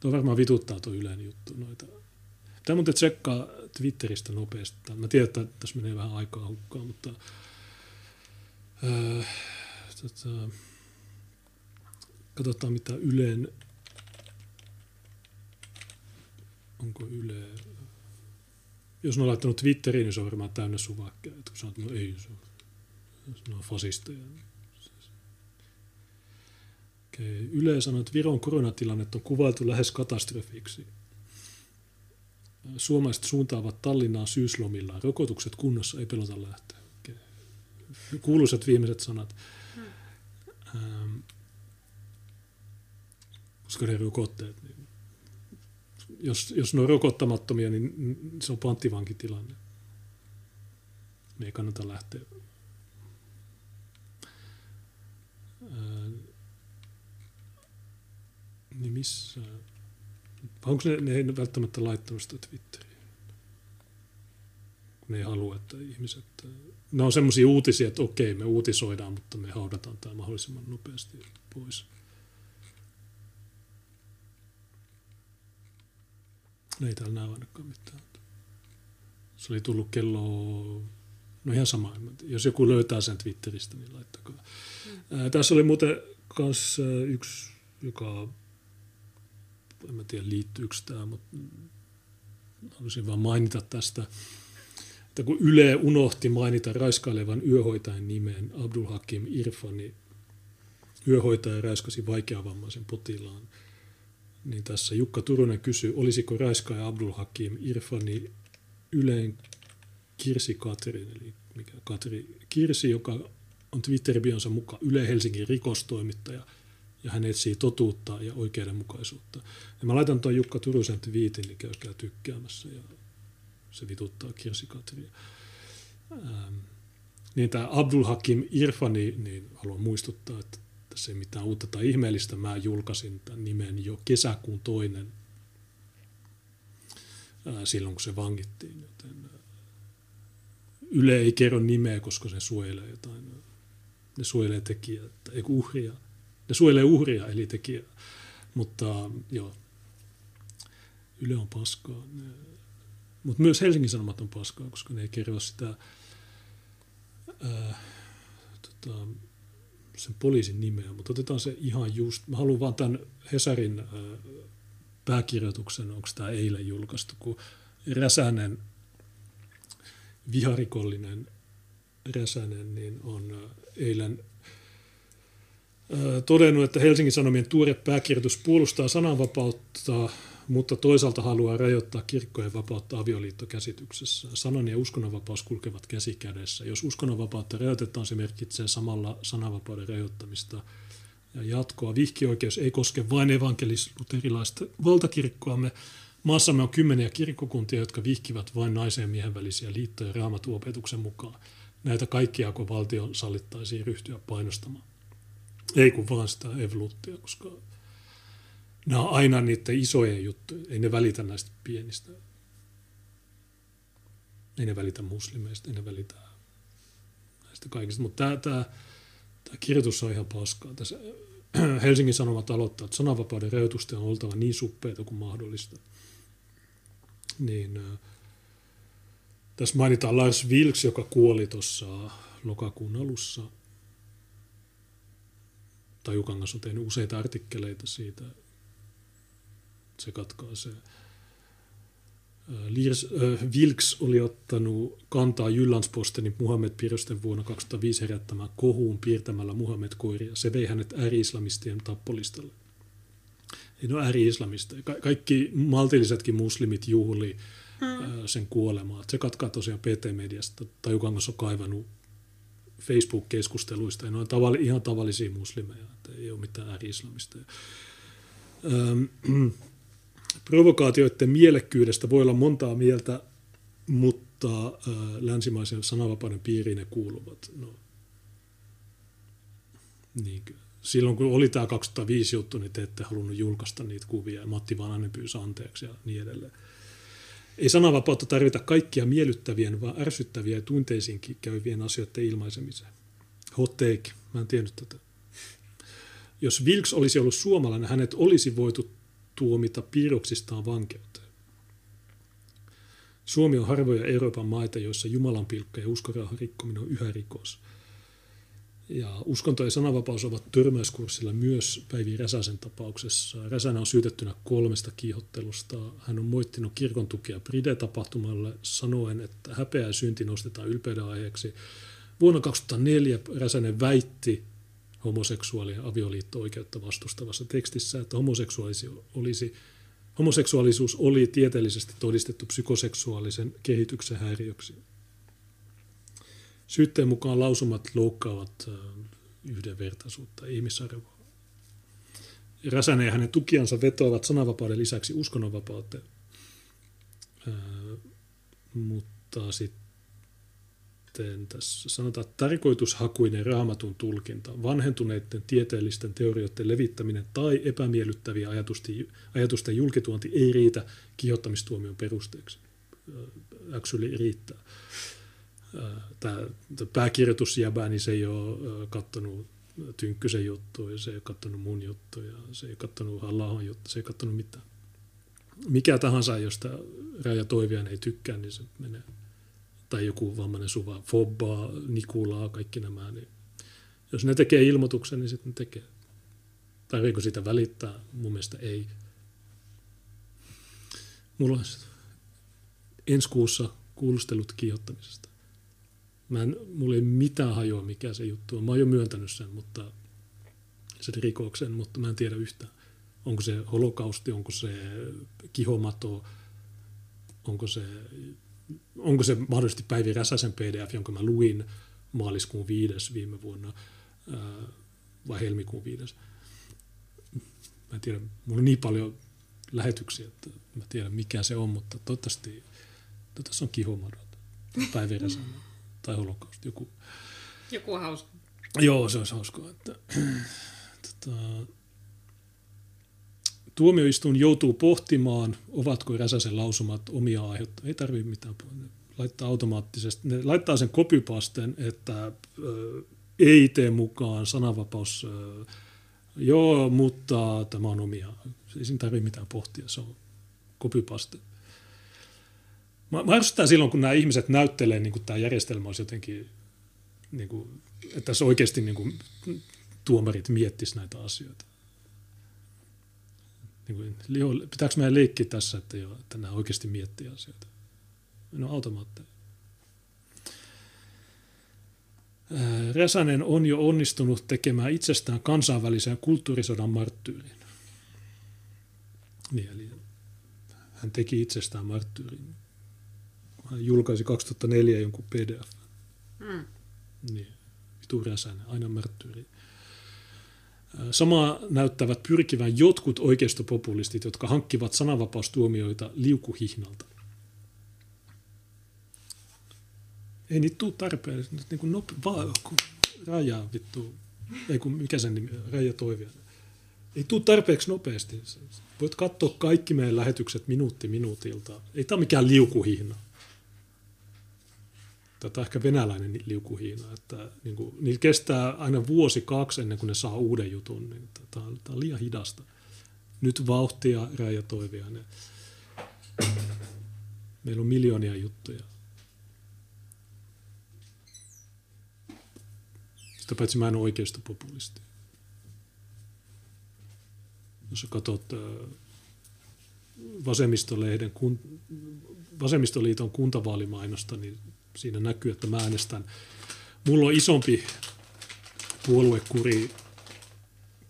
Speaker 2: Tuo varmaan vituttaa tuo Ylen juttu. Noita. Tämä muuten tsekkaa Twitteristä nopeasti. Mä tiedän, että tässä menee vähän aikaa hukkaan, mutta äh, tota, katsotaan mitä Ylen onko Yle... Jos ne on laittanut Twitteriin, niin se on varmaan täynnä suvakkeja. Kun sanot, no ei, se on, se on fasisteja. Okay. Yle sanoo, että Viron koronatilannet on kuvailtu lähes katastrofiksi. Suomalaiset suuntaavat Tallinnaan syyslomillaan. Rokotukset kunnossa, ei pelota lähteä. Kuuluisat viimeiset sanat. Hmm. Ähm, koska ne rokotteet, niin jos, jos ne on rokottamattomia, niin se on panttivankitilanne. Me ei kannata lähteä. Ää, niin missä? Onko ne, ne ei välttämättä laittanut sitä Twitteriin? Kun ne ei halua, että ihmiset... Ne on semmoisia uutisia, että okei, me uutisoidaan, mutta me haudataan tämä mahdollisimman nopeasti pois. No ei täällä näy ainakaan mitään. Se oli tullut kello, no ihan sama. Jos joku löytää sen Twitteristä, niin laittakaa. Mm. Ää, tässä oli muuten myös yksi, joka, en mä tiedä liittyykö tämä, mutta haluaisin vaan mainita tästä, että kun Yle unohti mainita raiskailevan yöhoitajan nimen Abdul Hakim Irfani, yöhoitaja raiskasi vaikeavammaisen potilaan – niin tässä Jukka Turunen kysyy, olisiko Raiska ja Abdul Hakim Irfani Yleen Kirsi Katrin, eli mikä Katri Kirsi, joka on Twitter-bionsa mukaan Yle Helsingin rikostoimittaja, ja hän etsii totuutta ja oikeudenmukaisuutta. Ja mä laitan tuon Jukka Turusen twiitin, niin käykää tykkäämässä, ja se vituttaa Kirsi Katria. Ähm, niin tämä Abdul Hakim Irfani, niin haluan muistuttaa, että tässä ei mitään uutta tai ihmeellistä. Mä julkaisin tämän nimen jo kesäkuun toinen silloin, kun se vangittiin. Joten Yle ei kerro nimeä, koska se suojelee jotain. Ne suojelee tekijää, ei uhria. Ne suojelee uhria, eli tekijää. Mutta joo, Yle on paskaa. Mutta myös Helsingin Sanomat on paskaa, koska ne ei kerro sitä ää, tota, sen poliisin nimeä, mutta otetaan se ihan just. Mä haluan vaan tämän Hesarin äh, pääkirjoituksen, onko tämä eilen julkaistu, kun Räsänen, viharikollinen Räsänen, niin on äh, eilen äh, todennut, että Helsingin Sanomien tuore pääkirjoitus puolustaa sananvapautta mutta toisaalta haluaa rajoittaa kirkkojen vapautta avioliittokäsityksessä. Sanan ja uskonnonvapaus kulkevat käsi kädessä. Jos uskonnonvapautta rajoitetaan, se merkitsee samalla sananvapauden rajoittamista ja jatkoa. Vihkioikeus ei koske vain evankelis-luterilaista valtakirkkoamme. Maassamme on kymmeniä kirkkokuntia, jotka vihkivät vain naisen ja miehen välisiä liittoja raamatuopetuksen mukaan. Näitä kaikkia, kun valtio sallittaisiin ryhtyä painostamaan. Ei kun vaan sitä evoluuttia, koska nämä on aina niiden isojen juttuja. Ei ne välitä näistä pienistä. Ei ne välitä muslimeista, ei ne välitä näistä kaikista. Mutta tämä, tämä, tämä kirjoitus on ihan paskaa. Tässä [clears throat] Helsingin Sanomat aloittaa, että sananvapauden rajoitusten on oltava niin suppeita kuin mahdollista. Niin, tässä mainitaan Lars Vilks, joka kuoli tuossa lokakuun alussa – Tajukangas on tehnyt useita artikkeleita siitä. Se katkaisee. Liers, äh, Vilks oli ottanut kantaa Jyllandspostenin Muhammed Pirosten vuonna 2005 herättämään kohuun piirtämällä Muhammed koiria. Se vei hänet ääri-islamistien tappolistalle. No ääri-islamista. Ka- kaikki maltillisetkin muslimit juhli hmm. sen kuolemaa. Se katkaa tosiaan PT-mediasta. Tajukangas on kaivannut Facebook-keskusteluista. Ja ne on tavalli, ihan tavallisia muslimeja. Että ei ole mitään ääri-islamista. Ähm, [clears throat] provokaatioiden mielekkyydestä voi olla montaa mieltä, mutta äh, länsimaisen sananvapauden piiriin ne kuuluvat. No, niin, silloin kun oli tämä 2005 juttu, niin te ette halunnut julkaista niitä kuvia ja Matti Vanhanen pyysi anteeksi ja niin edelleen. Ei sananvapautta tarvita kaikkia miellyttävien, vaan ärsyttäviä ja tunteisiinkin käyvien asioiden ilmaisemiseen. Hot take, mä en tiennyt tätä. Jos Vilks olisi ollut suomalainen, hänet olisi voitu tuomita piirroksistaan vankeuteen. Suomi on harvoja Euroopan maita, joissa Jumalan pilkka ja uskorauhan rikkominen on yhä rikos. Ja uskonto ja sananvapaus ovat törmäyskurssilla myös Päivi Räsäsen tapauksessa. Räsänen on syytettynä kolmesta kiihottelusta. Hän on moittinut kirkon tukea Pride-tapahtumalle sanoen, että häpeä ja synti nostetaan ylpeyden aiheeksi. Vuonna 2004 Räsänen väitti homoseksuaalien avioliitto-oikeutta vastustavassa tekstissä, että olisi, homoseksuaalisuus oli tieteellisesti todistettu psykoseksuaalisen kehityksen häiriöksi. Syytteen mukaan lausumat loukkaavat yhdenvertaisuutta ihmisarvoa. Räsänen ja hänen tukiansa vetoavat sananvapauden lisäksi uskonnonvapauteen. mutta sitten tässä sanotaan, että tarkoitushakuinen raamatun tulkinta, vanhentuneiden tieteellisten teorioiden levittäminen tai epämiellyttäviä ajatusten, julkituonti ei riitä kiihottamistuomion perusteeksi. Actually riittää. Tämä, tämä pääkirjoitusjäbä, niin se ei ole katsonut Tynkkysen juttuja, se ei ole katsonut mun juttuja, se ei ole katsonut halla juttuja, se ei ole katsonut mitään. Mikä tahansa, josta Raja Toivian ei tykkää, niin se menee tai joku vammainen suva, Fobbaa, Nikulaa, kaikki nämä, niin jos ne tekee ilmoituksen, niin sitten ne tekee. Tai sitä sitä välittää? Mun mielestä ei. Mulla on ensi kuussa kuulustelut kiihottamisesta. Mä en, mulla ei mitään hajoa, mikä se juttu on. Mä oon jo myöntänyt sen, mutta sen rikoksen, mutta mä en tiedä yhtään. Onko se holokausti, onko se kihomato, onko se onko se mahdollisesti Päivi Räsäsen PDF, jonka mä luin maaliskuun viides viime vuonna, vai helmikuun viides. Mä en tiedä, mulla on niin paljon lähetyksiä, että mä tiedän mikä se on, mutta toivottavasti, toivottavasti on kihomadot, Päivi Räsänen tai holokaust, joku.
Speaker 3: Joku hauska.
Speaker 2: Joo, se olisi hauskaa. Että, tota, Tuomioistuin joutuu pohtimaan, ovatko Räsäsen lausumat omia aiheuttaa. Ei tarvitse mitään laittaa automaattisesti. Ne laittaa sen kopypasten, että ei tee mukaan sananvapaus. joo, mutta tämä on omia. Ei siinä tarvitse mitään pohtia, se on kopypaste. Mä, mä silloin, kun nämä ihmiset näyttelee, niin kuin tämä järjestelmä olisi jotenkin, niin kuin, että tässä oikeasti niin kuin, tuomarit miettisivät näitä asioita niin kuin, pitääkö meidän leikkiä tässä, että, jo, että nämä oikeasti miettii asioita? No automaatteja. Räsänen on jo onnistunut tekemään itsestään kansainvälisen kulttuurisodan marttyyrin. Niin, eli hän teki itsestään marttyyrin. Hän julkaisi 2004 jonkun PDF. Mm. Niin, vitu Räsänen, aina marttyyri. Samaa näyttävät pyrkivän jotkut oikeistopopulistit, jotka hankkivat sananvapaustuomioita liukuhihnalta. Ei niitä tule tarpeen. Nyt niin kuin nope, vaan, kun raja vittu, ei kun mikä sen nimi, Raja Toivia. Ei tule tarpeeksi nopeasti. Voit katsoa kaikki meidän lähetykset minuutti minuutilta. Ei tämä ole mikään liukuhihna tätä ehkä venäläinen liukuhiina, että niin kuin, niillä kestää aina vuosi kaksi ennen kuin ne saa uuden jutun, niin tämä on, tämä on liian hidasta. Nyt vauhtia, Raija Toiviainen. Meillä on miljoonia juttuja. Sitä paitsi mä en ole populisti. jos katsot vasemmistolehden, kun, vasemmistoliiton kuntavaalimainosta, niin siinä näkyy, että mä äänestän. Mulla on isompi puoluekuri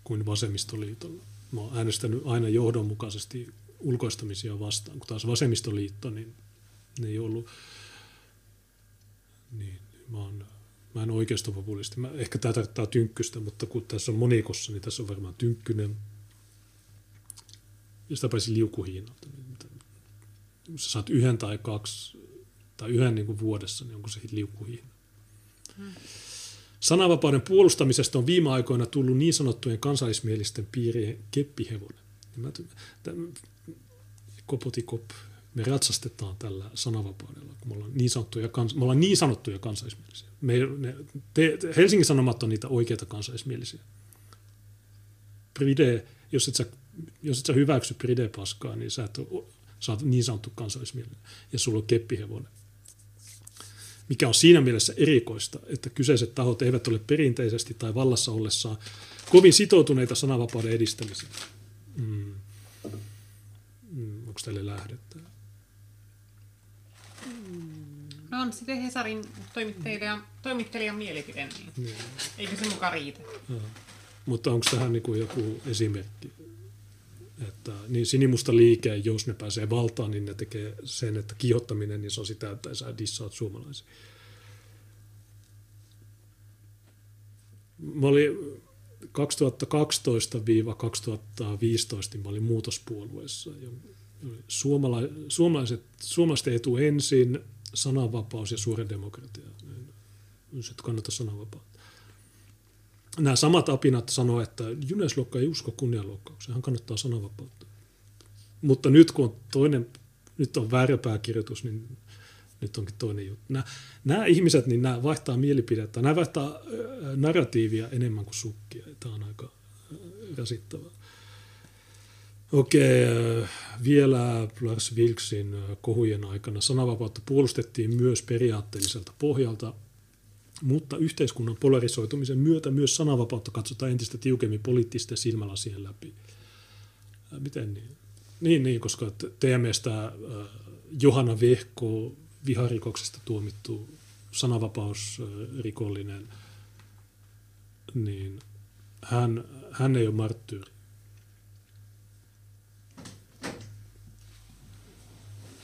Speaker 2: kuin vasemmistoliitolla. Mä oon äänestänyt aina johdonmukaisesti ulkoistamisia vastaan, kun taas vasemmistoliitto, niin ne ei ollut, niin mä oon mä en oikeistopopulisti. Mä, ehkä tämä tarkoittaa tynkkystä, mutta kun tässä on monikossa, niin tässä on varmaan tynkkynen. Ja sitä paitsi liukuhiinalta. Jos sä saat yhden tai kaksi, tai yhden niin kuin vuodessa, niin onko se liukuhiina? Hmm. Sananvapauden puolustamisesta on viime aikoina tullut niin sanottujen kansallismielisten piirien keppihevonen. Kopotikop, me ratsastetaan tällä sananvapaudella, kun me ollaan niin sanottuja, kans, me ollaan niin sanottuja kansallismielisiä. Me, ne, te, Helsingin Sanomat on niitä oikeita kansallismielisiä. Pride, jos et sä, jos et sä hyväksy Pride-paskaa, niin sä, et ole, sä oot niin sanottu kansallismielinen ja sulla on keppihevonen mikä on siinä mielessä erikoista, että kyseiset tahot eivät ole perinteisesti tai vallassa ollessaan kovin sitoutuneita sananvapauden edistämiseen. Mm. Mm. Onko teille lähdettä?
Speaker 3: No on sitten Hesarin toimittajan, toimittajan mielipide, niin mm. eikö se mukaan riitä?
Speaker 2: Mutta onko tähän niin kuin joku esimerkki? Että niin sinimusta liike, jos ne pääsee valtaan, niin ne tekee sen, että kiihottaminen, niin se on sitä, että sä dissaat suomalaisia. Mä olin 2012-2015, niin mä olin muutospuolueessa. Suomala- suomalaiset, suomalaisten etu ensin, sananvapaus ja suuren demokratia. Sitten kannattaa sananvapautta nämä samat apinat sanoo, että Juneslokka ei usko kunnianloukkaukseen, hän kannattaa sananvapautta. Mutta nyt kun on toinen, nyt on väärä pääkirjoitus, niin nyt onkin toinen juttu. Nämä, nämä ihmiset, niin nämä vaihtaa mielipidettä, nämä vaihtaa narratiivia enemmän kuin sukkia. Tämä on aika rasittavaa. Okei, vielä Lars Vilksin kohujen aikana sananvapautta puolustettiin myös periaatteelliselta pohjalta mutta yhteiskunnan polarisoitumisen myötä myös sananvapautta katsotaan entistä tiukemmin poliittisten silmälasien läpi. Miten niin? Niin, niin koska teidän mielestä Johanna Vehko viharikoksesta tuomittu sananvapausrikollinen, niin hän, hän ei ole marttyyri.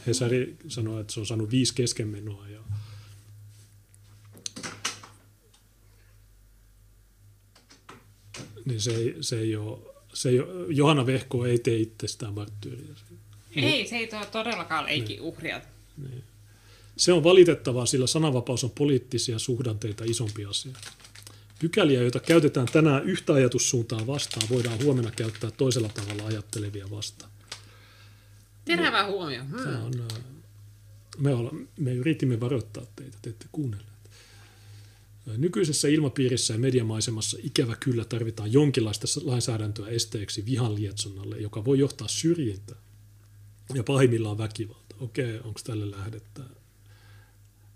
Speaker 2: Hesari sanoi, että se on saanut viisi keskenmenoa ja niin se ei, se ei ole, se ei ole, Johanna Vehko ei tee itsestään marttyyriä.
Speaker 3: Ei, se ei todellakaan leikki niin. uhria.
Speaker 2: Niin. Se on valitettavaa, sillä sananvapaus on poliittisia suhdanteita isompi asia. Pykäliä, joita käytetään tänään yhtä ajatussuuntaa vastaan, voidaan huomenna käyttää toisella tavalla ajattelevia vastaan.
Speaker 3: Terävä huomio. Hmm.
Speaker 2: Tämä on, me, olla, me yritimme varoittaa teitä, te ette kuunnella. Nykyisessä ilmapiirissä ja mediamaisemassa ikävä kyllä tarvitaan jonkinlaista lainsäädäntöä esteeksi vihan lietsonnalle, joka voi johtaa syrjintään ja pahimmillaan väkivalta. Okei, onko tälle lähdettä?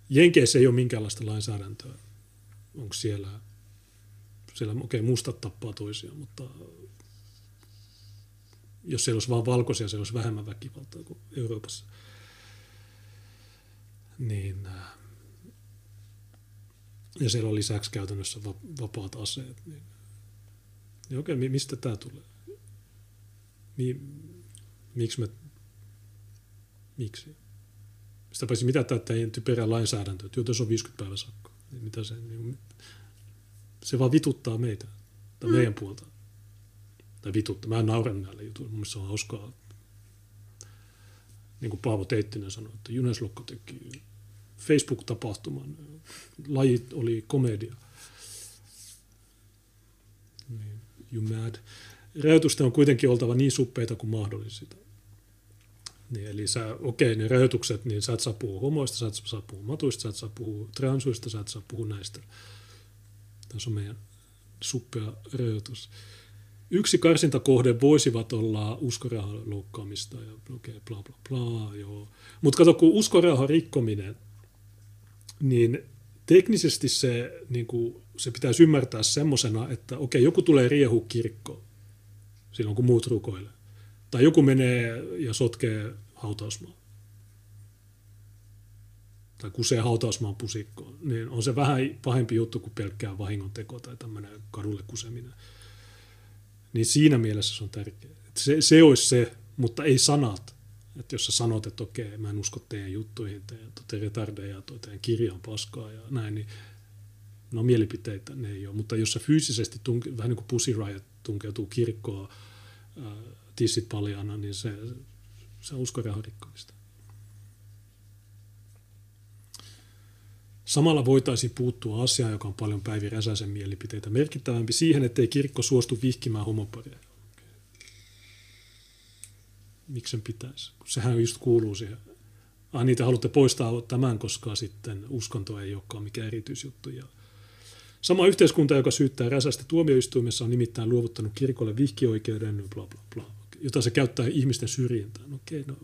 Speaker 2: Jenkeissä ei ole minkäänlaista lainsäädäntöä. Onko siellä, siellä okei, mustat tappaa toisiaan, mutta jos siellä olisi vain valkoisia, siellä olisi vähemmän väkivaltaa kuin Euroopassa. Niin, äh, ja siellä on lisäksi käytännössä vapaat aseet. Niin, niin okei, mistä tämä tulee? Mi, miksi me, miksi? Sitä paitsi mitä tämä teidän typerä lainsäädäntö, että jos on 50 päivä sakko, niin mitä se, niin, se vaan vituttaa meitä, tai mm. meidän puolta. Tai vituttaa, mä nauran näille jutuille, mun se on hauskaa. Niin kuin Paavo Teittinen sanoi, että Junes Lokko teki Facebook-tapahtuman. Lajit oli komedia. Niin, you mad. Rajoitusten on kuitenkin oltava niin suppeita kuin mahdollista. Niin, eli sä, okei, ne rajoitukset, niin sä et saa puhua homoista, sä et saa puhua matuista, sä et saa puhua transuista, sä et saa puhua näistä. Tässä on meidän suppea rajoitus. Yksi karsintakohde voisivat olla uskorahan loukkaamista ja okay, bla bla bla, joo. Mutta kato, kun uskorahan rikkominen niin teknisesti se, niin kuin, se pitäisi ymmärtää semmoisena, että okei, joku tulee riehu kirkkoon. silloin kun muut rukoilee. Tai joku menee ja sotkee hautausmaa. Tai kusee hautausmaan pusikkoon. Niin on se vähän pahempi juttu kuin pelkkää vahingon teko tai tämmöinen kadulle kuseminen. Niin siinä mielessä se on tärkeää. Se, se olisi se, mutta ei sanat. Että jos sä sanot, että okei, mä en usko teidän juttuihin, teidän, teidän retardeja, teidän kirjan paskaa ja näin, niin no mielipiteitä ne ei ole. Mutta jos sä fyysisesti, tunke, vähän niin kuin Pussy Riot tunkeutuu kirkkoon ää, tissit paljana, niin se, se on uskorauhan rikkomista. Samalla voitaisiin puuttua asiaan, joka on paljon Päivi Räsäsen mielipiteitä merkittävämpi siihen, ettei kirkko suostu vihkimään homopareja. Miksen pitäisi? Sehän just kuuluu siihen. Ah, niitä haluatte poistaa tämän, koska sitten uskonto ei olekaan mikään erityisjuttu. Ja Sama yhteiskunta, joka syyttää Räsästä tuomioistuimessa, on nimittäin luovuttanut kirkolle vihkioikeuden, bla bla bla, jota se käyttää ihmisten syrjintään. Okei, no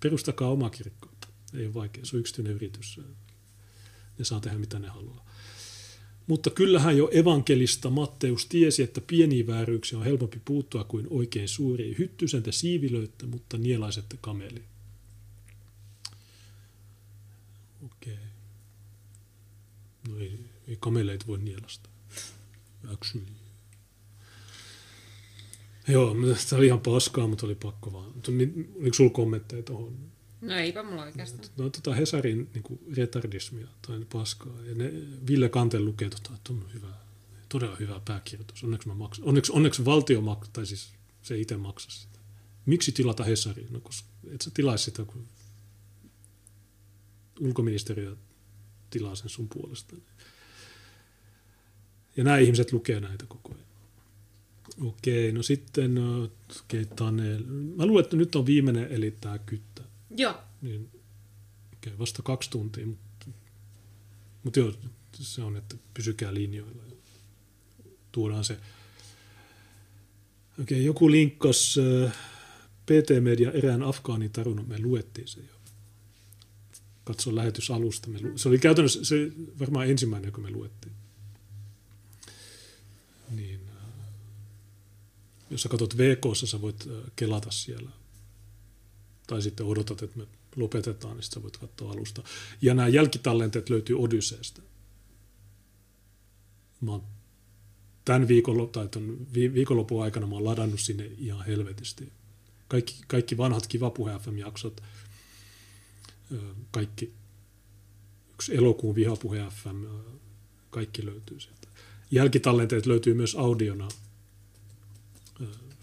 Speaker 2: perustakaa oma kirkko. Ei ole vaikea, se on yksityinen yritys. Ne saa tehdä mitä ne haluaa. Mutta kyllähän jo evankelista Matteus tiesi, että pieniä vääryyksiä on helpompi puuttua kuin oikein suuriin. Hyttysen te siivilöitte, mutta nielaisette kameli. Okei. No ei, ei kameleita voi nielasta. Actually. Joo, tämä oli ihan paskaa, mutta oli pakko vaan. Oliko sulla kommentteja tuohon?
Speaker 3: No eipä mulla oikeastaan.
Speaker 2: No tota Hesarin niin kuin retardismia tai paskaa. Ja ne, Ville Kantel lukee, tota, että on hyvä, todella hyvä pääkirjoitus. Onneksi, mä maksan. Onneksi, onneksi valtio maksaa, tai siis se itse maksaa sitä. Miksi tilata Hesariin? No, koska et sä tilaisi sitä, kun ulkoministeriö tilaa sen sun puolesta. Ja nämä ihmiset lukee näitä koko ajan. Okei, no sitten okay, Tanel. Mä luulen, että nyt on viimeinen, eli tämä kyttä.
Speaker 3: Joo.
Speaker 2: Niin, okay, vasta kaksi tuntia, mutta, mutta joo, se on, että pysykää linjoilla. Tuodaan se. Okei, joku linkkas PT Media erään afgaanin tarunan, me luettiin se jo. Katso lähetysalusta. Me lu- se oli käytännössä se varmaan ensimmäinen, joka me luettiin. Niin, jos sä katsot VK, sä voit kelata siellä. Tai sitten odotat, että me lopetetaan, niin sä voit katsoa alusta. Ja nämä jälkitallenteet löytyy Odysseesta. Mä oon tämän viikon, tai ton viikonlopun aikana mä oon ladannut sinne ihan helvetisti. Kaikki, kaikki vanhat Kiva FM-jaksot, kaikki yksi elokuun Vihapuhe FM, kaikki löytyy sieltä. Jälkitallenteet löytyy myös audiona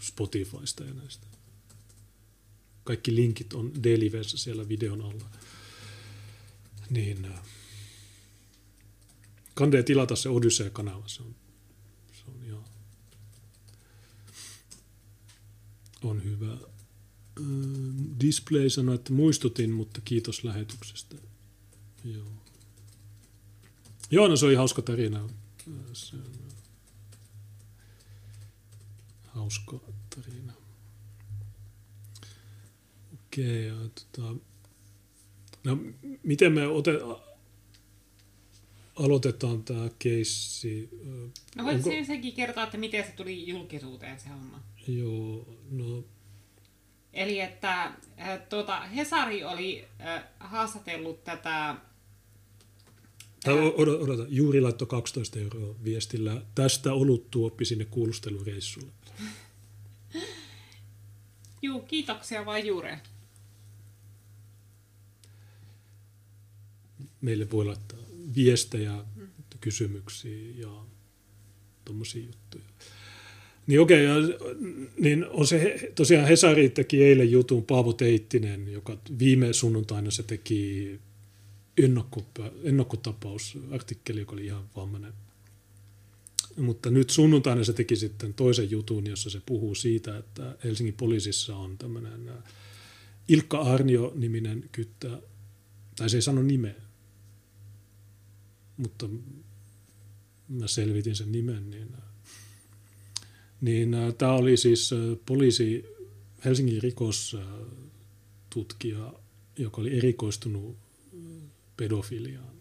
Speaker 2: Spotifysta ja näistä. Kaikki linkit on Delivessä siellä videon alla. Niin, kandee tilata se Odyssey-kanava, se on, se on ihan, on hyvä. Display sanoi, että muistutin, mutta kiitos lähetyksestä. Joo. Joo, no se oli hauska tarina. Se on hauska tarina. Okei, ja tota, no miten me ote, aloitetaan tämä keissi?
Speaker 3: No voit Onko... sekin kertoa, että miten se tuli julkisuuteen se homma?
Speaker 2: Joo, no...
Speaker 3: Eli että äh, tuota, Hesari oli äh, haastatellut tätä
Speaker 2: tai odota, odota, juuri laittoi 12 euroa viestillä. Tästä oluttuoppi sinne kuulustelureissulle. [laughs]
Speaker 3: Juu, kiitoksia vaan Jure.
Speaker 2: Meille voi laittaa viestejä, kysymyksiä ja tuommoisia juttuja. Niin okei, okay, niin on se, tosiaan Hesari teki eilen jutun Paavo Teittinen, joka viime sunnuntaina se teki ennakkotapausartikkeli, joka oli ihan vammainen. Mutta nyt sunnuntaina se teki sitten toisen jutun, jossa se puhuu siitä, että Helsingin poliisissa on tämmöinen äh, Ilkka Arnio-niminen kyttä, tai se ei sano nimeä, mutta mä selvitin sen nimen, niin, äh, niin äh, tämä oli siis poliisi, Helsingin rikostutkija, joka oli erikoistunut pedofiliaan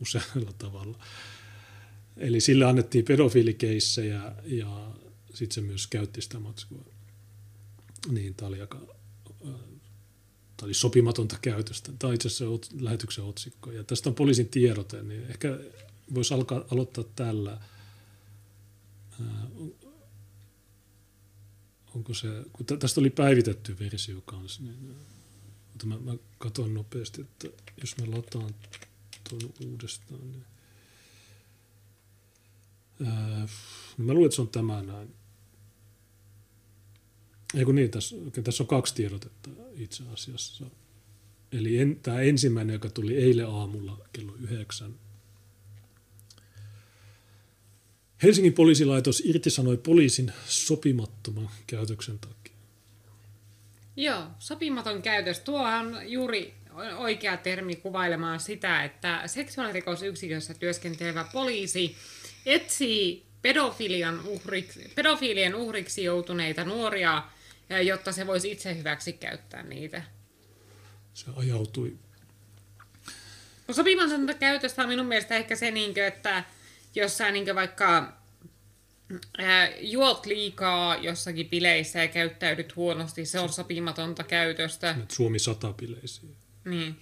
Speaker 2: usealla tavalla. Eli sille annettiin pedofilikeissejä ja sitten se myös käytti sitä matskua. Niin, tämä oli aika tämä oli sopimatonta käytöstä. Tämä on itse asiassa lähetyksen otsikko. Ja tästä on poliisin tiedote, niin ehkä voisi alkaa, aloittaa tällä. onko se, kun tästä oli päivitetty versio kanssa, niin mutta mä, mä katson nopeasti, että jos mä lataan tuon uudestaan, niin ää, mä luulen, että se on tämä näin. Ei kun niin, tässä, tässä on kaksi tiedotetta itse asiassa. Eli en, tämä ensimmäinen, joka tuli eilen aamulla kello yhdeksän. Helsingin poliisilaitos irtisanoi poliisin sopimattoman käytöksen takia.
Speaker 3: Joo, sopimaton käytös. Tuohan on juuri oikea termi kuvailemaan sitä, että seksuaalirikosyksikössä työskentelevä poliisi etsii pedofilian uhriksi, pedofilien uhriksi joutuneita nuoria jotta se voisi itse hyväksi käyttää niitä.
Speaker 2: Se ajautui.
Speaker 3: No sopimatonta käytöstä on minun mielestä ehkä se, että jos sä vaikka juot liikaa jossakin bileissä ja käyttäydyt huonosti, se on sopimatonta käytöstä.
Speaker 2: Suomi sata bileisiä.
Speaker 3: Niin.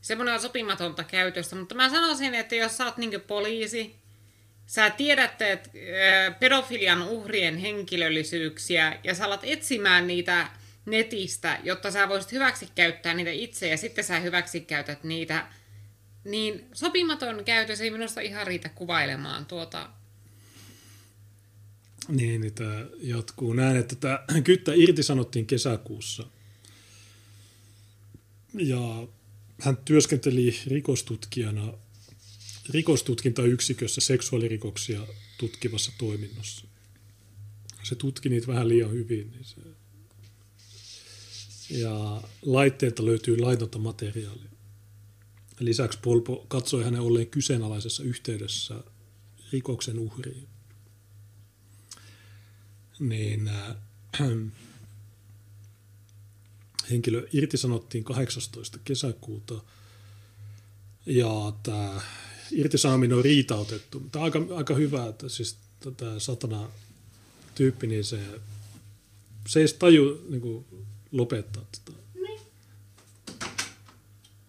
Speaker 3: Semmoinen on sopimatonta käytöstä, mutta mä sanoisin, että jos sä oot niin poliisi, sä tiedät että pedofilian uhrien henkilöllisyyksiä ja sä alat etsimään niitä netistä, jotta sä voisit hyväksi käyttää niitä itse ja sitten sä hyväksi käytät niitä, niin sopimaton käytös ei minusta ihan riitä kuvailemaan tuota.
Speaker 2: Niin, niin tämä jatkuu näin, että tämä [clears throat] kyttä irtisanottiin kesäkuussa. Ja hän työskenteli rikostutkijana rikostutkintayksikössä seksuaalirikoksia tutkivassa toiminnossa. Se tutki niitä vähän liian hyvin. Niin se... Ja laitteelta löytyy laitonta materiaalia. Lisäksi Polpo katsoi hänen olleen kyseenalaisessa yhteydessä rikoksen uhriin. Niin äh, [clears throat] henkilö irtisanottiin 18. kesäkuuta ja tämä irtisaaminen on riitautettu. On aika, aika hyvä, että siis tämä satana tyyppi, niin se, se ei taju niin kuin, lopettaa tätä.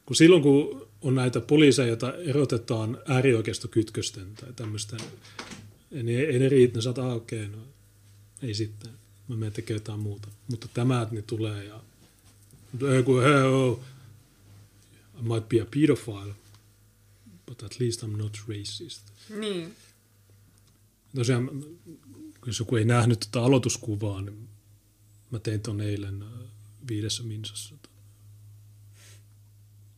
Speaker 2: Kun silloin, kun on näitä poliiseja, joita erotetaan äärioikeistokytkösten tai tämmöisten, niin ei, ei ne riitä, ne saat, okei, okay, no ei sitten, mä menen tekemään jotain muuta. Mutta tämä, niin tulee ja kun, hey, oh, I might be a pedophile but at least I'm not racist.
Speaker 3: Niin.
Speaker 2: Tosiaan, jos joku ei nähnyt tätä aloituskuvaa, niin mä tein ton eilen äh, viidessä minsassa.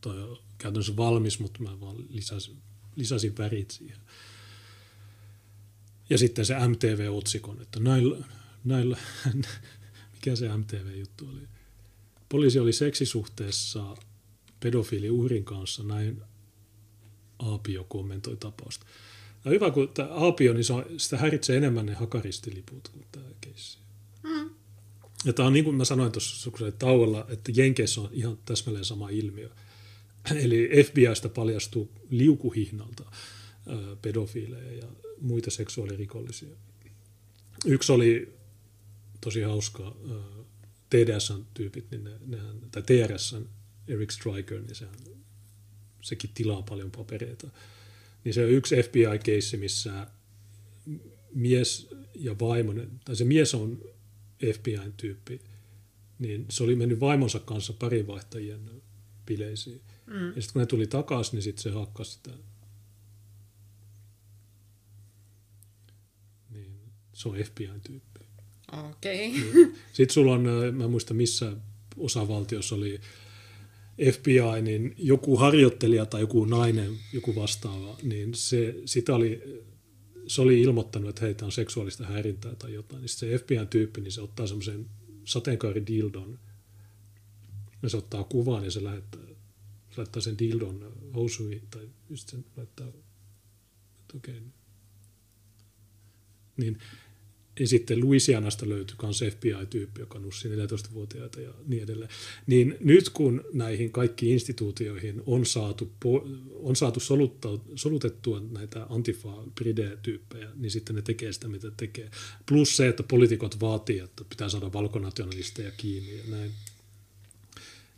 Speaker 2: Toi on käytännössä valmis, mutta mä vaan lisäsin, lisäsin värit siihen. Ja sitten se MTV-otsikon, että näillä, näillä [laughs] mikä se MTV-juttu oli? Poliisi oli seksisuhteessa pedofiili uhrin kanssa, näin Aapio kommentoi tapausta. No hyvä, kun tämä Aapio, niin se on, sitä häiritsee enemmän ne hakaristiliput kuin tämä keissi. Mm. Ja tämä on niin kuin mä sanoin tuossa tauolla, että Jenkeissä on ihan täsmälleen sama ilmiö. [clears throat] Eli FBIstä paljastuu liukuhihnalta pedofiileja ja muita seksuaalirikollisia. Yksi oli tosi hauska, TDSn-tyypit, niin ne, nehän, tai TRSn, Eric Stryker, niin sehän sekin tilaa paljon papereita. Niin se on yksi FBI-keissi, missä mies ja vaimo, tai se mies on FBI-tyyppi, niin se oli mennyt vaimonsa kanssa parinvaihtajien bileisiin. Mm. Ja sitten kun ne tuli takaisin, niin sitten se hakkasi sitä. Niin, se on FBI-tyyppi.
Speaker 3: Okei. Okay.
Speaker 2: Niin. Sitten sulla on, mä en muista missä osavaltiossa oli FBI, niin joku harjoittelija tai joku nainen, joku vastaava, niin se, sitä oli, se oli ilmoittanut, että heitä on seksuaalista häirintää tai jotain. Niin se FBI-tyyppi, niin se ottaa semmoisen sateenkaaridildon, ja se ottaa kuvan ja se lähettää, se laittaa sen dildon housuihin, tai just sen laittaa, että okei. Niin ja sitten Louisianasta löytyi myös FBI-tyyppi, joka nussi 14-vuotiaita ja niin edelleen. Niin nyt kun näihin kaikkiin instituutioihin on saatu, on saatu solutettua näitä antifa tyyppejä niin sitten ne tekee sitä, mitä tekee. Plus se, että poliitikot vaatii, että pitää saada valkonationalisteja kiinni ja näin.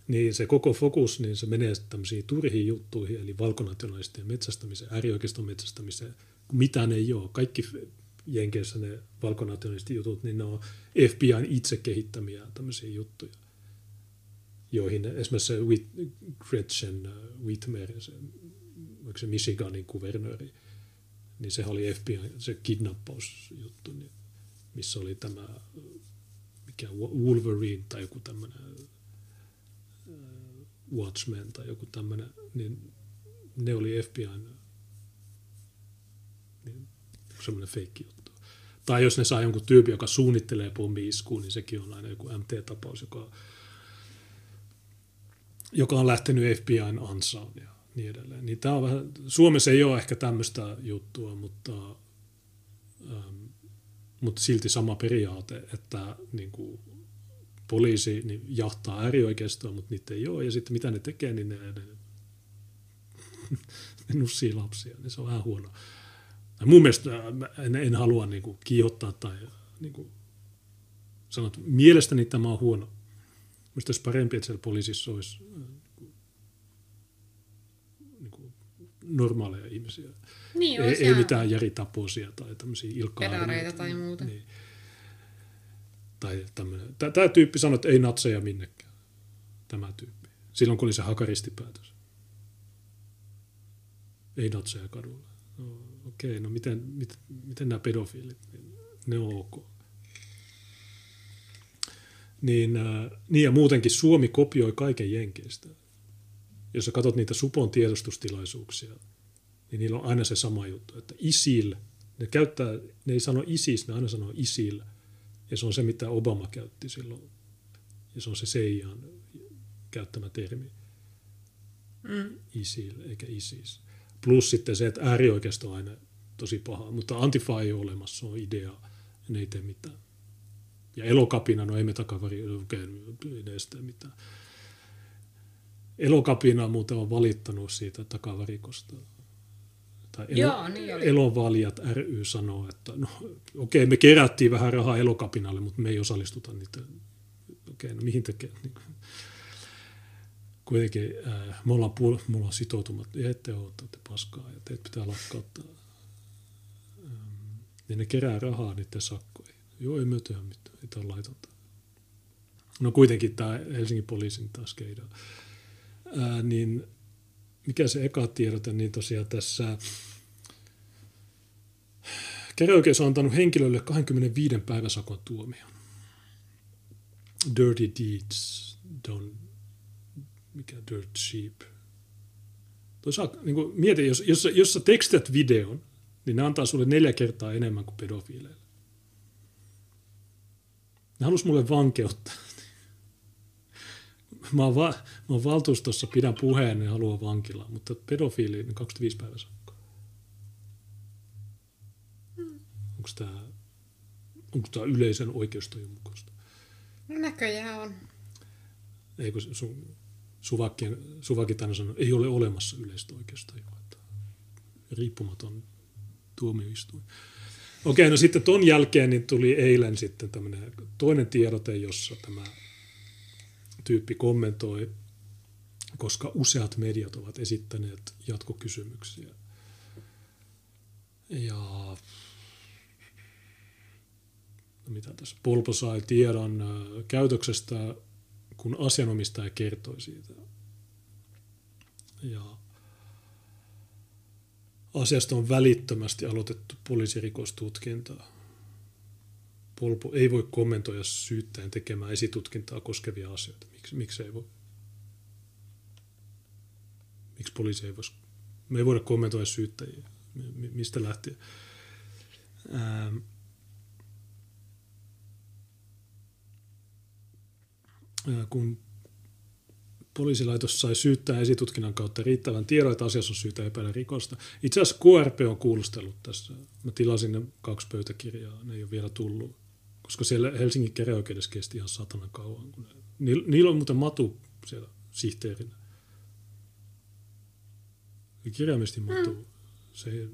Speaker 2: Niin se koko fokus, niin se menee tämmöisiin turhiin juttuihin, eli valkonationalistien metsästämiseen, äärioikeiston metsästämiseen, mitään ei ole. Kaikki Jenkeissä ne valkonationalistit jutut, niin ne on FBIn itse kehittämiä tämmöisiä juttuja, joihin esimerkiksi se Gretchen äh, Whitmer, se, se Michiganin kuvernööri, niin se oli FBI, se kidnappausjuttu, niin missä oli tämä mikä Wolverine tai joku tämmöinen äh, Watchmen tai joku tämmöinen, niin ne oli FBIn niin semmoinen feikki juttu. Tai jos ne saa jonkun tyypin, joka suunnittelee pommi-iskuun, niin sekin on aina joku MT-tapaus, joka, joka on lähtenyt FBIn ansaan ja niin edelleen. Niin tämä on vähän, Suomessa ei ole ehkä tämmöistä juttua, mutta, ähm, mutta silti sama periaate, että niin kuin, poliisi niin jahtaa äärioikeistoa, mutta niitä ei ole. Ja sitten mitä ne tekee, niin ne, ne, ne nussii lapsia. Niin se on vähän huono. Mun mielestä en, en halua niin kuin, kiihottaa tai niin kuin, sanoa, että mielestäni tämä on huono. Mielestäni olisi parempi, että siellä poliisissa olisi niin kuin, normaaleja ihmisiä.
Speaker 3: Niin,
Speaker 2: ei, ei mitään järitapoisia tai tämmöisiä ilkaa.
Speaker 3: tai muuta. Niin.
Speaker 2: Tai tämmöinen. Tämä tyyppi sanoi, että ei natseja minnekään. Tämä tyyppi. Silloin kun oli se hakaristipäätös. Ei natseja kadulla. No, okei, no miten, miten, miten nämä pedofiilit, ne on ok. Niin, äh, niin ja muutenkin Suomi kopioi kaiken Jenkeistä. Jos sä katsot niitä Supon tiedostustilaisuuksia, niin niillä on aina se sama juttu, että ISIL, ne käyttää, ne ei sano ISIS, ne aina sanoo ISIL, ja se on se, mitä Obama käytti silloin, ja se on se CIAn käyttämä termi. Mm. ISIL eikä ISIS. Plus sitten se, että äärioikeisto on aina tosi paha, mutta Antifa ei ole olemassa, se on idea, ne ei tee mitään. Ja elokapina, no ei me takavari, ei ne tee mitään. Elokapina muuten on valittanut siitä takavarikosta. Tai elo,
Speaker 3: Joo, niin oli.
Speaker 2: Elovalijat ry sanoo, että no okei, okay, me kerättiin vähän rahaa elokapinalle, mutta me ei osallistuta niitä. Okei, okay, no mihin tekee? Niin kuitenkin äh, me ollaan, puol- me ollaan sitoutumat, ette ole, te paskaa ja teet pitää lakkauttaa. Ähm, ja ne kerää rahaa niiden sakkoihin. Joo, ei me tehdä mitään, ei tämä laitonta. No kuitenkin tämä Helsingin poliisin taas keino. Ää, niin mikä se eka tiedote, niin tosiaan tässä käräjäoikeus on antanut henkilölle 25 päiväsakon tuomion. Dirty deeds don't mikä Dirt Sheep. Toisaalta niin kuin, mieti, jos, jos, jos sä tekstät videon, niin ne antaa sulle neljä kertaa enemmän kuin pedofiileille. Ne halus mulle vankeutta. [laughs] Mä oon, va, mä oon valtuustossa, pidän puheen, ne haluaa vankilaa, mutta pedofiili, niin 25 päivää sakkoa. Onko tämä onko tämä yleisen oikeustajun mukaista?
Speaker 3: No näköjään on.
Speaker 2: Eikö sun Suvakien, Suvakit aina sanoi, ei ole olemassa yleistä oikeustajua. Riippumaton tuomioistuin. Okei, no sitten ton jälkeen niin tuli eilen sitten tämmöinen toinen tiedote, jossa tämä tyyppi kommentoi, koska useat mediat ovat esittäneet jatkokysymyksiä. Ja no mitä tässä, Polpo sai tiedon käytöksestä kun asianomistaja kertoi siitä. Ja asiasta on välittömästi aloitettu poliisirikostutkintaa. Polpo ei voi kommentoida syyttäjän tekemään esitutkintaa koskevia asioita. Miksi, miksi ei voi? Miksi poliisi ei voisi? Me ei voida kommentoida syyttäjiä. Mistä lähtien? Ähm, kun poliisilaitos sai syyttää esitutkinnan kautta riittävän tiedon, että asiassa on syytä epäillä rikosta. Itse asiassa KRP on kuulustellut tässä. Mä tilasin ne kaksi pöytäkirjaa, ne ei ole vielä tullut. Koska siellä Helsingin käräjäoikeudessa kesti ihan satana kauan. Kun ne, niillä on muuten matu siellä sihteerinä. Kirjaimesti matu. Mm. Se,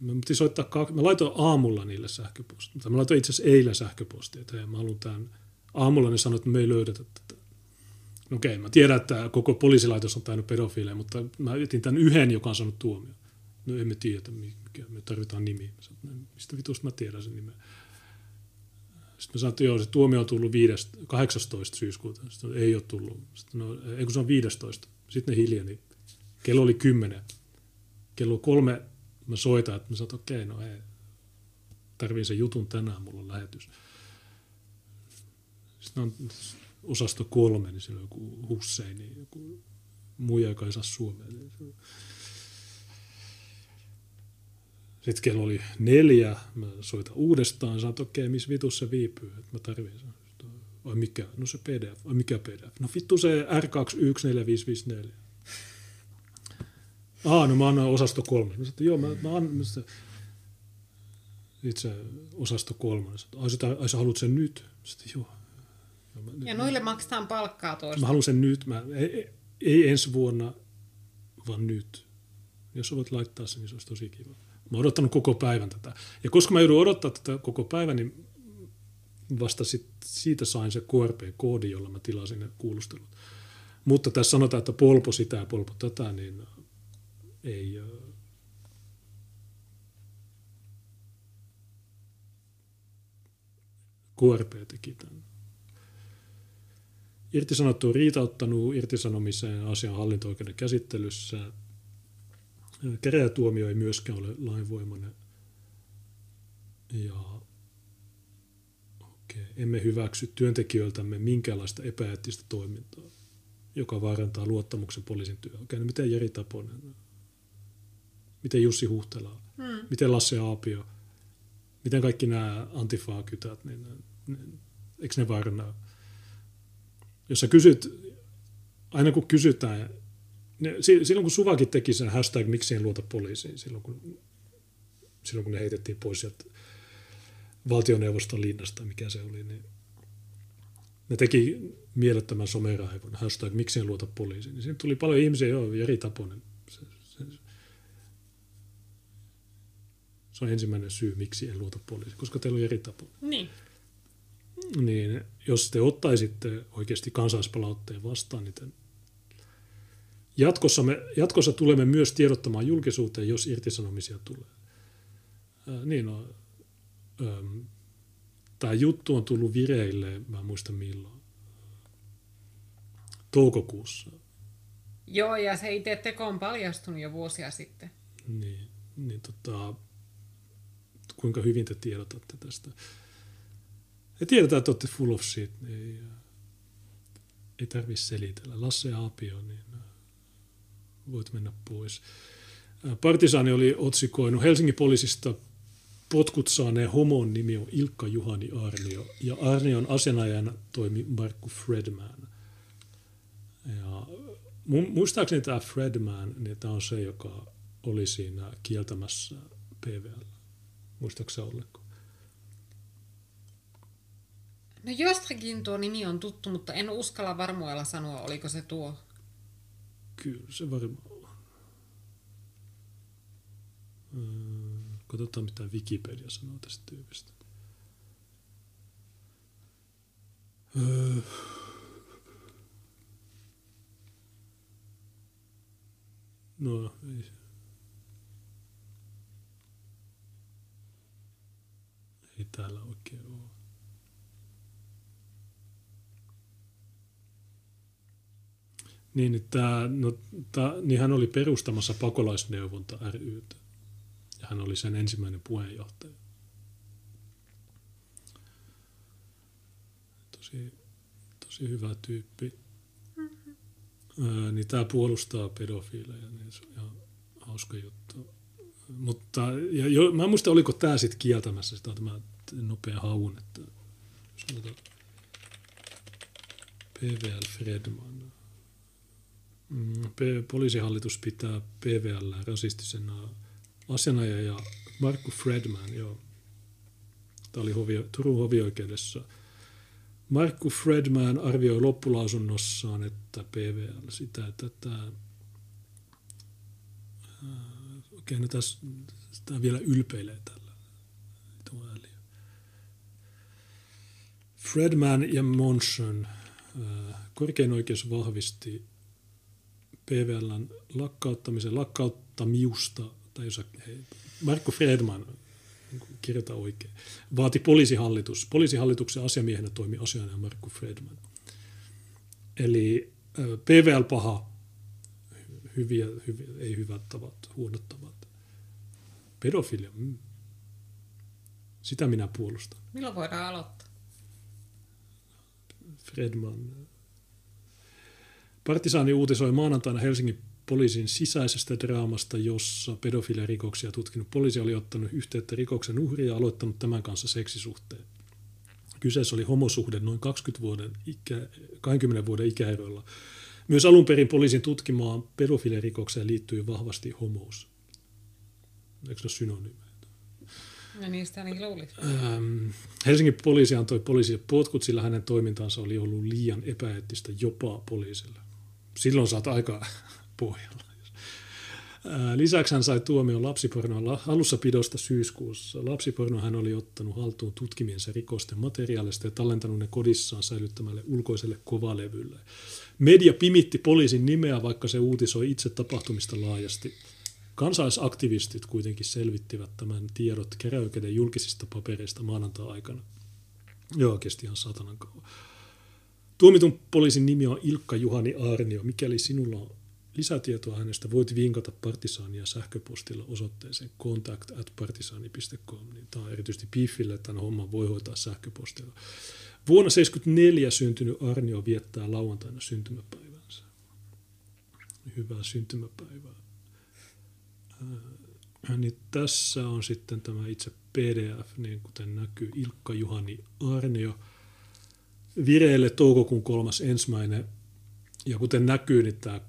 Speaker 2: mä, soittaa, mä laitoin aamulla niille sähköpostia. Mä laitoin itse asiassa eilen sähköpostia, että mä haluan tämän aamulla ne sanoivat, että me ei löydetä tätä. No okei, mä tiedän, että koko poliisilaitos on täynnä pedofiileja, mutta mä etin tämän yhden, joka on saanut tuomio. No emme tiedä, mikä, me tarvitaan nimi. Sanoin, mistä vitusta mä tiedän sen nimen. Sitten mä sanoin, että joo, se tuomio on tullut 5, 18. syyskuuta. Sitten ei ole tullut. Sitten no, ei kun se on 15. Sitten ne hiljeni. Kello oli 10. Kello kolme mä soitan, että mä sanoin, että okei, no ei. Tarviin sen jutun tänään, mulla on lähetys. Sitten on osasto kolme, niin siellä on joku Husseini, joku muija, joka ei saa suomea. Sitten kello oli neljä, mä soitan uudestaan, sanoin, että okei, missä vitussa se viipyy, että mä tarvitsen sen. Ai mikä? No se PDF. Ai mikä PDF? No vittu se R21454. Ah, no mä annan osasto kolme. Mä sanoin, joo, mä, mä annan, mä itse osasto kolme. Ai, ai sä haluat sen nyt? Sitten, joo,
Speaker 3: ja noille maksetaan palkkaa tuosta.
Speaker 2: Mä haluan sen nyt. Mä, ei, ei ensi vuonna, vaan nyt. Jos voit laittaa sen, niin se olisi tosi kiva. Mä oon odottanut koko päivän tätä. Ja koska mä joudun odottaa tätä koko päivän, niin vasta sit, siitä sain se KRP-koodi, jolla mä tilasin ne kuulustelut. Mutta tässä sanotaan, että polpo sitä ja polpo tätä, niin ei... KRP teki tämän. Irtisanottu on riitauttanut irtisanomiseen asian hallinto-oikeuden käsittelyssä. Käräjätuomio ei myöskään ole lainvoimainen. Ja okay, emme hyväksy työntekijöiltämme minkäänlaista epäeettistä toimintaa, joka vaarantaa luottamuksen poliisin työhön. Okay, no miten Jeri Taponen? Miten Jussi Huhtela? Hmm. Miten Lasse Aapio? Miten kaikki nämä antifaakytät, niin, niin eikö ne vaaranna jos sä kysyt, aina kun kysytään, ne, silloin kun Suvakin teki sen hashtag miksi en luota poliisiin, silloin kun, silloin kun ne heitettiin pois sieltä valtioneuvoston linnasta, mikä se oli, niin ne teki mielettömän someraivon, hashtag miksi en luota poliisiin. Niin siinä tuli paljon ihmisiä, joo, Jari Taponen. Se, se, se on ensimmäinen syy, miksi en luota poliisiin, koska teillä on Jari Taponen.
Speaker 3: Niin
Speaker 2: niin jos te ottaisitte oikeasti kansalaispalautteen vastaan, niin te jatkossa, me, jatkossa tulemme myös tiedottamaan julkisuuteen, jos irtisanomisia tulee. Ää, niin on. Tämä juttu on tullut vireille, mä en muista milloin, toukokuussa.
Speaker 3: Joo, ja se itse teko on paljastunut jo vuosia sitten.
Speaker 2: Niin, niin tota, kuinka hyvin te tiedotatte tästä? Ja tiedetään, että olette full of shit, niin ei, ei tarvitse selitellä. Lasse Aapio, niin äh, voit mennä pois. Äh, Partisaani oli otsikoinut Helsingin poliisista potkut saaneen homon nimi on Ilkka Juhani Arnio. Ja Arnion asianajana toimi Markku Fredman. Ja muistaakseni tämä Fredman, niin tämä on se, joka oli siinä kieltämässä PVL. Muistaakseni ollenko?
Speaker 3: No jostakin tuo nimi on tuttu, mutta en uskalla varmuudella sanoa, oliko se tuo.
Speaker 2: Kyllä se varmaan on. Öö, katsotaan, mitä Wikipedia sanoo tästä tyypistä. Öö. No, ei. Ei täällä oikein ole. Niin, että, no, ta, niin hän oli perustamassa pakolaisneuvonta rytä. Ja hän oli sen ensimmäinen puheenjohtaja. Tosi, tosi hyvä tyyppi. Mm-hmm. Ää, niin tämä puolustaa pedofiileja, niin se on ihan hauska juttu. Mutta ja jo, mä en muista, oliko tämä sitten kieltämässä sitä tämä nopea haun, että jos PVL Fredman. Mm, poliisihallitus pitää PVL rasistisena asianajaja Markku Fredman, joo. Tämä oli hovio, Turun hovioikeudessa. Markku Fredman arvioi loppulausunnossaan, että PVL sitä, että no tässä, tämä vielä ylpeilee tällä. Fredman ja Monson. Korkein oikeus vahvisti PVLn lakkauttamisen lakkauttamiusta, tai jos hei, Markku Fredman, kirjoita oikein, vaati poliisihallitus. Poliisihallituksen asiamiehenä toimi asianajaja Markku Fredman. Eli PVL paha, hyviä, hyviä, ei hyvät tavat, huonot tavat. Pedofilia, mm. sitä minä puolustan.
Speaker 3: Milloin voidaan aloittaa?
Speaker 2: Fredman. Partisaani uutisoi maanantaina Helsingin poliisin sisäisestä draamasta, jossa pedofiliarikoksia tutkinut poliisi oli ottanut yhteyttä rikoksen uhria ja aloittanut tämän kanssa seksisuhteen. Kyseessä oli homosuhde noin 20 vuoden ikä, 20 vuoden ikäeroilla. Myös alun perin poliisin tutkimaan pedofilirikokseen liittyy vahvasti homous. Eikö se ole synonyymi?
Speaker 3: No niistä ainakin luulit.
Speaker 2: Ähm, Helsingin poliisi antoi poliisille potkut, sillä hänen toimintansa oli ollut liian epäeettistä jopa poliisille. Silloin saat aika [laughs] pohjalla. Lisäksi hän sai tuomion lapsipornon alussapidosta syyskuussa. Lapsiporno hän oli ottanut haltuun tutkimiensa rikosten materiaalista ja tallentanut ne kodissaan säilyttämälle ulkoiselle kovalevylle. Media pimitti poliisin nimeä, vaikka se uutisoi itse tapahtumista laajasti. Kansalaisaktivistit kuitenkin selvittivät tämän tiedot keräykeiden julkisista papereista maanantai-aikana. Joo, kesti ihan satanan kauan. Tuomitun poliisin nimi on Ilkka Juhani Arnio. Mikäli sinulla on lisätietoa hänestä, voit vinkata partisaania sähköpostilla osoitteeseen contact at. Niin tämä on erityisesti Piffille, että tämän homman voi hoitaa sähköpostilla. Vuonna 1974 syntynyt Arnio viettää lauantaina syntymäpäivänsä. Hyvää syntymäpäivää. Äh, niin tässä on sitten tämä itse PDF, niin kuten näkyy, Ilkka Juhani Arnio. Vireille toukokuun kolmas ensimmäinen. Ja kuten näkyy, niin tämä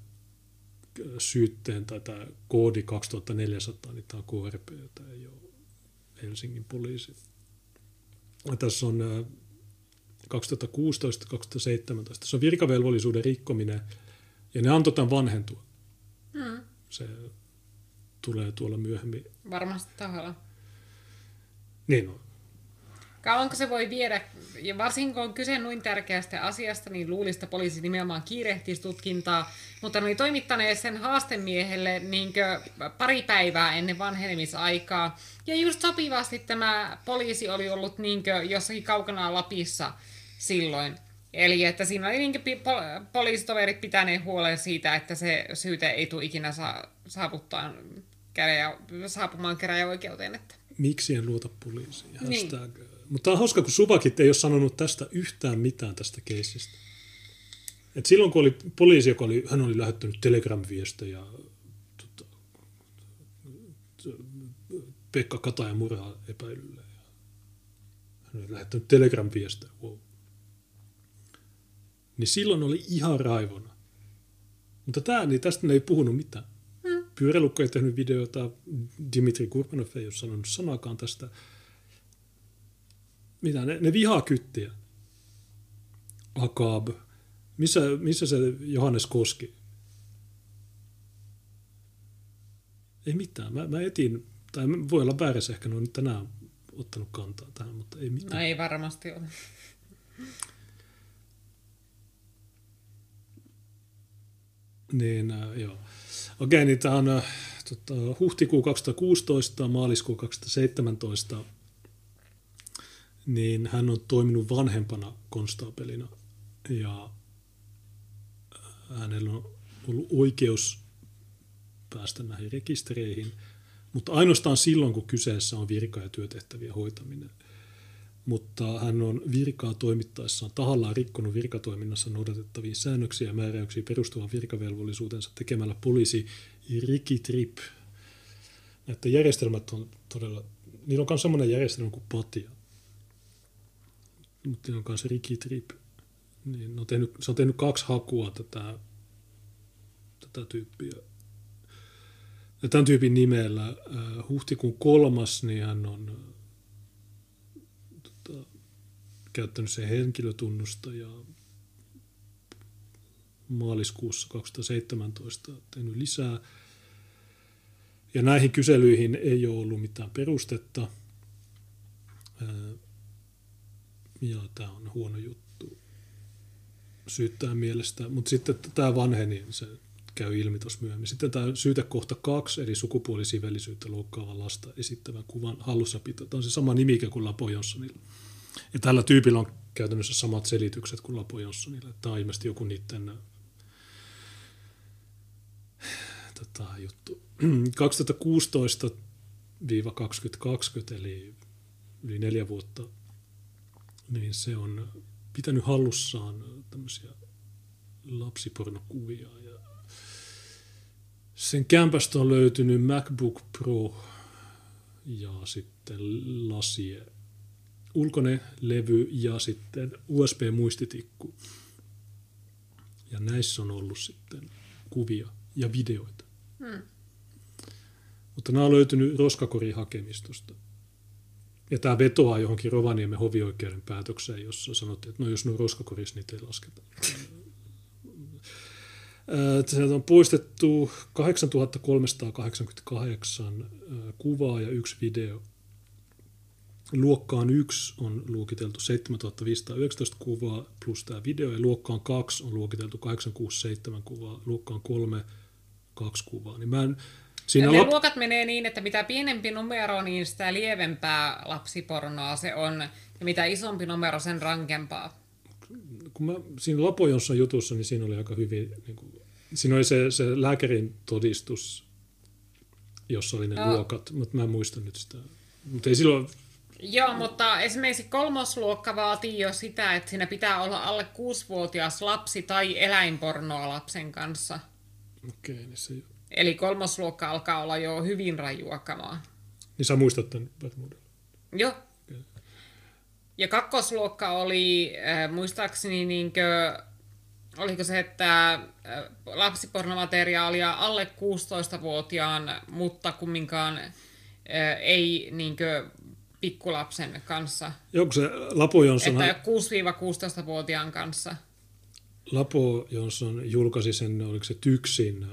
Speaker 2: syytteen tai tämä koodi 2400, niin tämä on KRP, tämä ei ole Helsingin poliisi. Ja tässä on 2016-2017, se on virkavelvollisuuden rikkominen, ja ne antoi tämän vanhentua. Hmm. Se tulee tuolla myöhemmin.
Speaker 3: Varmasti tahalla.
Speaker 2: Niin on.
Speaker 3: Kauanko se voi viedä, ja varsinkin kun on kyse noin tärkeästä asiasta, niin luulisi, että poliisi nimenomaan kiirehtisi tutkintaa, mutta ne oli toimittaneet sen haastemiehelle niin pari päivää ennen vanhenemisaikaa. Ja just sopivasti tämä poliisi oli ollut niin jossakin kaukana Lapissa silloin. Eli että siinä oli niin pol- poliisitoverit pitäneet huolen siitä, että se syyte ei tule ikinä saa, saavuttaa käräjä, saapumaan käräjäoikeuteen. Että.
Speaker 2: Miksi en luota poliisiin? Niin. Mutta tämä on hauska, kun Suvakit ei ole sanonut tästä yhtään mitään tästä keisistä. Et silloin kun oli poliisi, joka oli, hän oli lähettänyt Telegram-viestejä tota, Pekka Kataja murhaa epäilylle. Hän oli lähettänyt Telegram-viestejä. Wow. Niin silloin oli ihan raivona. Mutta tämä, niin tästä ne ei puhunut mitään. Hmm. Pyörälukko ei tehnyt videota, Dimitri Kurbanov ei ole sanonut sanakaan tästä mitä ne, ne vihaa kyttiä. Akab. Missä, missä se Johannes Koski? Ei mitään. Mä, mä etin, tai voi olla väärässä ehkä, ne on tänään ottanut kantaa tähän, mutta ei mitään.
Speaker 3: No ei varmasti ole.
Speaker 2: Niin, äh, joo. Okei, niin tämä on äh, tota, huhtikuu 2016, maaliskuu 2017 niin hän on toiminut vanhempana konstaapelina ja hänellä on ollut oikeus päästä näihin rekistereihin, mutta ainoastaan silloin, kun kyseessä on virka- ja työtehtäviä hoitaminen. Mutta hän on virkaa toimittaessaan tahallaan rikkonut virkatoiminnassa noudatettaviin säännöksiä ja määräyksiä perustuvan virkavelvollisuutensa tekemällä poliisi rikitrip. Näitä järjestelmät on todella, niillä on myös sellainen järjestelmä kuin PATIA, mutta on kanssa rikitrip. niin on tehnyt, se on tehnyt kaksi hakua tätä, tätä tyyppiä. Ja tämän tyypin nimellä äh, huhtikuun kolmas, niin hän on äh, tota, käyttänyt sen henkilötunnusta ja maaliskuussa 2017 tehnyt lisää. Ja näihin kyselyihin ei ole ollut mitään perustetta. Ja tämä on huono juttu syyttää mielestä. Mutta sitten tämä vanheni, se käy ilmi tuossa myöhemmin. Sitten tämä syytekohta kaksi, eli sukupuolisivellisyyttä loukkaava lasta esittävän kuvan hallussapito. Tämä on se sama nimike kuin Lapo Jonssonilla. Ja tällä tyypillä on käytännössä samat selitykset kuin Lapo Jonssonilla. Tämä on ilmeisesti joku niiden tota, juttu. 2016-2020, eli yli neljä vuotta, niin se on pitänyt hallussaan tämmöisiä lapsipornokuvia. Ja sen kämpästä on löytynyt MacBook Pro ja sitten lasie, ulkoinen levy ja sitten USB-muistitikku. Ja näissä on ollut sitten kuvia ja videoita. Hmm. Mutta nämä on löytynyt roskakorihakemistosta. Ja tämä vetoaa johonkin Rovaniemen hovioikeuden päätökseen, jossa sanottiin, että no jos ne on roskakorissa, niitä ei lasketa. Sieltä on poistettu 8388 kuvaa ja yksi video. Luokkaan 1 on luokiteltu 7519 kuvaa plus tämä video, ja luokkaan 2 on luokiteltu 867 kuvaa, luokkaan 3 kaksi kuvaa. Niin mä en,
Speaker 3: Siinä ne lop... luokat menee niin, että mitä pienempi numero, niin sitä lievempää lapsipornoa se on, ja mitä isompi numero, sen rankempaa.
Speaker 2: Kun mä, siinä Lapojonssa jutussa, niin siinä oli aika hyvin, niin kuin, siinä oli se, se lääkärin todistus, jossa oli ne no. luokat, mutta mä en muista nyt sitä. Mutta ei silloin
Speaker 3: Joo, mutta esimerkiksi kolmosluokka vaatii jo sitä, että siinä pitää olla alle kuusivuotias lapsi tai eläinpornoa lapsen kanssa.
Speaker 2: Okei, niin se...
Speaker 3: Eli kolmosluokka alkaa olla jo hyvin rajuakamaa.
Speaker 2: Niin sä muistat tämän varmuudella?
Speaker 3: Joo. Okay. Ja kakkosluokka oli, äh, muistaakseni, niinkö, oliko se, että äh, lapsipornomateriaalia alle 16-vuotiaan, mutta kumminkaan äh, ei niinkö pikkulapsen kanssa.
Speaker 2: Onko se Lapo Jonsson...
Speaker 3: Että 6-16-vuotiaan kanssa.
Speaker 2: Lapo Jonsson julkaisi sen, oliko se Tyksin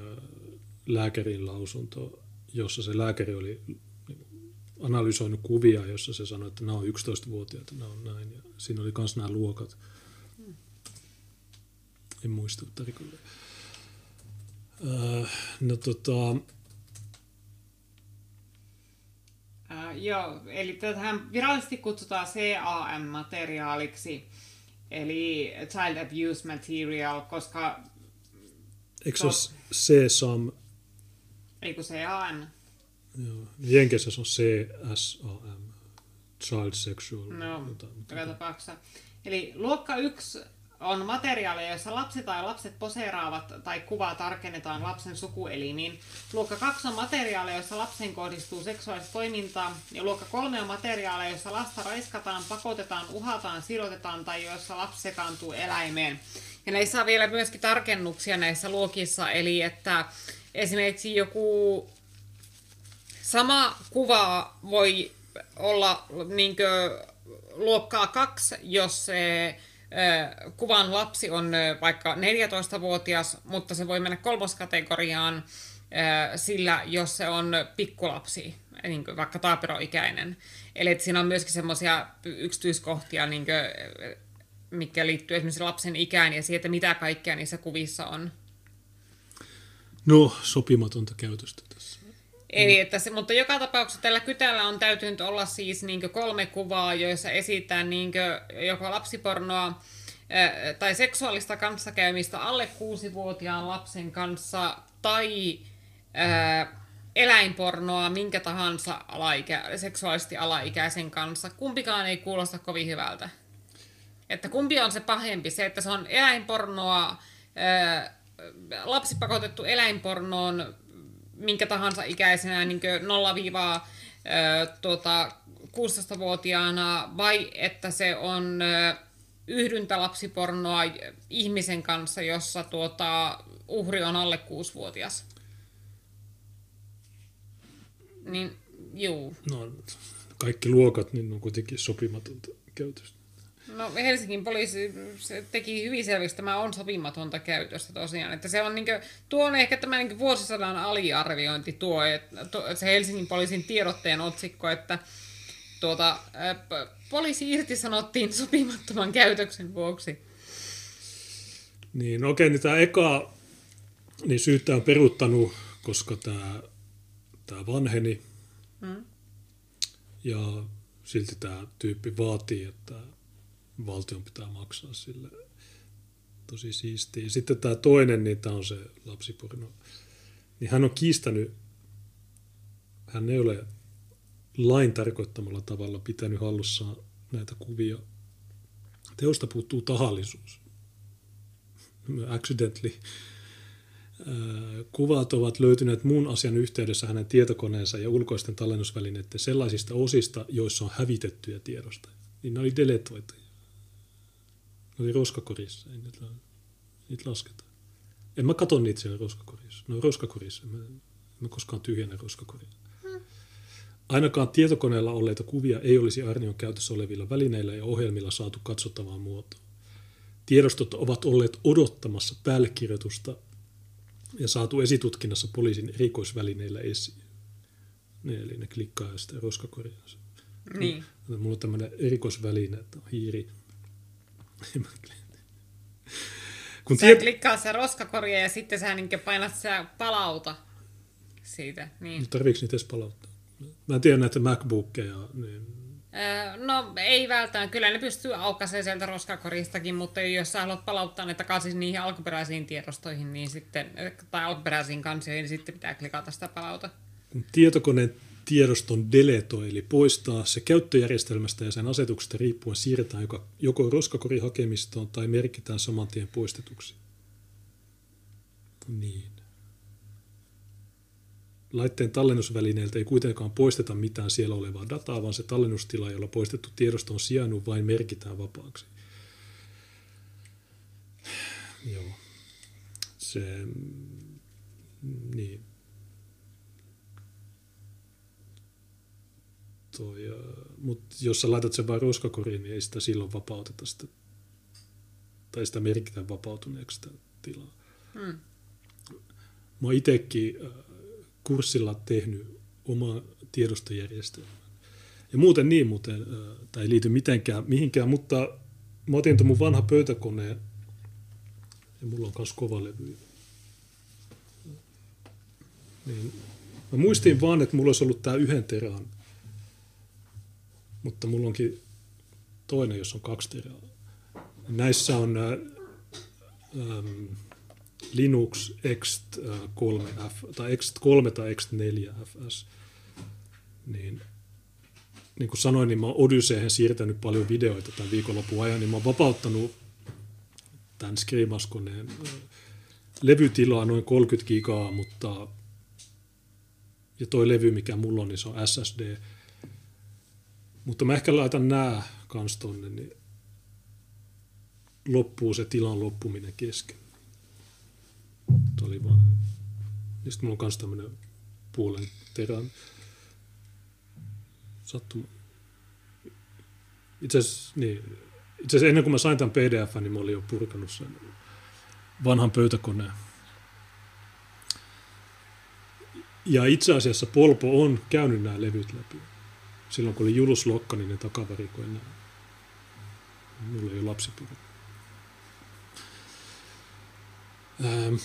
Speaker 2: lääkärin lausunto, jossa se lääkäri oli analysoinut kuvia, jossa se sanoi, että nämä on 11-vuotiaita, nämä on näin. Ja siinä oli myös nämä luokat. En muista tarkalleen. Äh, no tota...
Speaker 3: Äh, joo, eli tähän virallisesti kutsutaan CAM-materiaaliksi eli child abuse material, koska...
Speaker 2: Eikö se ole CSAM?
Speaker 3: Eikö CAM?
Speaker 2: Joo, Jenkessä se on CSAM, child sexual.
Speaker 3: No, joka tapauksessa. Eli luokka 1 on materiaaleja, joissa lapsi tai lapset poseeraavat tai kuvaa tarkennetaan lapsen sukuelimiin. Luokka 2 on materiaaleja, joissa lapsen kohdistuu seksuaalista toimintaa. Ja luokka 3 on materiaaleja, joissa lasta raiskataan, pakotetaan, uhataan, silotetaan tai joissa lapsi sekaantuu eläimeen. Ja näissä on vielä myöskin tarkennuksia näissä luokissa, eli että esimerkiksi joku sama kuva voi olla niin luokkaa kaksi, jos se kuvan lapsi on vaikka 14-vuotias, mutta se voi mennä kolmoskategoriaan sillä, jos se on pikkulapsi, niin kuin vaikka taaperoikäinen. Eli että siinä on myöskin semmoisia yksityiskohtia, niin kuin, mikä liittyy esimerkiksi lapsen ikään ja siihen, että mitä kaikkea niissä kuvissa on.
Speaker 2: No, sopimatonta käytöstä tässä.
Speaker 3: Eli että se, mutta joka tapauksessa tällä kytällä on täytynyt olla siis niin kolme kuvaa, joissa esitään niin joko lapsipornoa tai seksuaalista kanssakäymistä alle kuusi-vuotiaan lapsen kanssa tai ää, eläinpornoa minkä tahansa alaikä, seksuaalisesti alaikäisen kanssa. Kumpikaan ei kuulosta kovin hyvältä. Että kumpi on se pahempi? Se, että se on eläinpornoa, ää, lapsipakotettu eläinpornoon minkä tahansa ikäisenä niin 0-16-vuotiaana vai että se on yhdyntä-lapsipornoa ihmisen kanssa, jossa tuota, uhri on alle kuusivuotias. Niin, juu.
Speaker 2: No, kaikki luokat niin on kuitenkin sopimatonta käytöstä.
Speaker 3: No Helsingin poliisi se teki hyvin selväksi, että tämä on sopimatonta käytöstä tosiaan. Että se on, niin kuin, tuo on ehkä tämä niin vuosisadan aliarviointi tuo, että se Helsingin poliisin tiedotteen otsikko, että tuota, poliisi irtisanottiin sopimattoman käytöksen vuoksi.
Speaker 2: Niin, no okei, niin tämä eka niin syyttä on peruuttanut, koska tämä, tämä vanheni. Hmm. Ja silti tämä tyyppi vaatii, että valtion pitää maksaa sille. Tosi siistiä. Sitten tämä toinen, niin tämä on se lapsiporno. Niin hän on kiistänyt, hän ei ole lain tarkoittamalla tavalla pitänyt hallussaan näitä kuvia. Teosta puuttuu tahallisuus. Accidentally. Kuvat ovat löytyneet muun asian yhteydessä hänen tietokoneensa ja ulkoisten tallennusvälineiden sellaisista osista, joissa on hävitettyjä tiedosta. Niin ne oli deletoituja. Ne oli roskakorissa, ei niitä, niitä lasketa. En mä katso niitä siellä roskakorissa. Ne on roskakorissa. Mä, mä koskaan tyhjennä roskakoria. Ainakaan tietokoneella olleita kuvia ei olisi Arnion käytössä olevilla välineillä ja ohjelmilla saatu katsottavaan muotoon. Tiedostot ovat olleet odottamassa päällekirjoitusta ja saatu esitutkinnassa poliisin erikoisvälineillä esiin. Ne, eli ne klikkaa sitä roskakorjaa.
Speaker 3: Niin.
Speaker 2: Mulla on tämmöinen erikoisväline, että on hiiri.
Speaker 3: Kun sä tiet... klikkaa se roskakorja ja sitten sä niin painat se palauta siitä. Niin.
Speaker 2: Tarviiko niitä edes palauttaa? Mä tiedän näitä MacBookeja. Niin...
Speaker 3: No ei välttämättä, kyllä ne pystyy aukaisemaan sieltä roskakoristakin, mutta jos sä haluat palauttaa ne takaisin niihin alkuperäisiin tiedostoihin niin sitten, tai alkuperäisiin kansioihin, niin sitten pitää klikata sitä palauta.
Speaker 2: Tietokoneen tiedoston deletoi, eli poistaa se käyttöjärjestelmästä ja sen asetuksesta riippuen siirretään joko, joko roskakorihakemistoon tai merkitään saman tien poistetuksi. Niin. Laitteen tallennusvälineeltä ei kuitenkaan poisteta mitään siellä olevaa dataa, vaan se tallennustila, jolla poistettu tiedosto on sijainnut, vain merkitään vapaaksi. Joo. Se, niin. Mutta jos sä laitat sen vain roskakoriin, niin ei sitä silloin vapauteta sitä, tai sitä merkitä vapautuneeksi sitä tilaa. Hmm. Mä oon itsekin kurssilla tehnyt oma tiedostojärjestelmän. Ja muuten niin muuten, tai ei liity mitenkään, mihinkään, mutta mä otin mun vanha pöytäkone ja mulla on myös kova levy. Niin, mä muistin vaan, että mulla olisi ollut tää yhden terän, mutta mulla onkin toinen, jos on kaksi terää. Näissä on ähm, Linux X3F, tai X3 tai X4FS, niin niin kuin sanoin, niin mä oon Odysseen siirtänyt paljon videoita tämän viikonlopun ajan, niin mä oon vapauttanut tämän Skrimaskoneen levytilaa noin 30 gigaa, mutta ja toi levy, mikä mulla on, niin se on SSD. Mutta mä ehkä laitan nää kans tonne, niin loppuu se tilan loppuminen kesken. Tuo oli vaan... Ja sitten mulla on kans tämmönen puolen terän sattuma. Itse asiassa, niin, itse asiassa ennen kuin mä sain tämän pdf niin mä olin jo purkanut sen vanhan pöytäkoneen. Ja itse asiassa Polpo on käynyt nämä levyt läpi. Silloin kun oli Julus Lokka, niin nämä. Mulla ei ole lapsipuolta. Ähm.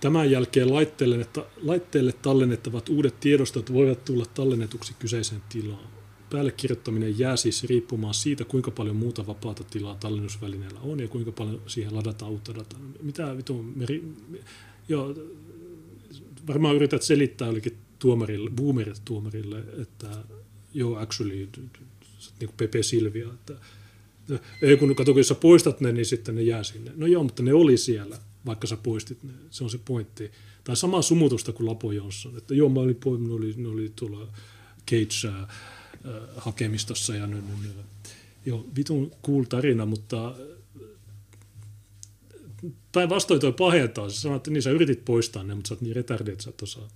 Speaker 2: Tämän jälkeen laitteelle, laitteelle tallennettavat uudet tiedostot voivat tulla tallennetuksi kyseiseen tilaan. Päälle kirjoittaminen jää siis riippumaan siitä, kuinka paljon muuta vapaata tilaa tallennusvälineellä on ja kuinka paljon siihen ladataan uutta dataa. Mitä vitu meri... Joo, varmaan yrität selittää jollekin tuomarille, boomer-tuomarille, että joo, actually, niin kuin Pepe Silvia, että ei kun kato, kun sä poistat ne, niin sitten ne jää sinne. No joo, mutta ne oli siellä, vaikka sä poistit ne. Se on se pointti. Tai sama sumutusta kuin Lapo Jonsson, että joo, mä olin, ne oli, ne oli tuolla Cage-hakemistossa ja ne, ne, ne. jo vitun cool tarina, mutta päinvastoin toi pahentaa. Sä sanoit, että niin sä yritit poistaa ne, mutta sä oot niin retardi, että sä et osaa.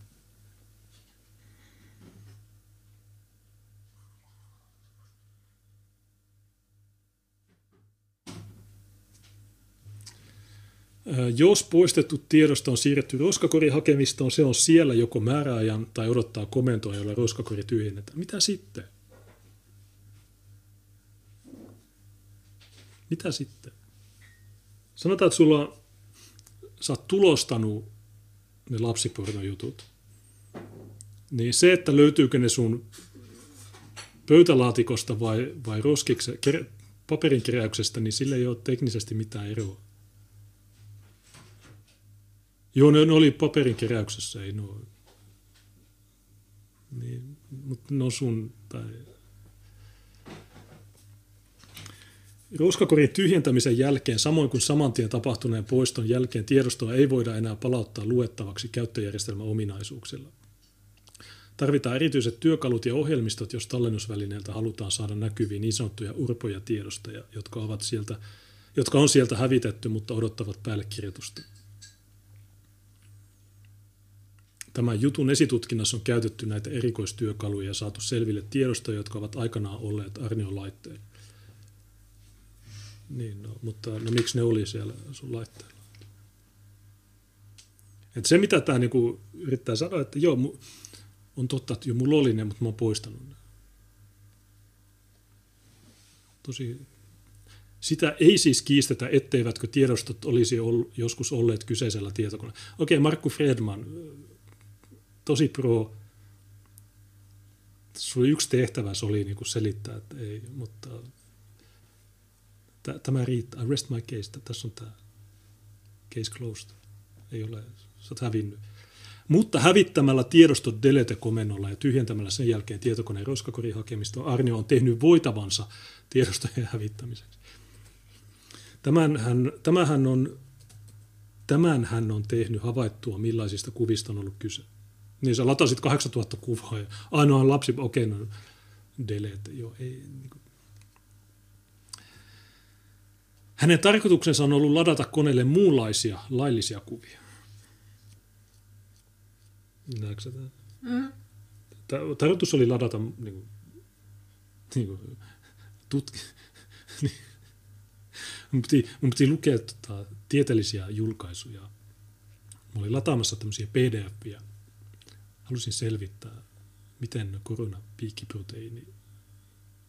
Speaker 2: Jos poistettu tiedosto on siirretty roskakorihakemistoon, se on siellä joko määräajan tai odottaa komentoa, jolla roskakori tyhjennetään. Mitä sitten? Mitä sitten? Sanotaan, että sulla, sä oot tulostanut ne lapsipornojutut. Niin se, että löytyykö ne sun pöytälaatikosta vai, vai roskikse, paperinkeräyksestä, niin sillä ei ole teknisesti mitään eroa. Joo, ne, oli paperinkeräyksessä, ei no. Niin, mutta no sun, tai Roskakorin tyhjentämisen jälkeen, samoin kuin samantien tapahtuneen poiston jälkeen, tiedostoa ei voida enää palauttaa luettavaksi käyttöjärjestelmän ominaisuuksilla. Tarvitaan erityiset työkalut ja ohjelmistot, jos tallennusvälineeltä halutaan saada näkyviin niin sanottuja urpoja tiedostoja, jotka, ovat sieltä, jotka on sieltä hävitetty, mutta odottavat päällekirjoitusta. Tämän jutun esitutkinnassa on käytetty näitä erikoistyökaluja ja saatu selville tiedostoja, jotka ovat aikanaan olleet Arnion laitteilla. Niin, no, mutta no miksi ne oli siellä sun laitteella? Et se, mitä tämä niinku yrittää sanoa, että joo, on totta, että jo mulla oli ne, mutta mä oon poistanut ne. Tosi, sitä ei siis kiistetä, etteivätkö tiedostot olisi ollut, joskus olleet kyseisellä tietokoneella. Okei, Markku Fredman, tosi pro. Sulla yksi tehtävä se oli niin kuin selittää, että ei, mutta tämä riittää. I rest my case. Tässä on tämä case closed. Ei ole, sä oot hävinnyt. Mutta hävittämällä tiedostot delete-komennolla ja tyhjentämällä sen jälkeen tietokoneen roskakorihakemista Arnio on tehnyt voitavansa tiedostojen hävittämiseksi. Tämän hän, tämähän on, tämän hän on tehnyt havaittua, millaisista kuvista on ollut kyse. Niin sä latasit 8000 kuvaa ja ainoa lapsi, okei, okay, no delete, joo, ei, niin kuin. Hänen tarkoituksensa on ollut ladata koneelle muunlaisia laillisia kuvia. Näetkö sä mm. Tarkoitus oli ladata niin kuin, niin kuin, tutki, [laughs] mun, piti, mun piti lukea tota, tieteellisiä julkaisuja. Mä olin lataamassa tämmöisiä pdf-jä halusin selvittää, miten koronapiikkiproteiini,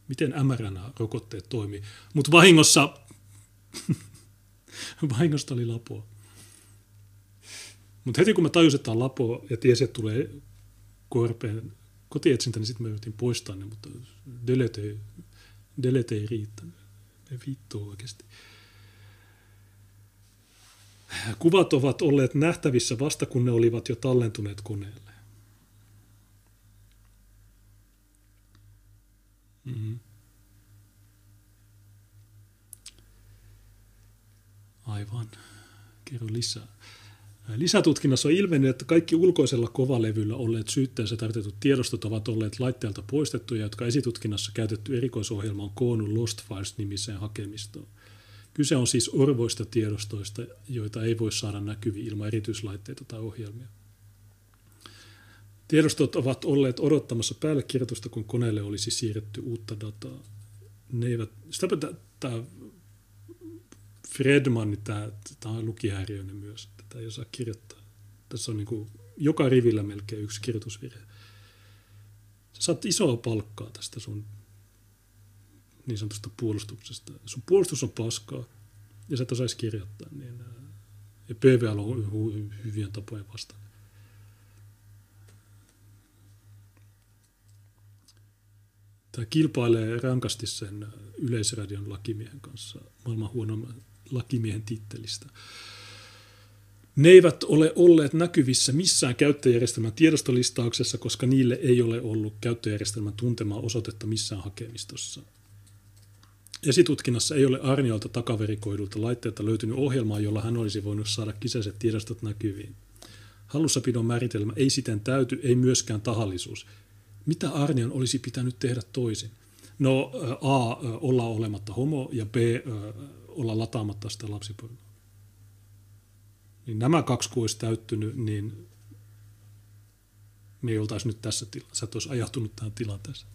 Speaker 2: miten mRNA-rokotteet toimii. Mutta vahingossa, [laughs] vahingosta oli lapoa. Mutta heti kun mä tajusin, että on lapoa ja tiesin, että tulee korpeen kotietsintä, niin sitten mä yritin poistaa ne, mutta delete, delete ei riittänyt. Ne vittu oikeasti. Kuvat ovat olleet nähtävissä vasta kun ne olivat jo tallentuneet koneelle. Mm-hmm. Aivan. Kerro lisää. Lisätutkinnassa on ilmennyt, että kaikki ulkoisella kovalevyllä olleet syytteessä tarvitut tiedostot ovat olleet laitteelta poistettuja, jotka esitutkinnassa käytetty erikoisohjelma on koonnut Lost Files-nimiseen hakemistoon. Kyse on siis orvoista tiedostoista, joita ei voi saada näkyviin ilman erityislaitteita tai ohjelmia. Tiedostot ovat olleet odottamassa päällekirjoitusta, kun koneelle olisi siirretty uutta dataa. Ne eivät, sitä tämä Fredman, tämä, tämä on lukihäiriöinen myös, tätä ei osaa kirjoittaa. Tässä on niin kuin joka rivillä melkein yksi kirjoitusvirhe. Sä saat isoa palkkaa tästä sun niin sanotusta puolustuksesta. Sun puolustus on paskaa ja sä et osaisi kirjoittaa. Niin, ja PVL on hyvien tapojen vastaan. Tämä kilpailee rankasti sen yleisradion lakimiehen kanssa maailman huonomman lakimiehen tittelistä. Ne eivät ole olleet näkyvissä missään käyttöjärjestelmän tiedostolistauksessa, koska niille ei ole ollut käyttöjärjestelmän tuntemaa osoitetta missään hakemistossa. Esitutkinnassa ei ole Arniolta takaverikoidulta laitteelta löytynyt ohjelmaa, jolla hän olisi voinut saada kiseiset tiedostot näkyviin. Hallussapidon määritelmä ei siten täyty, ei myöskään tahallisuus – mitä Arnion olisi pitänyt tehdä toisin? No A, olla olematta homo ja B, olla lataamatta sitä lapsipornoa. Niin nämä kaksi kun olisi täyttynyt, niin me ei oltaisi nyt tässä. Sä et olisi ajahtunut tähän tilanteeseen.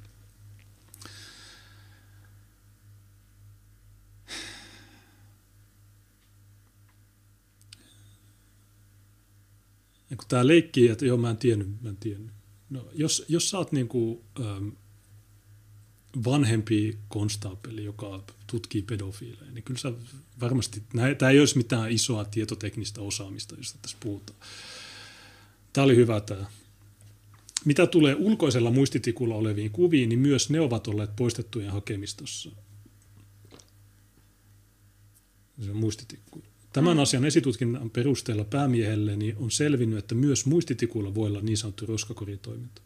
Speaker 2: Ja kun tämä leikkii, että joo, mä en tiennyt, mä en tiennyt. No, jos, jos sä oot niin kuin, ähm, vanhempi konstaapeli, joka tutkii pedofiileja, niin kyllä sä varmasti, tämä ei olisi mitään isoa tietoteknistä osaamista, josta tässä puhutaan. Tämä oli hyvä tämä. Mitä tulee ulkoisella muistitikulla oleviin kuviin, niin myös ne ovat olleet poistettujen hakemistossa. Se on muistitikku. Tämän mm. asian esitutkinnan perusteella päämiehelle niin on selvinnyt, että myös muistitikulla voi olla niin sanottu roskakoritoiminta.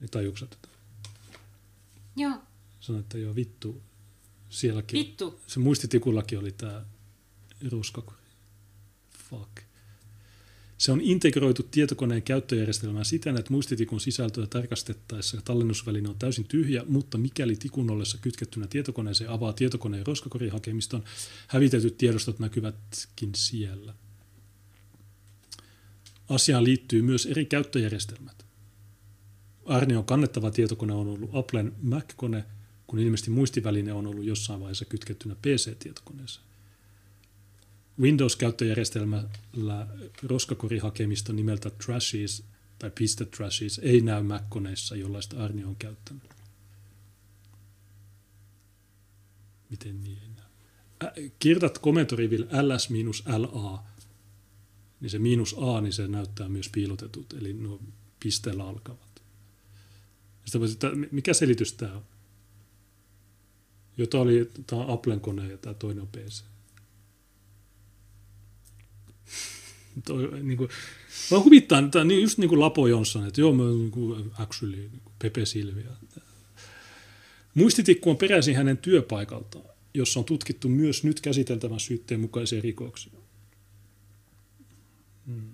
Speaker 2: Niin tajuuko tätä?
Speaker 3: Joo.
Speaker 2: Sanoin, että joo, vittu. Sielläkin.
Speaker 3: Vittu.
Speaker 2: Se muistitikullakin oli tämä roskakori. Fuck. Se on integroitu tietokoneen käyttöjärjestelmään siten, että muistitikun sisältöä tarkastettaessa tallennusväline on täysin tyhjä, mutta mikäli tikun ollessa kytkettynä tietokoneeseen avaa tietokoneen roskakorihakemiston, hävitetyt tiedostot näkyvätkin siellä. Asiaan liittyy myös eri käyttöjärjestelmät. Arnion kannettava tietokone on ollut Applen Mac-kone, kun ilmeisesti muistiväline on ollut jossain vaiheessa kytkettynä PC-tietokoneeseen. Windows-käyttöjärjestelmällä roskakorihakemista nimeltä Trashes tai Piste Trashes ei näy Mac-koneissa, jollaista Arni on käyttänyt. Miten niin ei näy? kirjoitat komentoriville ls-la, niin se miinus a, niin se näyttää myös piilotetut, eli nuo pisteellä alkavat. Sitten mikä selitys tämä on? Jota oli, tämä on Applen kone ja tämä toinen on PC. Niin kuin, mä huvittaa, että niin, just niin kuin Lapo Jonsson, että joo, mä niin kuin, actually, niin kuin Pepe Silvia. Muistitikku on peräisin hänen työpaikaltaan, jossa on tutkittu myös nyt käsiteltävän syytteen mukaisia rikoksia. Hmm.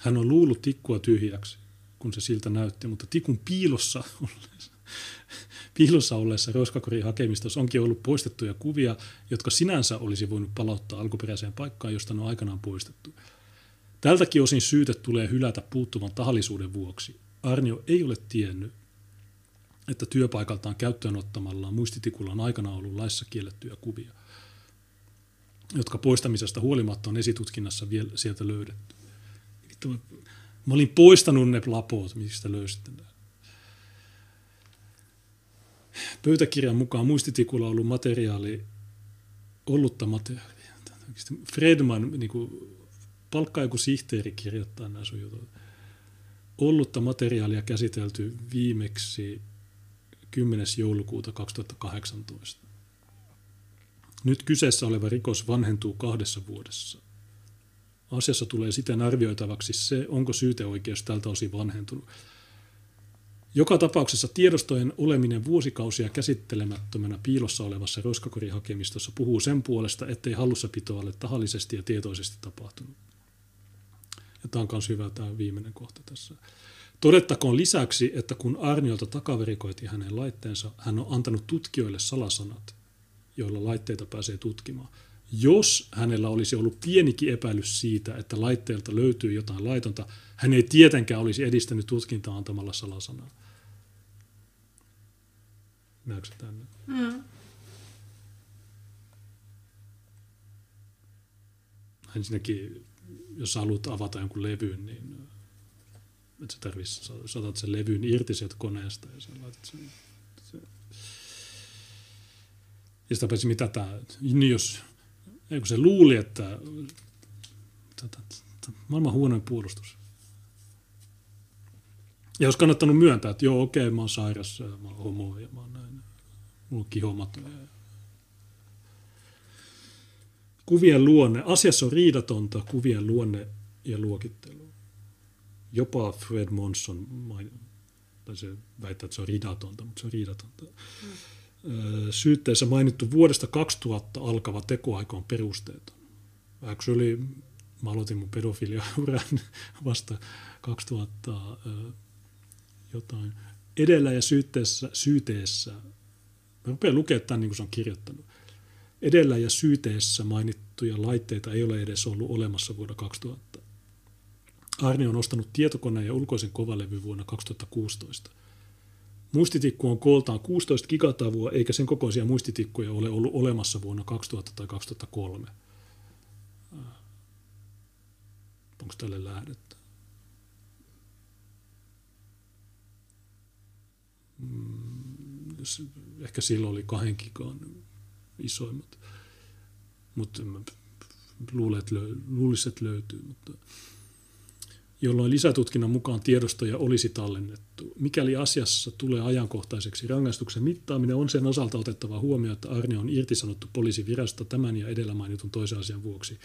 Speaker 2: Hän on luullut tikkua tyhjäksi, kun se siltä näytti, mutta tikun piilossa [laughs] ollessa, piilossa olleessa roskakorin hakemistossa onkin ollut poistettuja kuvia, jotka sinänsä olisi voinut palauttaa alkuperäiseen paikkaan, josta ne on aikanaan poistettu. Tältäkin osin syyte tulee hylätä puuttuvan tahallisuuden vuoksi. Arnio ei ole tiennyt, että työpaikaltaan käyttöön ottamallaan muistitikulla on aikana ollut laissa kiellettyjä kuvia, jotka poistamisesta huolimatta on esitutkinnassa vielä sieltä löydetty. Mä olin poistanut ne lapot, mistä löysitte. Pöytäkirjan mukaan muistitikulla on ollut materiaali, ollutta materiaalia. Fredman niin kuin, palkkaa joku sihteeri kirjoittaa nämä sun jutut. Ollutta materiaalia käsitelty viimeksi 10. joulukuuta 2018. Nyt kyseessä oleva rikos vanhentuu kahdessa vuodessa. Asiassa tulee siten arvioitavaksi se, onko syyteoikeus tältä osin vanhentunut. Joka tapauksessa tiedostojen oleminen vuosikausia käsittelemättömänä piilossa olevassa roskakorihakemistossa puhuu sen puolesta, ettei hallussapito ole tahallisesti ja tietoisesti tapahtunut. Ja tämä on myös hyvä tämä viimeinen kohta tässä. Todettakoon lisäksi, että kun Arniolta takaverikoitiin hänen laitteensa, hän on antanut tutkijoille salasanat, joilla laitteita pääsee tutkimaan. Jos hänellä olisi ollut pienikin epäilys siitä, että laitteelta löytyy jotain laitonta, hän ei tietenkään olisi edistänyt tutkintaa antamalla salasanaa. Näetkö tänne? Mm. Ensinnäkin jos haluat avata jonkun levyn, niin että sä tarvitsisi, saatat sen levyn irti sieltä koneesta ja sä laitat sen. Se. Ja sitä paitsi mitä tämä, niin jos, ei kun se luuli, että tätä, tätä, maailman huonoin puolustus. Ja olisi kannattanut myöntää, että joo, okei, mä oon sairas, mä oon homo ja mä oon näin. Mulla on kihomat Kuvien luonne. Asiassa on riidatonta kuvien luonne ja luokittelu. Jopa Fred Monson, tai se väittää, että se on riidatonta, mutta se on riidatonta. Mm. Syytteessä mainittu vuodesta 2000 alkava tekoaika on perusteeton. Actually, mä aloitin mun pedofilia uran [laughs] vasta 2000 jotain. Edellä ja syytteessä, syyteessä, mä rupean lukemaan tämän niin kuin se on kirjoittanut. Edellä ja syyteessä mainittuja laitteita ei ole edes ollut olemassa vuonna 2000. Arni on ostanut tietokoneen ja ulkoisen kovalevy vuonna 2016. Muistitikku on kooltaan 16 gigatavua, eikä sen kokoisia muistitikkuja ole ollut olemassa vuonna 2000 tai 2003. Onko tälle lähdettä? Mm, ehkä silloin oli kahden gigan isoimmat. Mutta luulen, että että löytyy. Mutta jolloin lisätutkinnan mukaan tiedostoja olisi tallennettu. Mikäli asiassa tulee ajankohtaiseksi, rangaistuksen mittaaminen on sen osalta otettava huomioon, että Arne on irtisanottu poliisivirasta tämän ja edellä mainitun toisen asian vuoksi.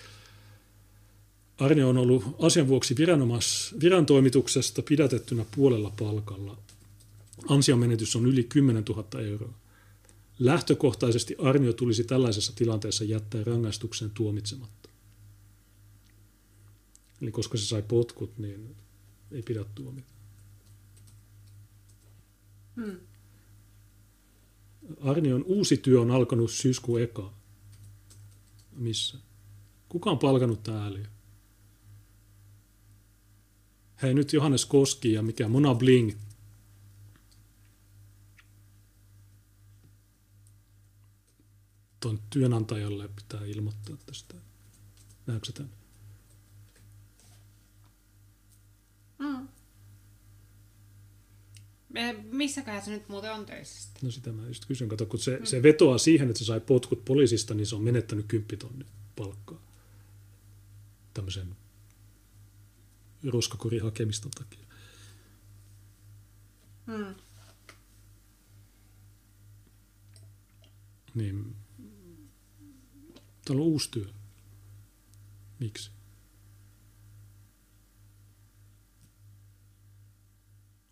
Speaker 2: Arne on ollut asian vuoksi viranomais, virantoimituksesta pidätettynä puolella palkalla. Ansionmenetys on yli 10 000 euroa. Lähtökohtaisesti Arnio tulisi tällaisessa tilanteessa jättää rangaistuksen tuomitsematta. Eli koska se sai potkut, niin ei pidä tuomita. Hmm. Arnion uusi työ on alkanut syyskuun eka. Missä? Kuka on palkanut täällä? Hei nyt Johannes Koski ja mikä Mona Bling. Tuon työnantajalle pitää ilmoittaa tästä. Näetkö tämän?
Speaker 3: Mm. Missäköhän se nyt muuten on töissä?
Speaker 2: No sitä mä just kysyn. Kato, kun se, mm. se vetoaa siihen, että se sai potkut poliisista, niin se on menettänyt kymppitonnin palkkaa. Tämmöisen roskakurin hakemiston takia.
Speaker 3: Mm.
Speaker 2: Niin täällä on uusi työ. Miksi?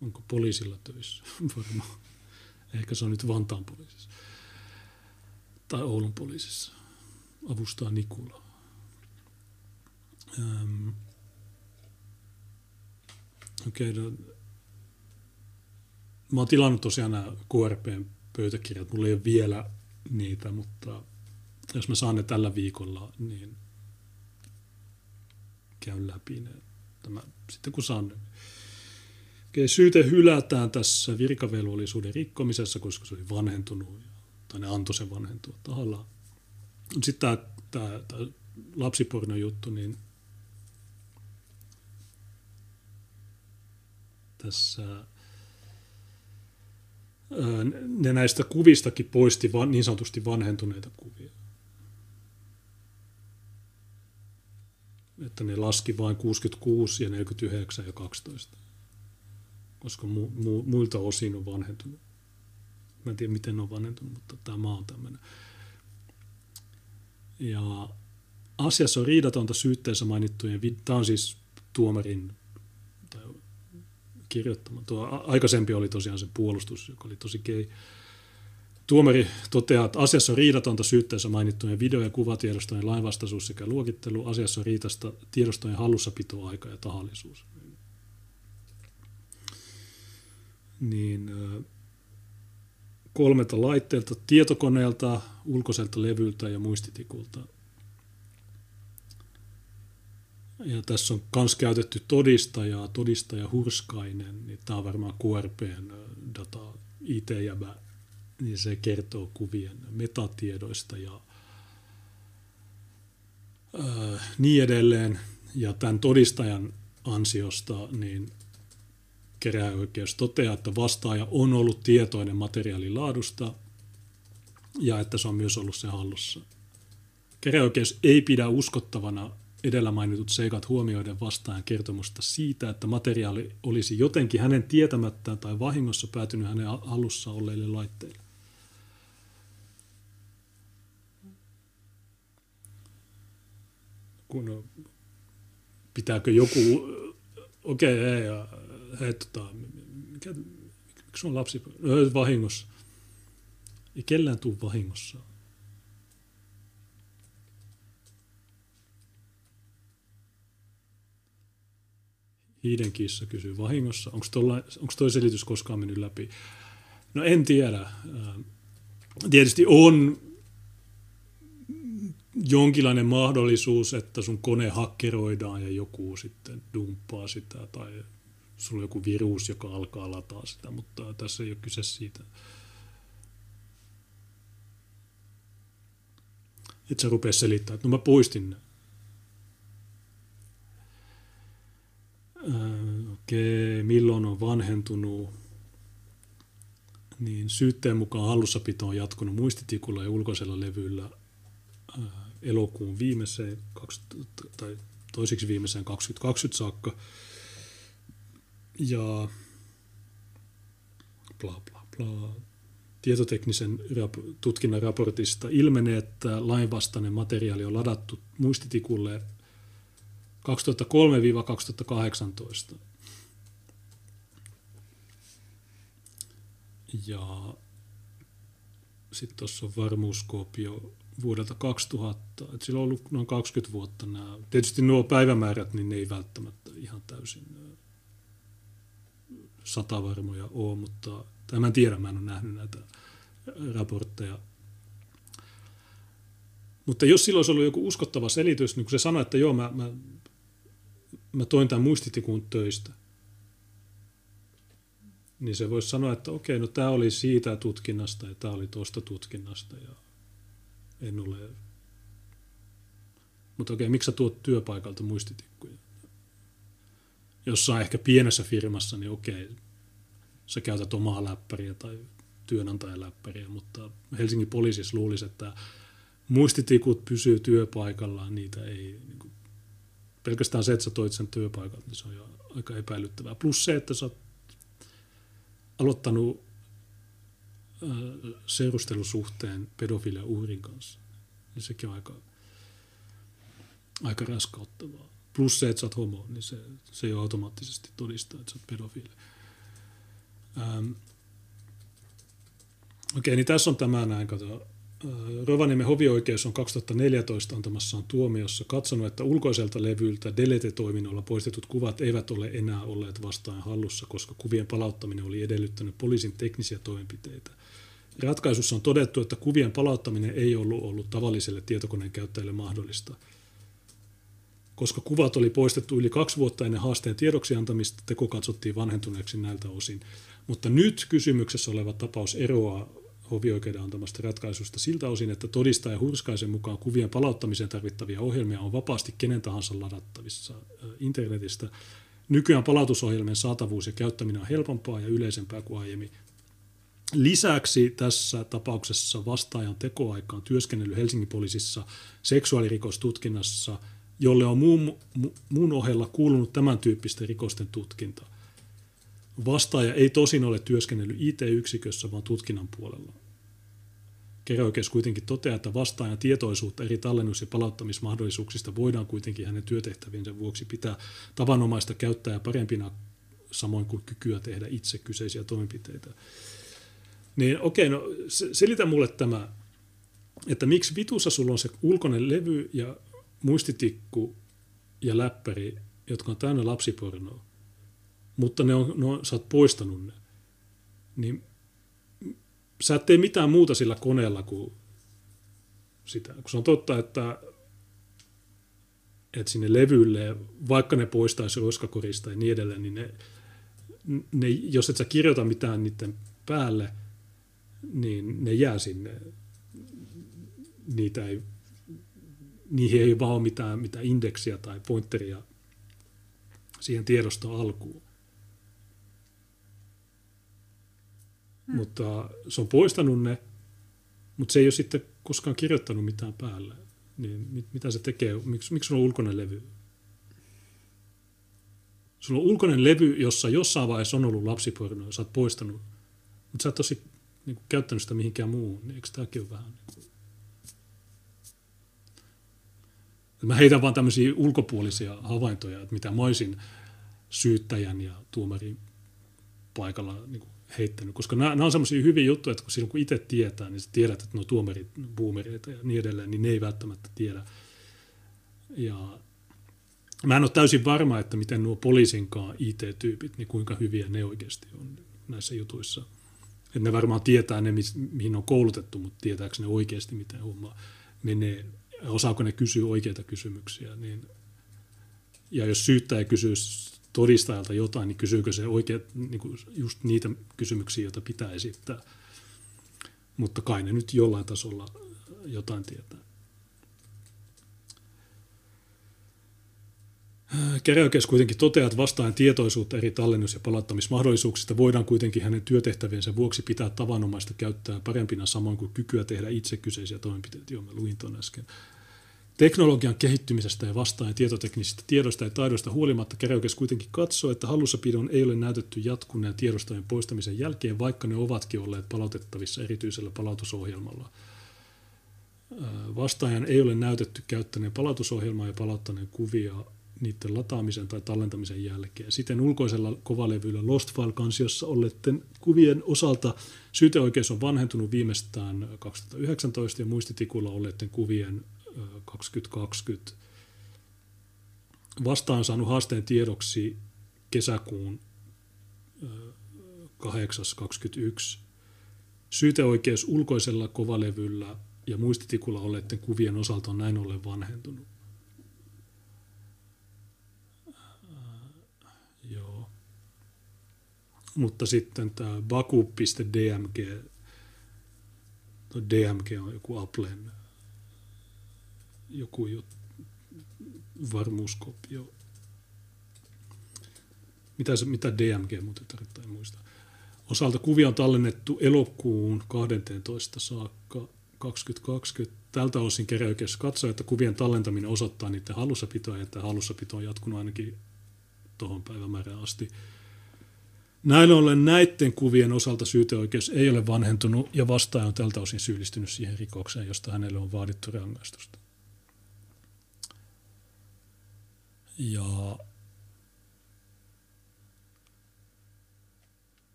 Speaker 2: Onko poliisilla töissä? [laughs] Varmaan. Ehkä se on nyt Vantaan poliisissa. Tai Oulun poliisissa. Avustaa Nikula. Ähm. Okei, okay, no. Mä oon tilannut tosiaan nämä KRPn pöytäkirjat. Mulla ei ole vielä niitä, mutta jos mä saan ne tällä viikolla, niin käyn läpi ne. Tämä, sitten kun saan ne. Okei, syyte hylätään tässä virkavelvollisuuden rikkomisessa, koska se oli vanhentunut, tai ne antoi sen vanhentua tahallaan. Sitten tämä, tämä, tämä lapsiporno juttu, niin tässä ne näistä kuvistakin poisti niin sanotusti vanhentuneita kuvia. Että ne laski vain 66 ja 49 ja 12, koska mu, mu, muilta osin on vanhentunut. Mä en tiedä, miten ne on vanhentunut, mutta tämä on tämmöinen. Ja asiassa on riidatonta syytteessä mainittujen, tämä on siis tuomarin kirjoittama. Tuo aikaisempi oli tosiaan se puolustus, joka oli tosi kei. Tuomari toteaa, että asiassa on riidatonta syytteessä mainittujen video- ja kuvatiedostojen lainvastaisuus sekä luokittelu. Asiassa on riitasta tiedostojen hallussapitoaika ja tahallisuus. Niin kolmelta laitteelta, tietokoneelta, ulkoiselta levyltä ja muistitikulta – ja tässä on myös käytetty todistajaa, todistaja Hurskainen, niin tämä on varmaan QRPn data IT-jäbä, niin se kertoo kuvien metatiedoista ja ää, niin edelleen. Ja tämän todistajan ansiosta niin keräoikeus toteaa, että vastaaja on ollut tietoinen materiaalin laadusta ja että se on myös ollut se hallussa. Keräoikeus ei pidä uskottavana edellä mainitut seikat huomioiden vastaan kertomusta siitä, että materiaali olisi jotenkin hänen tietämättään tai vahingossa päätynyt hänen alussa olleille laitteille. Kun pitääkö joku, okei, okay, hei, hei tota, mikä, miksi on lapsi, vahingossa. Ei kellään tule vahingossa Niiden kissa kysyy vahingossa. Onko toi selitys koskaan mennyt läpi? No en tiedä. Tietysti on jonkinlainen mahdollisuus, että sun kone hakkeroidaan ja joku sitten dumppaa sitä tai sulla on joku virus, joka alkaa lataa sitä, mutta tässä ei ole kyse siitä. Että sä rupea selittämään, että no mä poistin ne. Okei, okay, milloin on vanhentunut? Niin syytteen mukaan hallussapito on jatkunut muistitikulla ja ulkoisella levyllä elokuun viimeiseen, tai toiseksi viimeiseen 2020 saakka. Ja bla bla bla. Tietoteknisen rap- tutkinnan raportista ilmenee, että lainvastainen materiaali on ladattu muistitikulle 2003-2018. Ja sitten tuossa on varmuuskoopio vuodelta 2000. Et sillä on ollut noin 20 vuotta nämä. Tietysti nuo päivämäärät, niin ne ei välttämättä ihan täysin satavarmoja ole, mutta tai mä en tiedä, mä en ole nähnyt näitä raportteja. Mutta jos silloin olisi ollut joku uskottava selitys, niin kun se sanoi, että joo, mä, mä, mä toin tämän muistitikun töistä, niin se voisi sanoa, että okei, no tämä oli siitä tutkinnasta ja tämä oli tuosta tutkinnasta ja en ole... Mutta okei, miksi sä tuot työpaikalta muistitikkuja? Jossain ehkä pienessä firmassa, niin okei, sä käytät omaa läppäriä tai työnantajan läppäriä, mutta Helsingin poliisissa luulisi, että muistitikut pysyy työpaikallaan, niitä ei... Niin kuin, pelkästään se, että sä toit sen työpaikalta, niin se on jo aika epäilyttävää. Plus se, että sä oot aloittanut seurustelusuhteen pedofilia uhrin kanssa, niin sekin on aika, aika raskauttavaa. Plus se, että sä oot homo, niin se, se ei automaattisesti todista, että sä oot pedofiili. Ähm. Okei, niin tässä on tämä näin, kato. Rovaniemen hovioikeus on 2014 antamassaan tuomiossa katsonut, että ulkoiselta levyltä delete-toiminnolla poistetut kuvat eivät ole enää olleet vastaan hallussa, koska kuvien palauttaminen oli edellyttänyt poliisin teknisiä toimenpiteitä. Ratkaisussa on todettu, että kuvien palauttaminen ei ollut ollut tavalliselle tietokoneen käyttäjälle mahdollista. Koska kuvat oli poistettu yli kaksi vuotta ennen haasteen tiedoksi antamista, teko katsottiin vanhentuneeksi näiltä osin. Mutta nyt kysymyksessä oleva tapaus eroaa hovioikeuden antamasta ratkaisusta siltä osin, että todistaja Hurskaisen mukaan kuvien palauttamiseen tarvittavia ohjelmia on vapaasti kenen tahansa ladattavissa internetistä. Nykyään palautusohjelmien saatavuus ja käyttäminen on helpompaa ja yleisempää kuin aiemmin. Lisäksi tässä tapauksessa vastaajan tekoaikaan työskennellyt Helsingin poliisissa seksuaalirikostutkinnassa, jolle on muun, muun ohella kuulunut tämän tyyppisten rikosten tutkinta. Vastaaja ei tosin ole työskennellyt IT-yksikössä, vaan tutkinnan puolella. Keräoikeus kuitenkin toteaa, että vastaajan tietoisuutta eri tallennus- ja palauttamismahdollisuuksista voidaan kuitenkin hänen työtehtäviensä vuoksi pitää tavanomaista käyttäjää parempina, samoin kuin kykyä tehdä itse kyseisiä toimenpiteitä. Niin okei, no selitä mulle tämä, että miksi vitussa sulla on se ulkoinen levy ja muistitikku ja läppäri, jotka on täynnä lapsipornoa, mutta ne on, no, sä oot poistanut ne. Niin sä et tee mitään muuta sillä koneella kuin sitä. Kun se on totta, että, että sinne levylle, vaikka ne poistaisi roskakorista ja niin edelleen, niin ne, ne, jos et sä kirjoita mitään niiden päälle, niin ne jää sinne. Niitä ei, niihin ei vaan ole mitään, mitään indeksiä tai pointeria siihen tiedostoon alkuun. Hmm. Mutta se on poistanut ne, mutta se ei ole sitten koskaan kirjoittanut mitään päälle. Niin mit, mitä se tekee? Miksi, miksi sulla on ulkoinen levy? Sulla on ulkoinen levy, jossa jossain vaiheessa on ollut lapsiporno ja sä oot poistanut. Mutta sä et tosi niin käyttänyt sitä mihinkään muuhun. Niin eikö tämäkin ole vähän niin kuin... Mä heitän vaan tämmöisiä ulkopuolisia havaintoja, että mitä mä olisin syyttäjän ja tuomarin paikalla niin kuin heittänyt, koska nämä, nämä on semmoisia hyviä juttuja, että kun silloin kun itse tietää, niin sä tiedät, että nuo tuomarit, boomereita ja niin edelleen, niin ne ei välttämättä tiedä. Ja Mä en ole täysin varma, että miten nuo poliisinkaan IT-tyypit, niin kuinka hyviä ne oikeasti on näissä jutuissa. Että ne varmaan tietää ne, mihin on koulutettu, mutta tietääkö ne oikeasti, miten homma menee. Osaako ne kysyä oikeita kysymyksiä. Niin, ja jos syyttäjä kysyy todistajalta jotain, niin kysyykö se oikein niin kuin just niitä kysymyksiä, joita pitää esittää. Mutta kai ne nyt jollain tasolla jotain tietää. Käräjäoikeus kuitenkin toteaa, että vastaan tietoisuutta eri tallennus- ja palauttamismahdollisuuksista voidaan kuitenkin hänen työtehtäviensä vuoksi pitää tavanomaista käyttää parempina samoin kuin kykyä tehdä itse kyseisiä toimenpiteitä, joo luin tuon äsken. Teknologian kehittymisestä ja vastaan tietoteknisistä tiedosta ja taidoista huolimatta käräjäoikeus kuitenkin katsoo, että hallussapidon ei ole näytetty jatkuneen tiedostojen poistamisen jälkeen, vaikka ne ovatkin olleet palautettavissa erityisellä palautusohjelmalla. Vastaajan ei ole näytetty käyttäneen palautusohjelmaa ja palauttaneen kuvia niiden lataamisen tai tallentamisen jälkeen. Siten ulkoisella kovalevyllä Lost File-kansiossa olleiden kuvien osalta syyteoikeus on vanhentunut viimeistään 2019 ja muistitikulla olleiden kuvien 2020. Vastaan saanut haasteen tiedoksi kesäkuun 8.21. Syyteoikeus ulkoisella kovalevyllä ja muistitikulla olleiden kuvien osalta on näin ollen vanhentunut. Joo. Mutta sitten tämä baku.dmg, DMG on joku Applen joku jo, varmuuskopio. Mitä, se, mitä DMG muuten tarkoittaa, en muista. Osalta kuvia on tallennettu elokuun 12 saakka 2020. Tältä osin keräykeys katsoo, että kuvien tallentaminen osoittaa niiden hallussapitoa ja että hallussapito on jatkunut ainakin tuohon päivämäärään asti. Näin ollen näiden kuvien osalta syyteoikeus ei ole vanhentunut ja vastaaja on tältä osin syyllistynyt siihen rikokseen, josta hänelle on vaadittu rangaistusta. Ja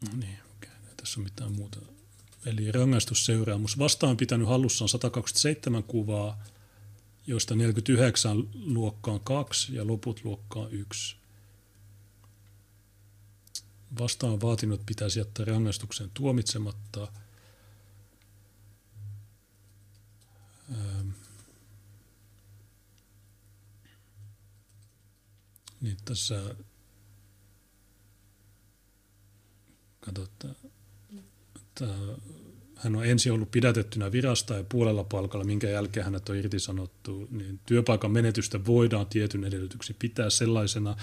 Speaker 2: No niin. Okay. Tässä on mitään muuta. Eli rangaistusseuraamus. Vastaan pitänyt hallussaan 127 kuvaa, joista 49 luokkaan 2 ja loput luokkaan 1. Vastaan vaatinut pitäisi jättää rangaistuksen tuomitsematta. Öö. Niin tässä, kato, että, hän on ensin ollut pidätettynä virasta ja puolella palkalla, minkä jälkeen hänet on irtisanottu, niin työpaikan menetystä voidaan tietyn edellytyksin pitää sellaisena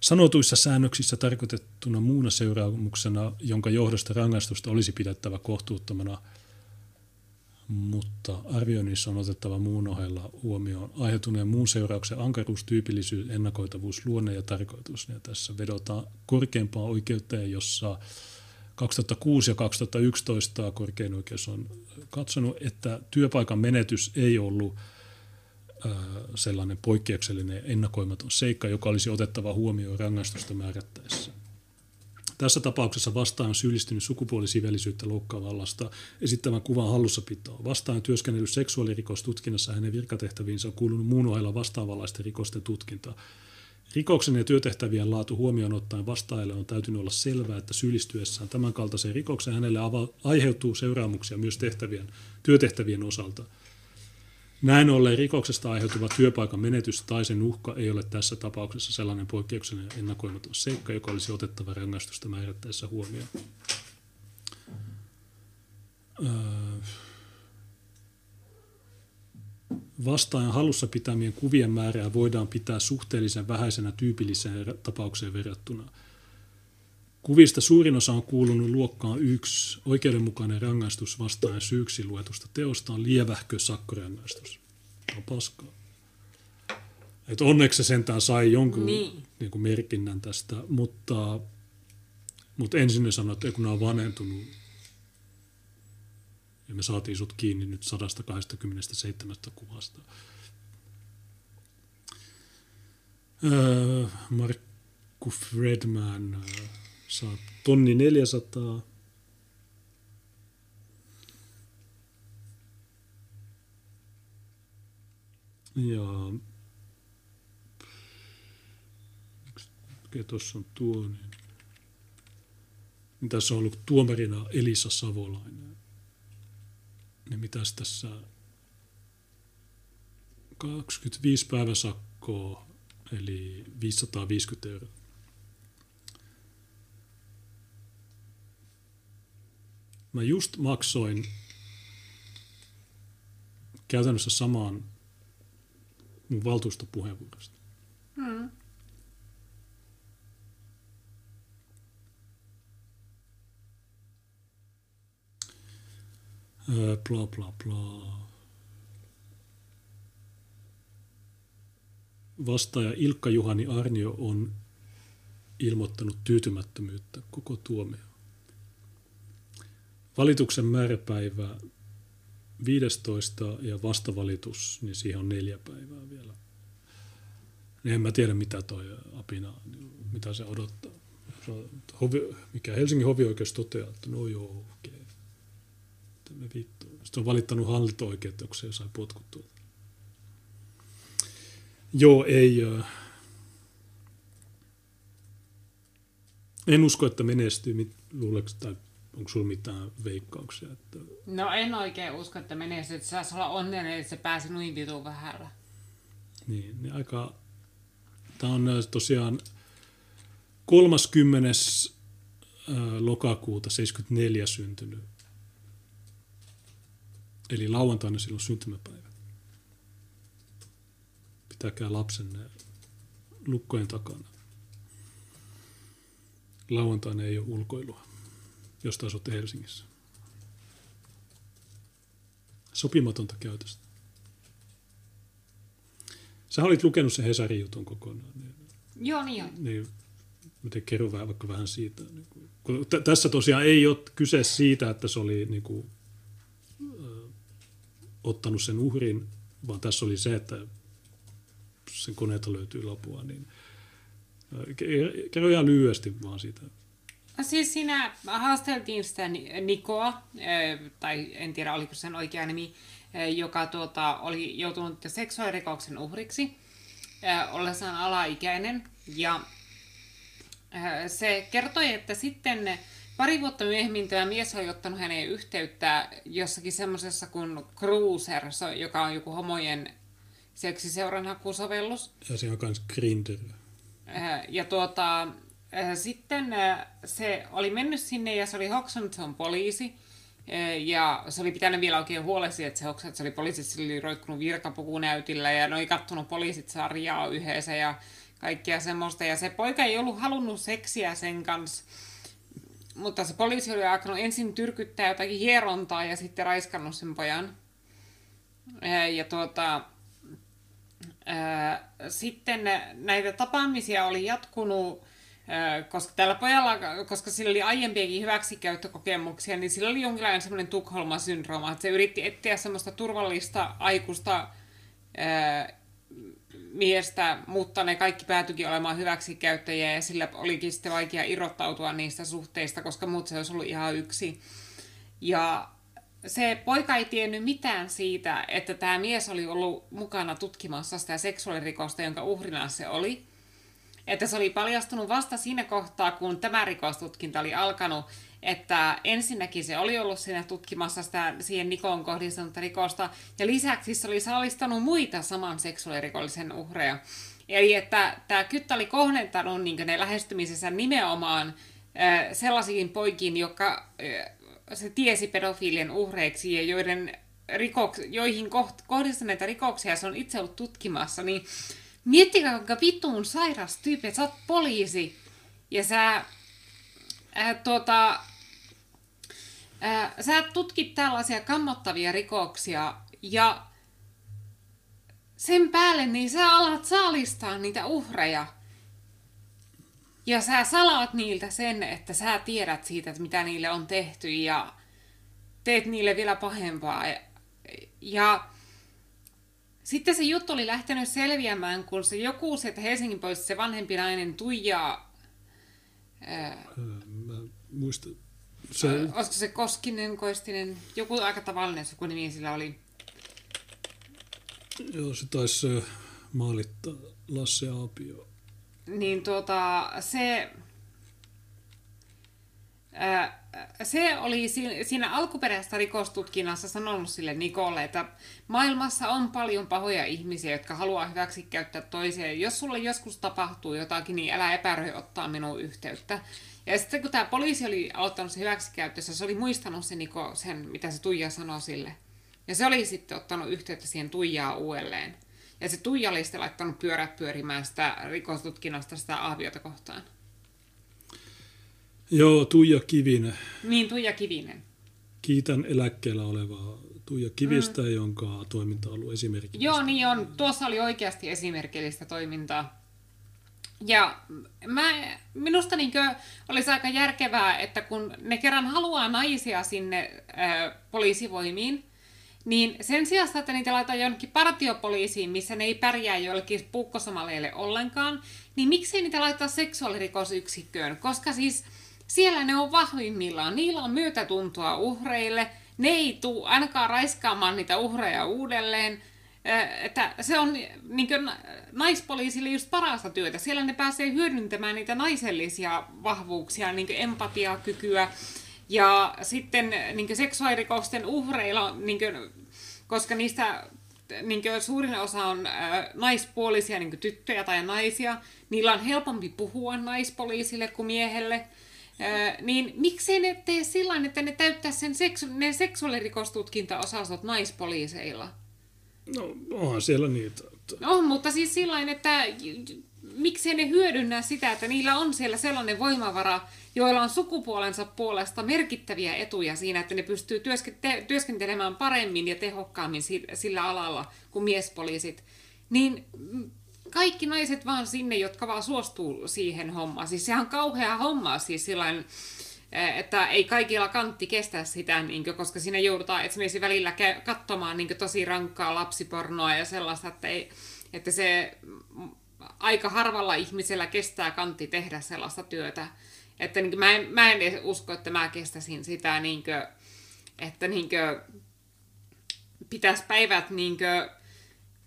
Speaker 2: sanotuissa säännöksissä tarkoitettuna muuna seuraamuksena, jonka johdosta rangaistusta olisi pidettävä kohtuuttomana – mutta arvioinnissa on otettava muun ohella huomioon aiheutuneen muun seurauksen ankaruus, tyypillisyys, ennakoitavuus, luonne ja tarkoitus. Ja tässä vedotaan korkeimpaan oikeuteen, jossa 2006 ja 2011 korkein oikeus on katsonut, että työpaikan menetys ei ollut sellainen poikkeuksellinen ennakoimaton seikka, joka olisi otettava huomioon rangaistusta määrättäessä. Tässä tapauksessa vastaan syyllistynyt sukupuolisivellisyyttä loukkaavallasta esittävän kuvan hallussapitoa. Vastaan työskennellyt seksuaalirikostutkinnassa hänen virkatehtäviinsä on kuulunut muun ohella vastaavanlaisten rikosten tutkinta. Rikoksen ja työtehtävien laatu huomioon ottaen vastaajalle on täytynyt olla selvää, että syyllistyessään tämänkaltaiseen rikokseen hänelle aiheutuu seuraamuksia myös tehtävien, työtehtävien osalta – näin ollen rikoksesta aiheutuva työpaikan menetys tai sen uhka ei ole tässä tapauksessa sellainen poikkeuksellinen ennakoimaton seikka, joka olisi otettava rangaistusta määrättäessä huomioon. Öö. Vastaajan halussa pitämien kuvien määrää voidaan pitää suhteellisen vähäisenä tyypilliseen tapaukseen verrattuna – Kuvista suurin osa on kuulunut luokkaan yksi. Oikeudenmukainen rangaistus vastaan syyksi luetusta teosta on lievähkö sakkorangaistus. On paskaa. Et onneksi se sentään sai jonkun niin. Niin kuin merkinnän tästä, mutta, mutta ensin ne sanoi, että kun ne on vanhentunut, ja me saatiin sut kiinni nyt 127 kuvasta. Öö, Markku Fredman, öö, saat tonni 400. Ja mikä tuossa on tuo, niin, niin tässä on ollut tuomarina Elisa Savolainen. Niin mitäs tässä 25 päiväsakkoa, eli 550 euroa. Mä just maksoin käytännössä samaan mun valtuustopuheenvuorosta. Hmm. Öö, bla bla bla. Vastaaja Ilkka Juhani Arnio on ilmoittanut tyytymättömyyttä koko tuomio. Valituksen määräpäivä 15 ja vastavalitus, niin siihen on neljä päivää vielä. Niin en mä tiedä, mitä toi apina, mitä se odottaa. Hovi, mikä Helsingin hovioikeus toteaa, että no joo, okei. Okay. Sitten on valittanut hallinto-oikeutukseen ja sai potkut tuolta. Joo, ei. En usko, että menestyy. Luuleeko, tai onko sulla mitään veikkauksia? Että...
Speaker 3: No en oikein usko, että menestyy. Että saisi olla onnellinen, että se pääsi noin vitun vähällä.
Speaker 2: Niin, niin aika... Tämä on tosiaan 30. lokakuuta 74 syntynyt. Eli lauantaina silloin syntymäpäivä pitäkää lapsenne lukkojen takana. Lauantaina ei ole ulkoilua, jos taas olette Helsingissä. Sopimatonta käytöstä. Sä olit lukenut sen Hesarin jutun kokonaan. Niin,
Speaker 3: Joo, niin on.
Speaker 2: Niin, mä kerron vähän, vaikka vähän siitä. Niin kun, t- tässä tosiaan ei ole kyse siitä, että se oli niin kuin, ö, ottanut sen uhrin, vaan tässä oli se, että sen koneelta löytyy lapua, niin kerro ihan lyhyesti vaan siitä.
Speaker 3: Siis siinä haasteltiin sitä Nikoa, tai en tiedä oliko sen oikea nimi, joka tuota, oli joutunut seksuaalirikoksen uhriksi ollessaan alaikäinen. Ja se kertoi, että sitten pari vuotta myöhemmin tämä mies oli ottanut häneen yhteyttä jossakin semmoisessa kuin Cruiser, joka on joku homojen seksiseuranhakusovellus.
Speaker 2: Ja se on myös Grindr.
Speaker 3: Ja tuota, sitten se oli mennyt sinne ja se oli hoksannut, että se on poliisi. Ja se oli pitänyt vielä oikein huolesi, että se hoksasi, että se oli poliisi, se oli roikkunut virkapukunäytillä ja ne oli kattonut poliisit sarjaa yhdessä ja kaikkia semmoista. Ja se poika ei ollut halunnut seksiä sen kanssa, mutta se poliisi oli alkanut ensin tyrkyttää jotakin hierontaa ja sitten raiskannut sen pojan. Ja tuota, sitten näitä tapaamisia oli jatkunut, koska tällä pojalla, koska sillä oli aiempiakin hyväksikäyttökokemuksia, niin sillä oli jonkinlainen semmoinen Tukholma-syndrooma, että se yritti etsiä semmoista turvallista aikuista miestä, mutta ne kaikki päätyikin olemaan hyväksikäyttäjiä ja sillä olikin sitten vaikea irrottautua niistä suhteista, koska muut se olisi ollut ihan yksi. Ja se poika ei tiennyt mitään siitä, että tämä mies oli ollut mukana tutkimassa sitä seksuaalirikosta, jonka uhrina se oli. Että se oli paljastunut vasta siinä kohtaa, kun tämä rikostutkinta oli alkanut, että ensinnäkin se oli ollut siinä tutkimassa sitä siihen Nikon kohdistunutta rikosta, ja lisäksi se oli saalistanut muita saman seksuaalirikollisen uhreja. Eli että tämä kyttä oli kohdentanut niin ne lähestymisessä nimenomaan sellaisiin poikiin, jotka se tiesi pedofiilien uhreiksi ja joiden rikoks, joihin koht, kohdistuneita rikoksia se on itse ollut tutkimassa, niin miettikää kuinka vittuun sairas tyyppi, että sä oot poliisi ja sä, ää, tuota, ää, sä tutkit tällaisia kammottavia rikoksia ja sen päälle niin sä alat saalistaa niitä uhreja – ja sä salaat niiltä sen, että sä tiedät siitä, että mitä niille on tehty ja teet niille vielä pahempaa. Ja sitten se juttu oli lähtenyt selviämään, kun se joku sieltä Helsingin pois, se vanhempi nainen Tuija... Ää,
Speaker 2: Mä muistan. Se...
Speaker 3: Ää, olisiko se Koskinen, Koistinen, joku aika tavallinen sukunimi sillä oli.
Speaker 2: Joo, se taisi maalittaa Lasse Aapio.
Speaker 3: Niin tuota, se, se oli siinä alkuperäisessä rikostutkinnassa sanonut sille Nikolle, että maailmassa on paljon pahoja ihmisiä, jotka haluaa hyväksi käyttää toisia. Jos sulle joskus tapahtuu jotakin, niin älä epäröi ottaa minuun yhteyttä. Ja sitten kun tämä poliisi oli aloittanut se hyväksikäyttössä, se oli muistanut se Niko sen, mitä se Tuija sanoi sille. Ja se oli sitten ottanut yhteyttä siihen Tuijaa uudelleen. Ja se Tuija oli sitten laittanut pyörät pyörimään sitä rikostutkinnasta sitä aaviota kohtaan.
Speaker 2: Joo, Tuija Kivinen.
Speaker 3: Niin, Tuija Kivinen.
Speaker 2: Kiitän eläkkeellä olevaa Tuija Kivistä, mm. jonka toiminta on ollut esimerkillistä.
Speaker 3: Joo, niin on. Tuossa oli oikeasti esimerkillistä toimintaa. Ja mä, minusta niin olisi aika järkevää, että kun ne kerran haluaa naisia sinne ää, poliisivoimiin, niin sen sijaan, että niitä laitetaan jonnekin partiopoliisiin, missä ne ei pärjää joillekin pukkosomaleille ollenkaan, niin miksei niitä laittaa seksuaalirikosyksikköön? Koska siis siellä ne on vahvimmillaan. Niillä on myötätuntoa uhreille. Ne ei tule ainakaan raiskaamaan niitä uhreja uudelleen. Että se on niin naispoliisille just parasta työtä. Siellä ne pääsee hyödyntämään niitä naisellisia vahvuuksia, niin empatiakykyä. Ja sitten niin seksuaalirikosten uhreilla, niin kuin, koska niistä niin suurin osa on naispuolisia niin tyttöjä tai naisia, niillä on helpompi puhua naispoliisille kuin miehelle niin miksei ne tee sillä että ne täyttää sen seksu- ne seksuaalirikostutkintaosastot naispoliiseilla?
Speaker 2: No, onhan siellä niitä.
Speaker 3: No, mutta siis sillä että miksei ne hyödynnä sitä, että niillä on siellä sellainen voimavara, joilla on sukupuolensa puolesta merkittäviä etuja siinä, että ne pystyy työskentelemään paremmin ja tehokkaammin sillä alalla kuin miespoliisit. Niin kaikki naiset vaan sinne, jotka vaan suostuu siihen hommaan. Siis sehän on kauhea homma, siis sillain, eh, että ei kaikilla kantti kestä sitä, niin kuin, koska siinä joudutaan esimerkiksi välillä katsomaan niin kuin, tosi rankkaa lapsipornoa ja sellaista, että, ei, että se aika harvalla ihmisellä kestää kantti tehdä sellaista työtä. Että niin kuin, mä, en, mä en usko, että mä kestäisin sitä, niin kuin, että niin kuin, pitäisi päivät niin kuin,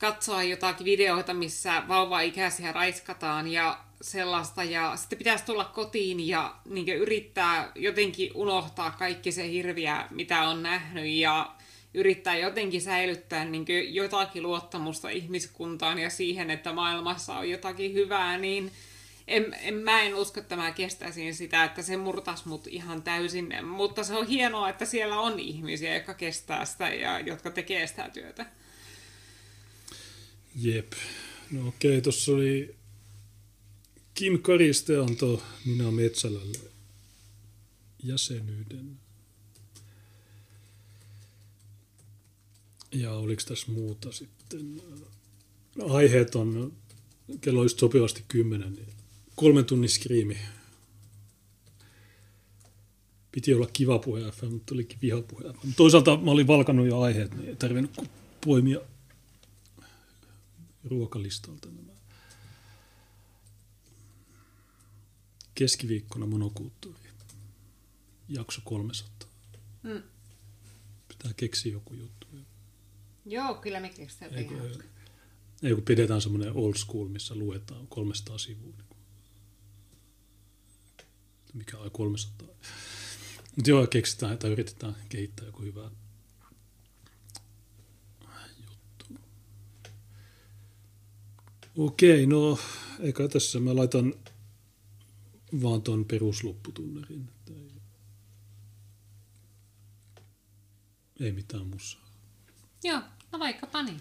Speaker 3: katsoa jotakin videoita, missä vauva-ikäisiä raiskataan ja sellaista, ja sitten pitäisi tulla kotiin ja niin yrittää jotenkin unohtaa kaikki se hirviä, mitä on nähnyt, ja yrittää jotenkin säilyttää niin jotakin luottamusta ihmiskuntaan ja siihen, että maailmassa on jotakin hyvää, niin en, en, mä en usko, että mä kestäisin sitä, että se murtaisi mut ihan täysin, mutta se on hienoa, että siellä on ihmisiä, jotka kestää sitä ja jotka tekee sitä työtä.
Speaker 2: Jep. No okei, tuossa oli Kim Kariste antoi Minä Metsälälle jäsenyyden. Ja oliko tässä muuta sitten? Aiheet on, kello olisi sopivasti kymmenen, niin kolmen tunnin skriimi. Piti olla kiva puhe FM, mutta olikin vihapuhe FM. Toisaalta mä olin valkannut jo aiheet, niin ei tarvinnut poimia ruokalistalta nämä. Keskiviikkona monokulttuuri. Jakso 300. Mm. Pitää keksiä joku juttu.
Speaker 3: Joo, kyllä me keksitään ei,
Speaker 2: ei, kun pidetään semmoinen old school, missä luetaan 300 sivua. Niin mikä on 300. Mutta joo, keksitään tai yritetään kehittää joku hyvä Okei, no eikä tässä mä laitan vaan ton peruslopputunnerin. Ei, ei mitään musaa.
Speaker 3: Joo, no vaikka pani.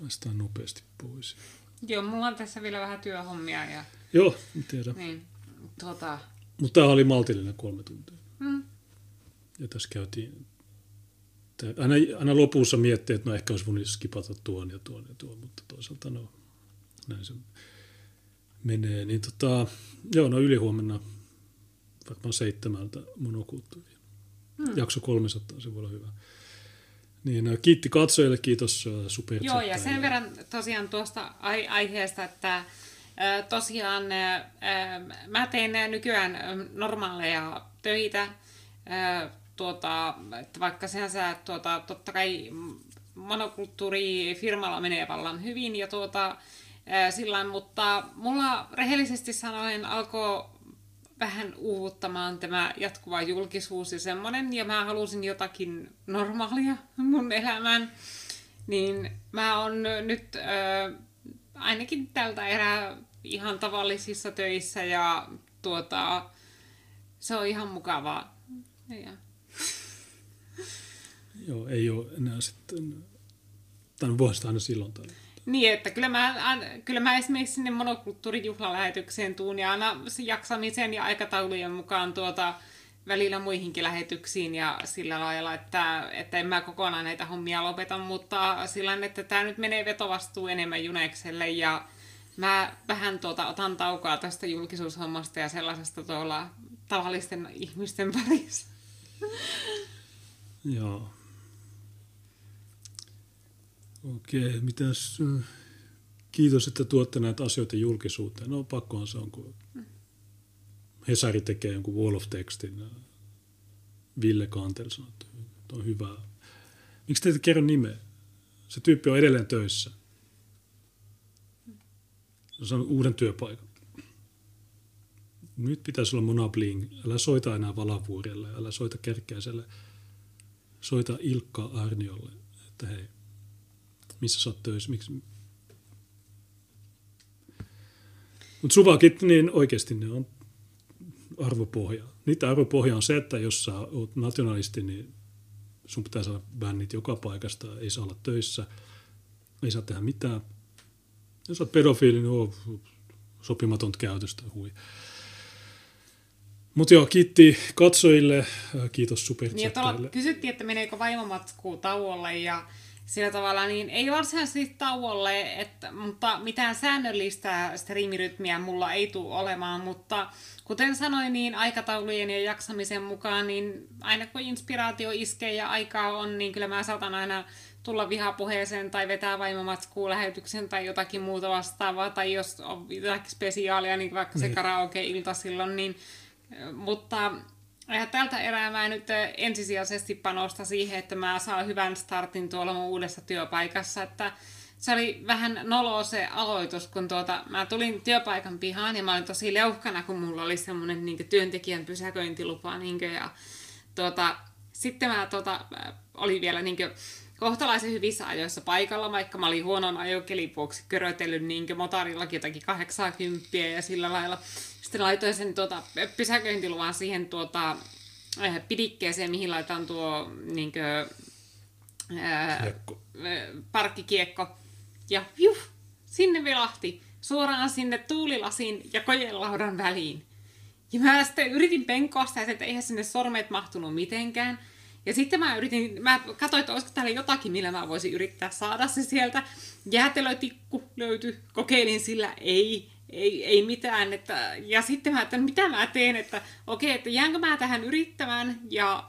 Speaker 2: Päästään nopeasti pois.
Speaker 3: Joo, mulla on tässä vielä vähän työhommia. Ja...
Speaker 2: Joo, tiedän.
Speaker 3: Niin, tota...
Speaker 2: Mutta tämä oli maltillinen kolme tuntia. Mm. Ja tässä käytiin... Aina, aina lopussa miettii, että no ehkä olisi voinut skipata tuon ja tuon ja tuon, mutta toisaalta no näin se menee. Niin tota, joo, no ylihuomenna varmaan seitsemältä monokulttuuriin. Hmm. Jakso 300, se voi olla hyvä. Niin, äh, kiitti katsojille, kiitos äh, super
Speaker 3: Joo, ja sen verran tosiaan tuosta aiheesta, että äh, tosiaan mä teen nykyään normaaleja töitä, tuota, että vaikka sehän sä tuota, totta kai monokulttuurifirmalla menee vallan hyvin ja tuota, sillä mutta mulla rehellisesti sanoen alkoi vähän uuvuttamaan tämä jatkuva julkisuus ja semmoinen, ja mä halusin jotakin normaalia mun elämään, niin mä oon nyt äh, ainakin tältä erää ihan tavallisissa töissä ja tuota, se on ihan mukavaa. Ja.
Speaker 2: Joo, ei ole enää sitten, tai vuosista aina silloin tällä.
Speaker 3: Niin, että kyllä mä, kyllä mä esimerkiksi sinne monokulttuurijuhlalähetykseen tuun ja aina jaksamisen ja aikataulujen mukaan tuota, välillä muihinkin lähetyksiin ja sillä lailla, että, että en mä kokonaan näitä hommia lopeta, mutta sillä että tämä nyt menee vetovastuu enemmän Junekselle ja mä vähän tuota, otan taukoa tästä julkisuushommasta ja sellaisesta tuolla tavallisten ihmisten parissa.
Speaker 2: Joo. Okei, mitäs... Kiitos, että tuotte näitä asioita julkisuuteen. No pakkohan se on, kun Hesari tekee jonkun wall of textin. Ville Kantel sanoo, että on hyvä. Miksi te ette kerro nimeä? Se tyyppi on edelleen töissä. Se on uuden työpaikan. Nyt pitäisi olla Monabling. Älä soita enää Valavuorelle, älä soita Kärkkäiselle. Soita Ilkka Arniolle, että hei, missä sä oot töissä, miksi... Mutta suvakit, niin oikeasti ne on arvopohja. Niitä arvopohja on se, että jos sä oot nationalisti, niin sun pitää saada bännit joka paikasta, ei saa olla töissä, ei saa tehdä mitään. Jos oot pedofiili, niin on sopimatonta käytöstä, hui. Mutta joo, kiitti katsojille, kiitos superchatteille.
Speaker 3: Niin, kysyttiin, että meneekö vaimomatsku tauolle ja sillä tavalla, niin ei varsinaisesti tauolle, että, mutta mitään säännöllistä striimirytmiä mulla ei tule olemaan, mutta kuten sanoin, niin aikataulujen ja jaksamisen mukaan, niin aina kun inspiraatio iskee ja aikaa on, niin kyllä mä saatan aina tulla vihapuheeseen tai vetää vaimomatskuun lähetyksen tai jotakin muuta vastaavaa, tai jos on jotakin spesiaalia, niin vaikka se niin. karaoke-ilta silloin, niin mutta ja tältä erää mä nyt ensisijaisesti panosta siihen, että mä saan hyvän startin tuolla mun uudessa työpaikassa, että se oli vähän noloa se aloitus, kun tuota, mä tulin työpaikan pihaan ja mä olin tosi leuhkana, kun mulla oli semmoinen niin työntekijän pysäköintilupa. Niin kuin, ja tuota, sitten mä tuota, olin vielä niin kuin, kohtalaisen hyvissä ajoissa paikalla, vaikka mä olin huonon ajokelin vuoksi körötellyt niin motarillakin jotakin 80 ja sillä lailla. Sitten laitoin sen tuota, pysäköintiluvan siihen tuota, äh, pidikkeeseen, mihin laitan tuo niin kuin, äh, parkkikiekko. Ja juh, sinne vilahti suoraan sinne tuulilasin ja kojelaudan väliin. Ja mä sitten yritin penkoa sitä, että eihän sinne sormet mahtunut mitenkään. Ja sitten mä yritin, mä katsoin, että olisiko täällä jotakin, millä mä voisin yrittää saada se sieltä. Jäätelötikku löytyi, kokeilin sillä, ei, ei, ei mitään. Että, ja sitten mä että mitä mä teen, että okei, että jäänkö mä tähän yrittämään ja,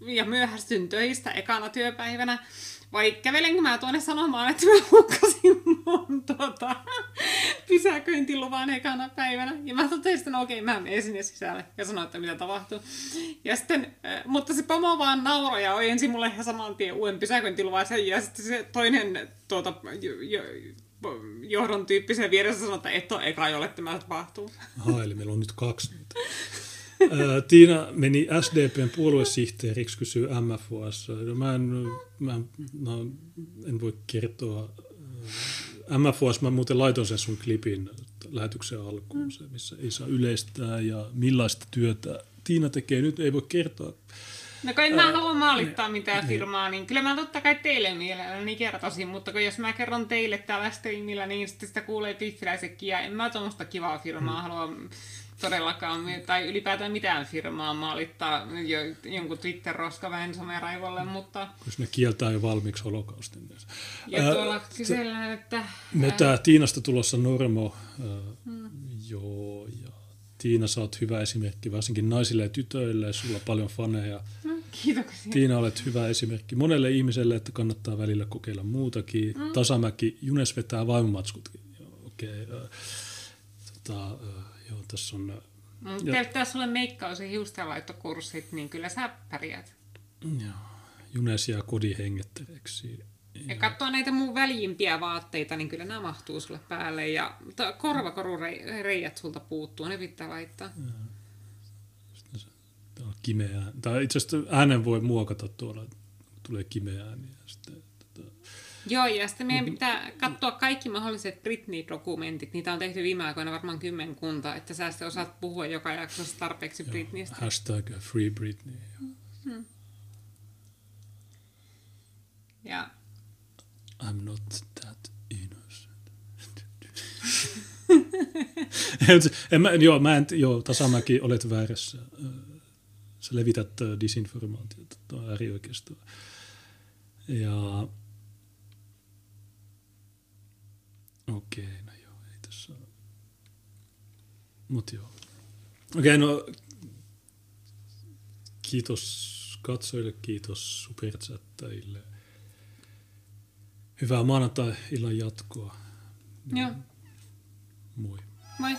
Speaker 3: ja myöhästyn töistä ekana työpäivänä. Vai kävelenkö mä tuonne sanomaan, että mä hukkasin mun tota, pysäköintiluvan ekana päivänä. Ja mä totesin, että no okei, mä menen sinne sisälle ja sanoin, että mitä tapahtuu. Ja sitten, äh, mutta se pomo vaan nauroi ja ojensi mulle ihan saman tien uuden pysäköintiluvan. Ja sitten se toinen tuota, jo, jo, johdon tyyppisen vieressä sanoi, että et ole eka, jolle tämä tapahtuu.
Speaker 2: Aha, eli meillä on nyt kaksi. Tiina meni SDPn puoluesihteeriksi, kysyy MFOS. No, mä, en, mä no, en voi kertoa. MFOS, mä muuten laitoin sen sun klipin lähetyksen alkuun, se, missä ei saa yleistää ja millaista työtä Tiina tekee. Nyt ei voi kertoa.
Speaker 3: No kun en mä halua maalittaa mitään niin. firmaa, niin kyllä mä totta kai teille mielelläni kertoisin, mutta kun jos mä kerron teille täällä streamillä, niin sitten sitä kuulee piffiläisetkin, ja en mä tuommoista kivaa firmaa hmm. halua todellakaan, tai ylipäätään mitään firmaa maalittaa jo, jonkun Twitter-roskaväen someraivolle, mutta...
Speaker 2: Koska ne kieltää jo valmiiksi holokaustin.
Speaker 3: Ja tuolla äh, kysellään, että...
Speaker 2: Mutta Tiinasta tulossa Normo, äh, hmm. joo, ja Tiina, sä oot hyvä esimerkki, varsinkin naisille ja tytöille, sulla on paljon faneja.
Speaker 3: No, kiitoksia.
Speaker 2: Tiina, olet hyvä esimerkki monelle ihmiselle, että kannattaa välillä kokeilla muutakin. Mm. Tasamäki, Junes vetää vaimomatskutkin. Okei, okay. tota, joo, tässä on...
Speaker 3: Mm, Pelttää sulle meikkaus- ja hiustenlaittokurssit, niin kyllä sä pärjäät.
Speaker 2: Joo. Junes jää kodin hengettereksi.
Speaker 3: Ja katsoa näitä mun väljimpiä vaatteita, niin kyllä nämä mahtuu sulle päälle. Ja korvakorureijät sulta puuttuu, ne pitää laittaa.
Speaker 2: Tämä on kimeä. Tai itse asiassa äänen voi muokata tuolla, tulee kimeä ääni. Ja sitten, tota...
Speaker 3: Joo, ja sitten meidän pitää katsoa kaikki mahdolliset Britney-dokumentit. Niitä on tehty viime aikoina varmaan kymmenkunta, että sä sitten osaat puhua joka jaksossa tarpeeksi Britneystä.
Speaker 2: Hashtag Free Britney.
Speaker 3: Hmm. Ja
Speaker 2: I'm not that innocent. [laughs] en mä, joo, mä en, joo, Tasamäki, olet väärässä. Sä levität disinformaatiota, tuo äärioikeistoa. Ja okei, okay, no joo, ei tässä. Mut joo. Okei, okay, no kiitos katsojille, kiitos superchattajille. Hyvää maanantai-illan jatkoa.
Speaker 3: Joo.
Speaker 2: Moi.
Speaker 3: Moi.